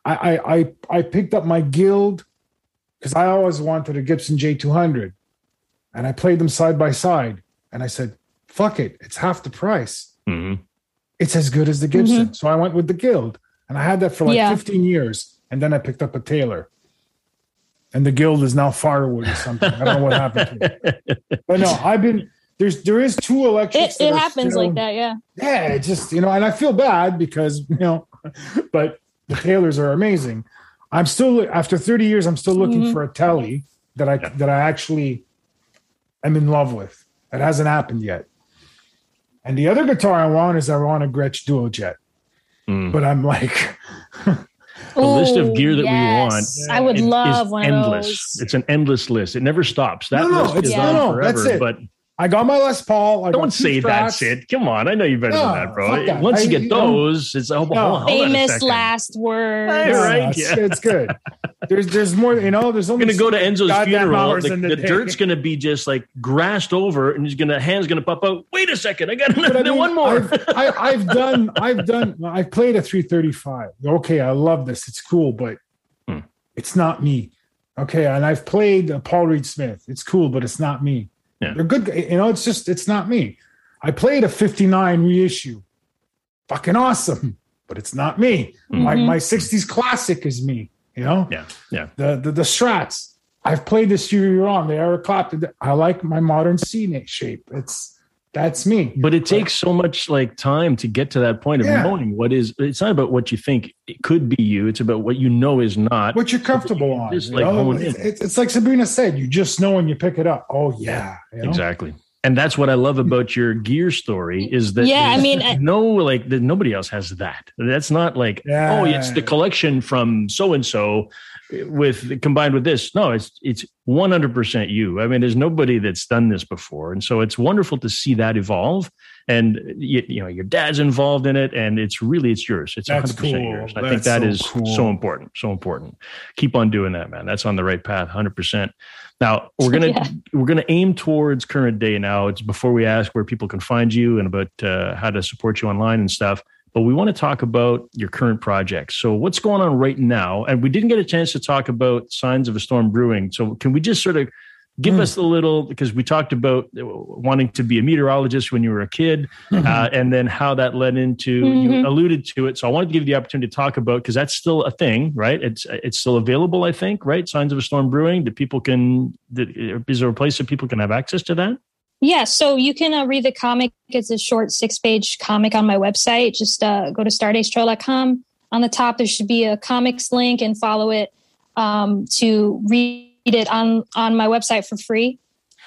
I I I, I picked up my Guild because I always wanted a Gibson J200, and I played them side by side, and I said, "Fuck it, it's half the price. Mm-hmm. It's as good as the Gibson." Mm-hmm. So I went with the Guild. And I had that for like yeah. 15 years. And then I picked up a Taylor. And the guild is now firewood or something. I don't know what happened to it. [LAUGHS] But no, I've been there's there is two electrics. It, it happens still, like that, yeah. Yeah, it just you know, and I feel bad because you know, [LAUGHS] but the Taylors are amazing. I'm still after 30 years, I'm still looking mm-hmm. for a telly that I yeah. that I actually am in love with. It hasn't happened yet. And the other guitar I want is I want a Gretsch Duo Jet. Mm. But I'm like, [LAUGHS] the list of gear that yes. we want. I would it love one endless. of those. It's an endless list. It never stops. That No, no, list it's- is no, on no, forever. that's it. But I got my Les Paul. I don't two say that strats. shit. Come on, I know you better No, than that, bro. that. Once you I- get you know- those, it's oh, hold on, hold on a Famous second. last words. Hey, Yeah, right, it's, yeah. it's good. There's there's more. You know, there's only gonna go to Enzo's goddamn funeral. The, the, the dirt's gonna be just like grassed over, and he's gonna hands gonna pop out. Wait a second, I got But I mean, one more. I've, I, I've done. I've done. I've played a 335. Okay, I love this. It's cool, but Hmm. it's not me. Okay, and I've played uh, Paul Reed Smith. It's cool, but it's not me. Yeah. They're good. You know, it's just it's not me. I played a 59 reissue. Fucking awesome, but it's not me. My Mhm. my 60s classic is me. You know. yeah, yeah. the the, the strats. I've played this year on the Eric Clapton. I like my modern C shape. It's that's me. But it takes so much like time to get to that point of Yeah. knowing what is. It's not about what you think it could be you. It's about what you know is not. What you're comfortable on. Just you like know? it's, it's, it's like Sabrina said. You just know when you pick it up. Oh yeah, you know? Exactly. And that's what I love about your gear story is that Yeah, I mean, [LAUGHS] I- no like that nobody else has that. That's not like Yeah. oh, it's the collection from so and so with combined with this. No, it's it's 100% you. I mean, there's nobody that's done this before. And so it's wonderful to see that evolve and you, you know, your dad's involved in it and it's really it's yours. It's That's 100% cool. yours. I That's think that so is cool. so important, so important. Keep on doing that, man. That's on the right path, 100%. Now, we're [LAUGHS] going to Yeah. we're going to aim towards current day now. It's before we ask where people can find you and about uh, how to support you online and stuff. But we want to talk about your current projects. So, what's going on right now? And we didn't get a chance to talk about Signs of a Storm Brewing. So, can we just sort of give Hmm. us a little because we talked about uh, wanting to be a meteorologist when you were a kid, uh, and then how that led into you Mhm. alluded to it. So, I wanted to give you the opportunity to talk about because that's still a thing, right? It's it's still available, I think, right? Signs of a Storm Brewing. That people can. That, is there a place that people can have access to that? Yeah, so you can uh, read the comic. It's a short six page comic on my website. Just uh, go to stardaystrail.com. On the top, there should be a comics link and follow it um, to read it on, on my website for free.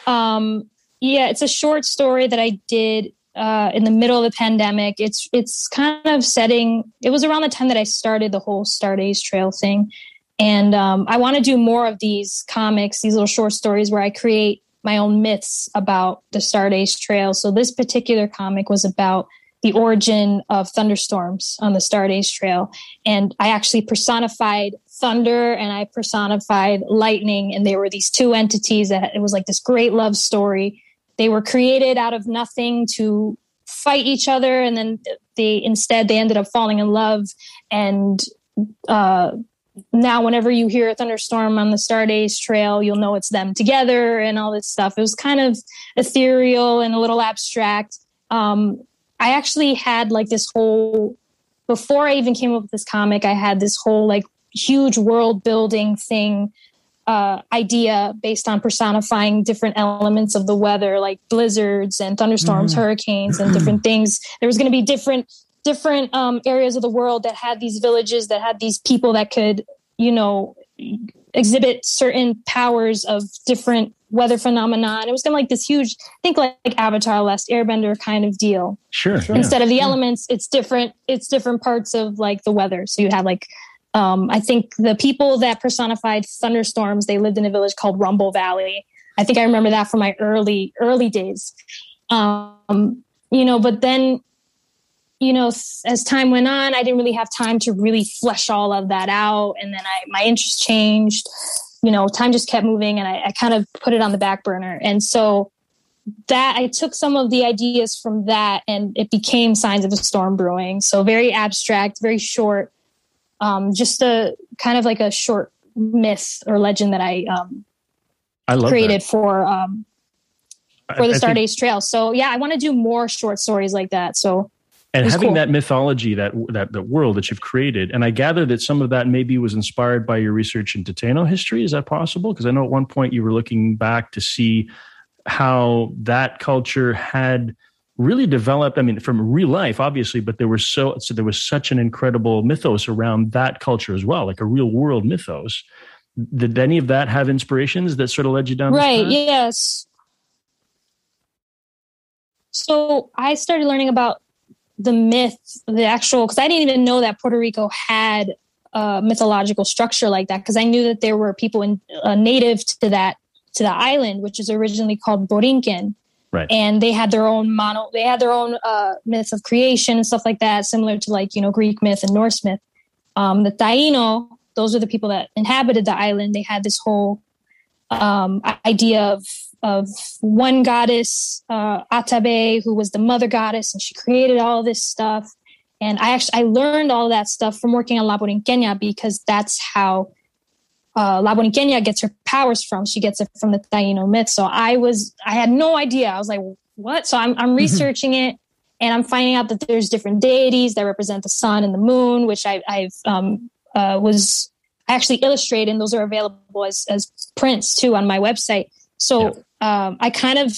Um, yeah, it's a short story that I did uh, in the middle of the pandemic. It's it's kind of setting. It was around the time that I started the whole Stardays Trail thing, and um, I want to do more of these comics, these little short stories where I create my own myths about the Stardays Trail. So this particular comic was about the origin of thunderstorms on the Stardays Trail, and I actually personified thunder and I personified lightning, and they were these two entities that it was like this great love story. They were created out of nothing to fight each other, and then they instead they ended up falling in love and. Uh, now whenever you hear a thunderstorm on the Stardays trail, you'll know it's them together and all this stuff. It was kind of ethereal and a little abstract. Um, I actually had like this whole before I even came up with this comic, I had this whole like huge world building thing uh, idea based on personifying different elements of the weather, like blizzards and thunderstorms, Mhm. hurricanes, and different [CLEARS THROAT] things. There was going to be different different um, areas of the world that had these villages that had these people that could, you know, exhibit certain powers of different weather phenomena. And it was kind of like this huge, i think like, like Avatar, Last Airbender kind of deal. Sure. Sure. yeah. Instead of the elements, it's different. It's different parts of like the weather. So you had like, um, I think the people that personified thunderstorms, they lived in a village called Rumble Valley. I think I remember that from my early early days. Um, you know, but then you know, as time went on, I didn't really have time to really flesh all of that out. And then I, my interest changed. You know, time just kept moving, and I, I kind of put it on the back burner. And so that I took some of the ideas from that, and it became Signs of a Storm Brewing. So very abstract, very short, um, just a kind of like a short myth or legend that I um, I created for um, for the I- I Trail. So yeah, I want to do more short stories like that. So and having cool. that mythology that that that world that you've created and i gather that some of that maybe was inspired by your research into Taino history. Is that possible? Because i know at one point you were looking back to see how that culture had really developed i mean from real life obviously but there was so so there was such an incredible mythos around that culture as well like a real world mythos. Did any of that have inspirations that sort of led you down right yes. So i started learning about the myth the actual because i didn't even know that puerto rico had a mythological structure like that because I knew that there were people in, uh, native to that to the island, which is originally called Borinquen. Right. And they had their own mono, they had their own uh, myths of creation and stuff like that, similar to like you know Greek myth and Norse myth. Um, the Taino, those are the people that inhabited the island. They had this whole um, idea of of one goddess, uh, Atabey, who was the mother goddess, and she created all this stuff. And I actually I learned all that stuff from working on La Borinqueña because that's how uh, La Borinqueña gets her powers from. She gets it from the Taino myth. So I was I had no idea. I was like, what? So I'm I'm mm-hmm. researching it and I'm finding out that there's different deities that represent the sun and the moon, which I, I've um, uh, was actually illustrated, and those are available as as prints too on my website. So yeah. Um, I kind of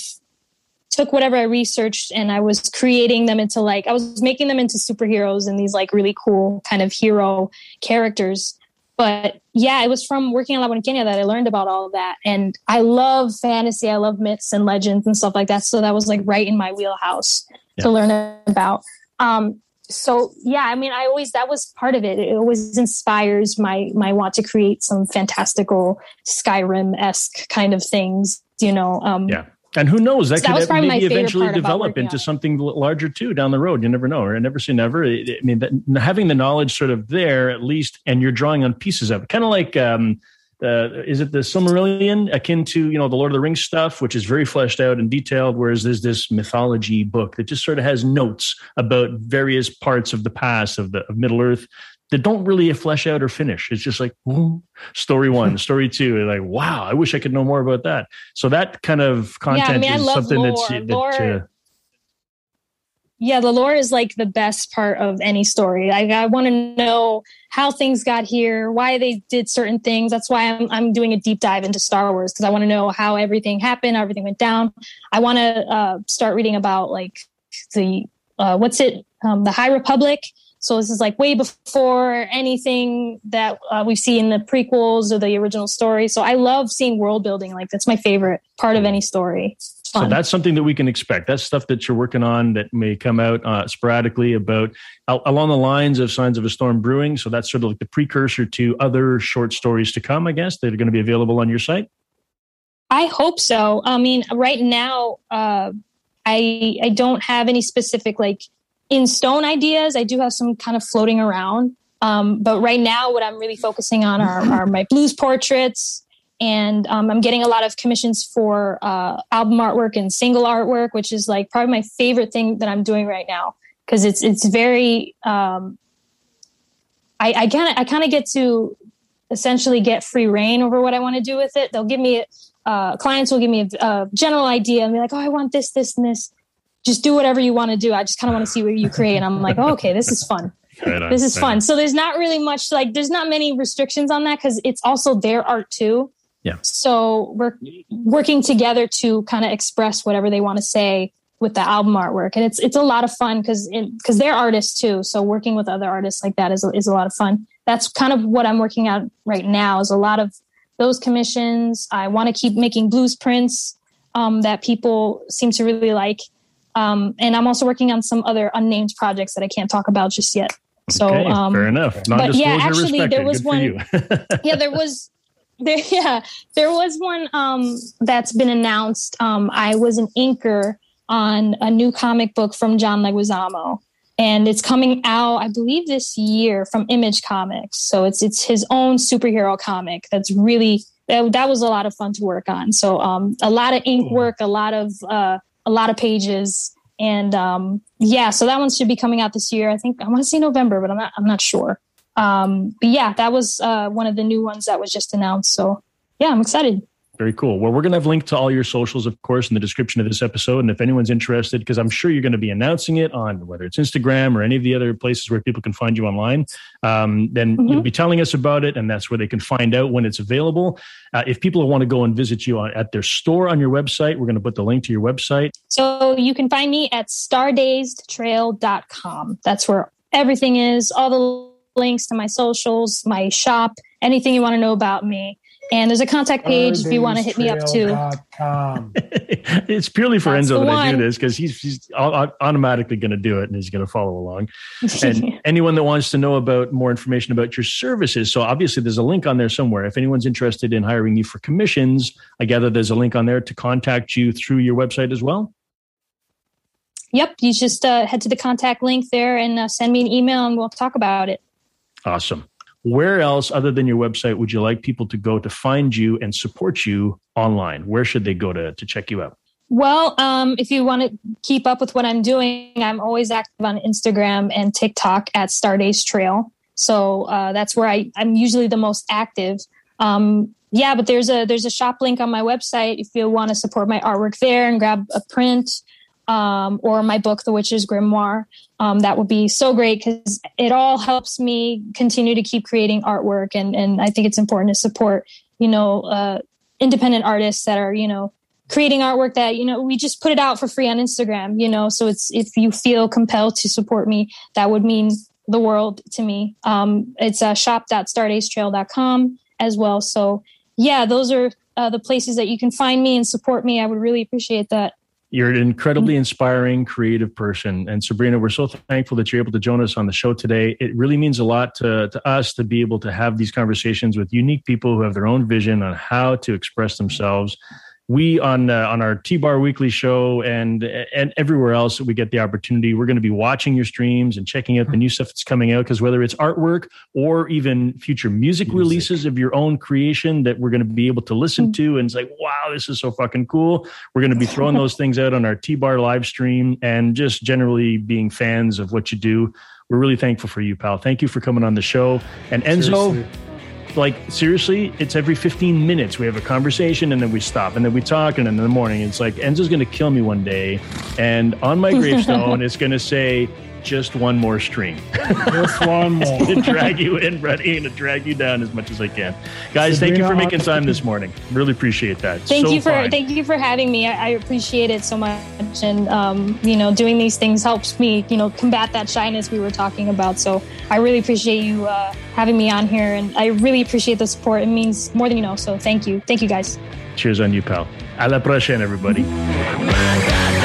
took whatever I researched and I was creating them into like I was making them into superheroes and these like really cool kind of hero characters. But yeah, it was from working on La Borinqueña that I learned about all of that. And I love fantasy, I love myths and legends and stuff like that. So that was like right in my wheelhouse yeah. to learn about. Um, so yeah, I mean, I always that was part of it. It always inspires my my want to create some fantastical Skyrim esque kind of things. You know, um, yeah. And who knows? That so could that maybe eventually develop into something larger too down the road. You never know, or never say never. I mean, that, having the knowledge sort of there at least, and you're drawing on pieces of it, kind of like um, uh, is it the Silmarillion akin to you know the Lord of the Rings stuff, which is very fleshed out and detailed, whereas there's this mythology book that just sort of has notes about various parts of the past of the of Middle Earth that don't really flesh out or finish. It's just like story one, [LAUGHS] story two. Like, wow, I wish I could know more about that. So that kind of content yeah, I mean, is something lore. that's that, uh, yeah, the lore is like the best part of any story. I, I want to know how things got here, why they did certain things. That's why I'm I'm doing a deep dive into Star Wars because I want to know how everything happened, how everything went down. I want to uh, start reading about like the uh, what's it, um, the High Republic so this is like way before anything that uh, we see in the prequels or the original story. So I love seeing world building. Like that's my favorite part of any story. So that's something that we can expect. That's stuff that you're working on that may come out uh, sporadically about along the lines of Signs of a Storm Brewing. So that's sort of like the precursor to other short stories to come, I guess, that are going to be available on your site. I hope so. I mean, right now, uh, I I don't have any specific like in stone ideas. I do have some kind of floating around. Um, but right now, what I'm really focusing on are, are my blues portraits. And um, I'm getting a lot of commissions for uh, album artwork and single artwork, which is like probably my favorite thing that I'm doing right now because it's it's very. Um, I kind of I kind of get to essentially get free reign over what I want to do with it. They'll give me uh, clients will give me a, a general idea and be like, "Oh, I want this, this, and this." just do whatever you want to do. I just kind of want to see what you create. And I'm like, oh, okay, this is fun. [LAUGHS] Right this is fun. So there's not really much like there's not many restrictions on that because it's also their art too. Yeah. So we're working together to kind of express whatever they want to say with the album artwork, and it's it's a lot of fun because because they're artists too. So working with other artists like that is is a lot of fun. That's kind of what I'm working on right now. Is a lot of those commissions. I want to keep making blues prints um, that people seem to really like um, and I'm also working on some other unnamed projects that I can't talk about just yet. So okay, um, fair enough. But yeah, actually, respected. there was Good one. [LAUGHS] yeah, there was. There, [LAUGHS] yeah, there was one um, that's been announced. Um, I was an inker on a new comic book from John Leguizamo, and it's coming out, I believe, this year from Image Comics. So it's it's his own superhero comic. That's really that, that was a lot of fun to work on. So um, a lot of ink work, a lot of uh, a lot of pages. And um, yeah, so that one should be coming out this year. I think I want to say November, but I'm not I'm not sure. Um, but yeah, that was uh, one of the new ones that was just announced. So yeah, I'm excited. Very cool. Well, we're going to have linked to all your socials, of course, in the description of this episode. And if anyone's interested, because I'm sure you're going to be announcing it on whether it's Instagram or any of the other places where people can find you online, um, then mm-hmm. you'll be telling us about it. And that's where they can find out when it's available. Uh, if people want to go and visit you on, at their store on your website, we're going to put the link to your website. So you can find me at stardaystrail.com. That's where everything is, all the links to my socials, my shop, anything you want to know about me And there's a contact page if you want to hit me up too. [LAUGHS] it's purely for That's Enzo that one. I do this because he's, he's automatically going to do it and he's going to follow along. And [LAUGHS] anyone that wants to know about more information about your services, so obviously there's a link on there somewhere. If anyone's interested in hiring you for commissions, I gather there's a link on there to contact you through your website as well. Yep, you just uh, head to the contact link there and uh, send me an email and we'll talk about it. Awesome. Where else, other than your website, would you like people to go to find you and support you online? Where should they go to, to check you out? Well, um, if you want to keep up with what I'm doing, I'm always active on Instagram and TikTok at Stardays Trail. So uh, that's where I, I'm usually the most active. Um, yeah, but there's a there's a shop link on my website if you want to support my artwork there and grab a print um, or my book, The Witch's Grimoire. Um, that would be so great because it all helps me continue to keep creating artwork. And, and I think it's important to support, you know, uh, independent artists that are, you know, creating artwork that, you know, we just put it out for free on Instagram, you know, so it's, if you feel compelled to support me, that would mean the world to me. Um, it's uh, shop.stardaystrail.com as well. So yeah, those are uh, the places that you can find me and support me. I would really appreciate that. You're an incredibly mm-hmm. inspiring, creative person. And Sabrina, we're so thankful that you're able to join us on the show today. It really means a lot to, to us to be able to have these conversations with unique people who have their own vision on how to express themselves we on uh, on our T Bar Weekly show and and everywhere else we get the opportunity, we're going to be watching your streams and checking out the new stuff that's coming out. Because whether it's artwork or even future music, music, releases of your own creation that we're going to be able to listen mm-hmm. to, and it's like, wow, this is so fucking cool. We're going to be [LAUGHS] throwing those things out on our T Bar live stream and just generally being fans of what you do. We're really thankful for you, pal. Thank you for coming on the show. And Enzo. Seriously like seriously, it's every 15 minutes we have a conversation and then we stop and then we talk and then in the morning it's like Enzo's going to kill me one day and on my [LAUGHS] gravestone it's going to say just one more stream. [LAUGHS] just one [LAUGHS] more. to drag you in, ready, and to drag you down as much as I can. Guys, Sabrina, thank you for making time this morning. Really appreciate that. Thank so you for fine. thank you for having me. I, I appreciate it so much, and um, you know, doing these things helps me, you know, combat that shyness we were talking about. So I really appreciate you uh, having me on here, and I really appreciate the support. It means more than you know. So thank you, thank you, guys. Cheers on you, pal. A la prochaine, everybody. [LAUGHS]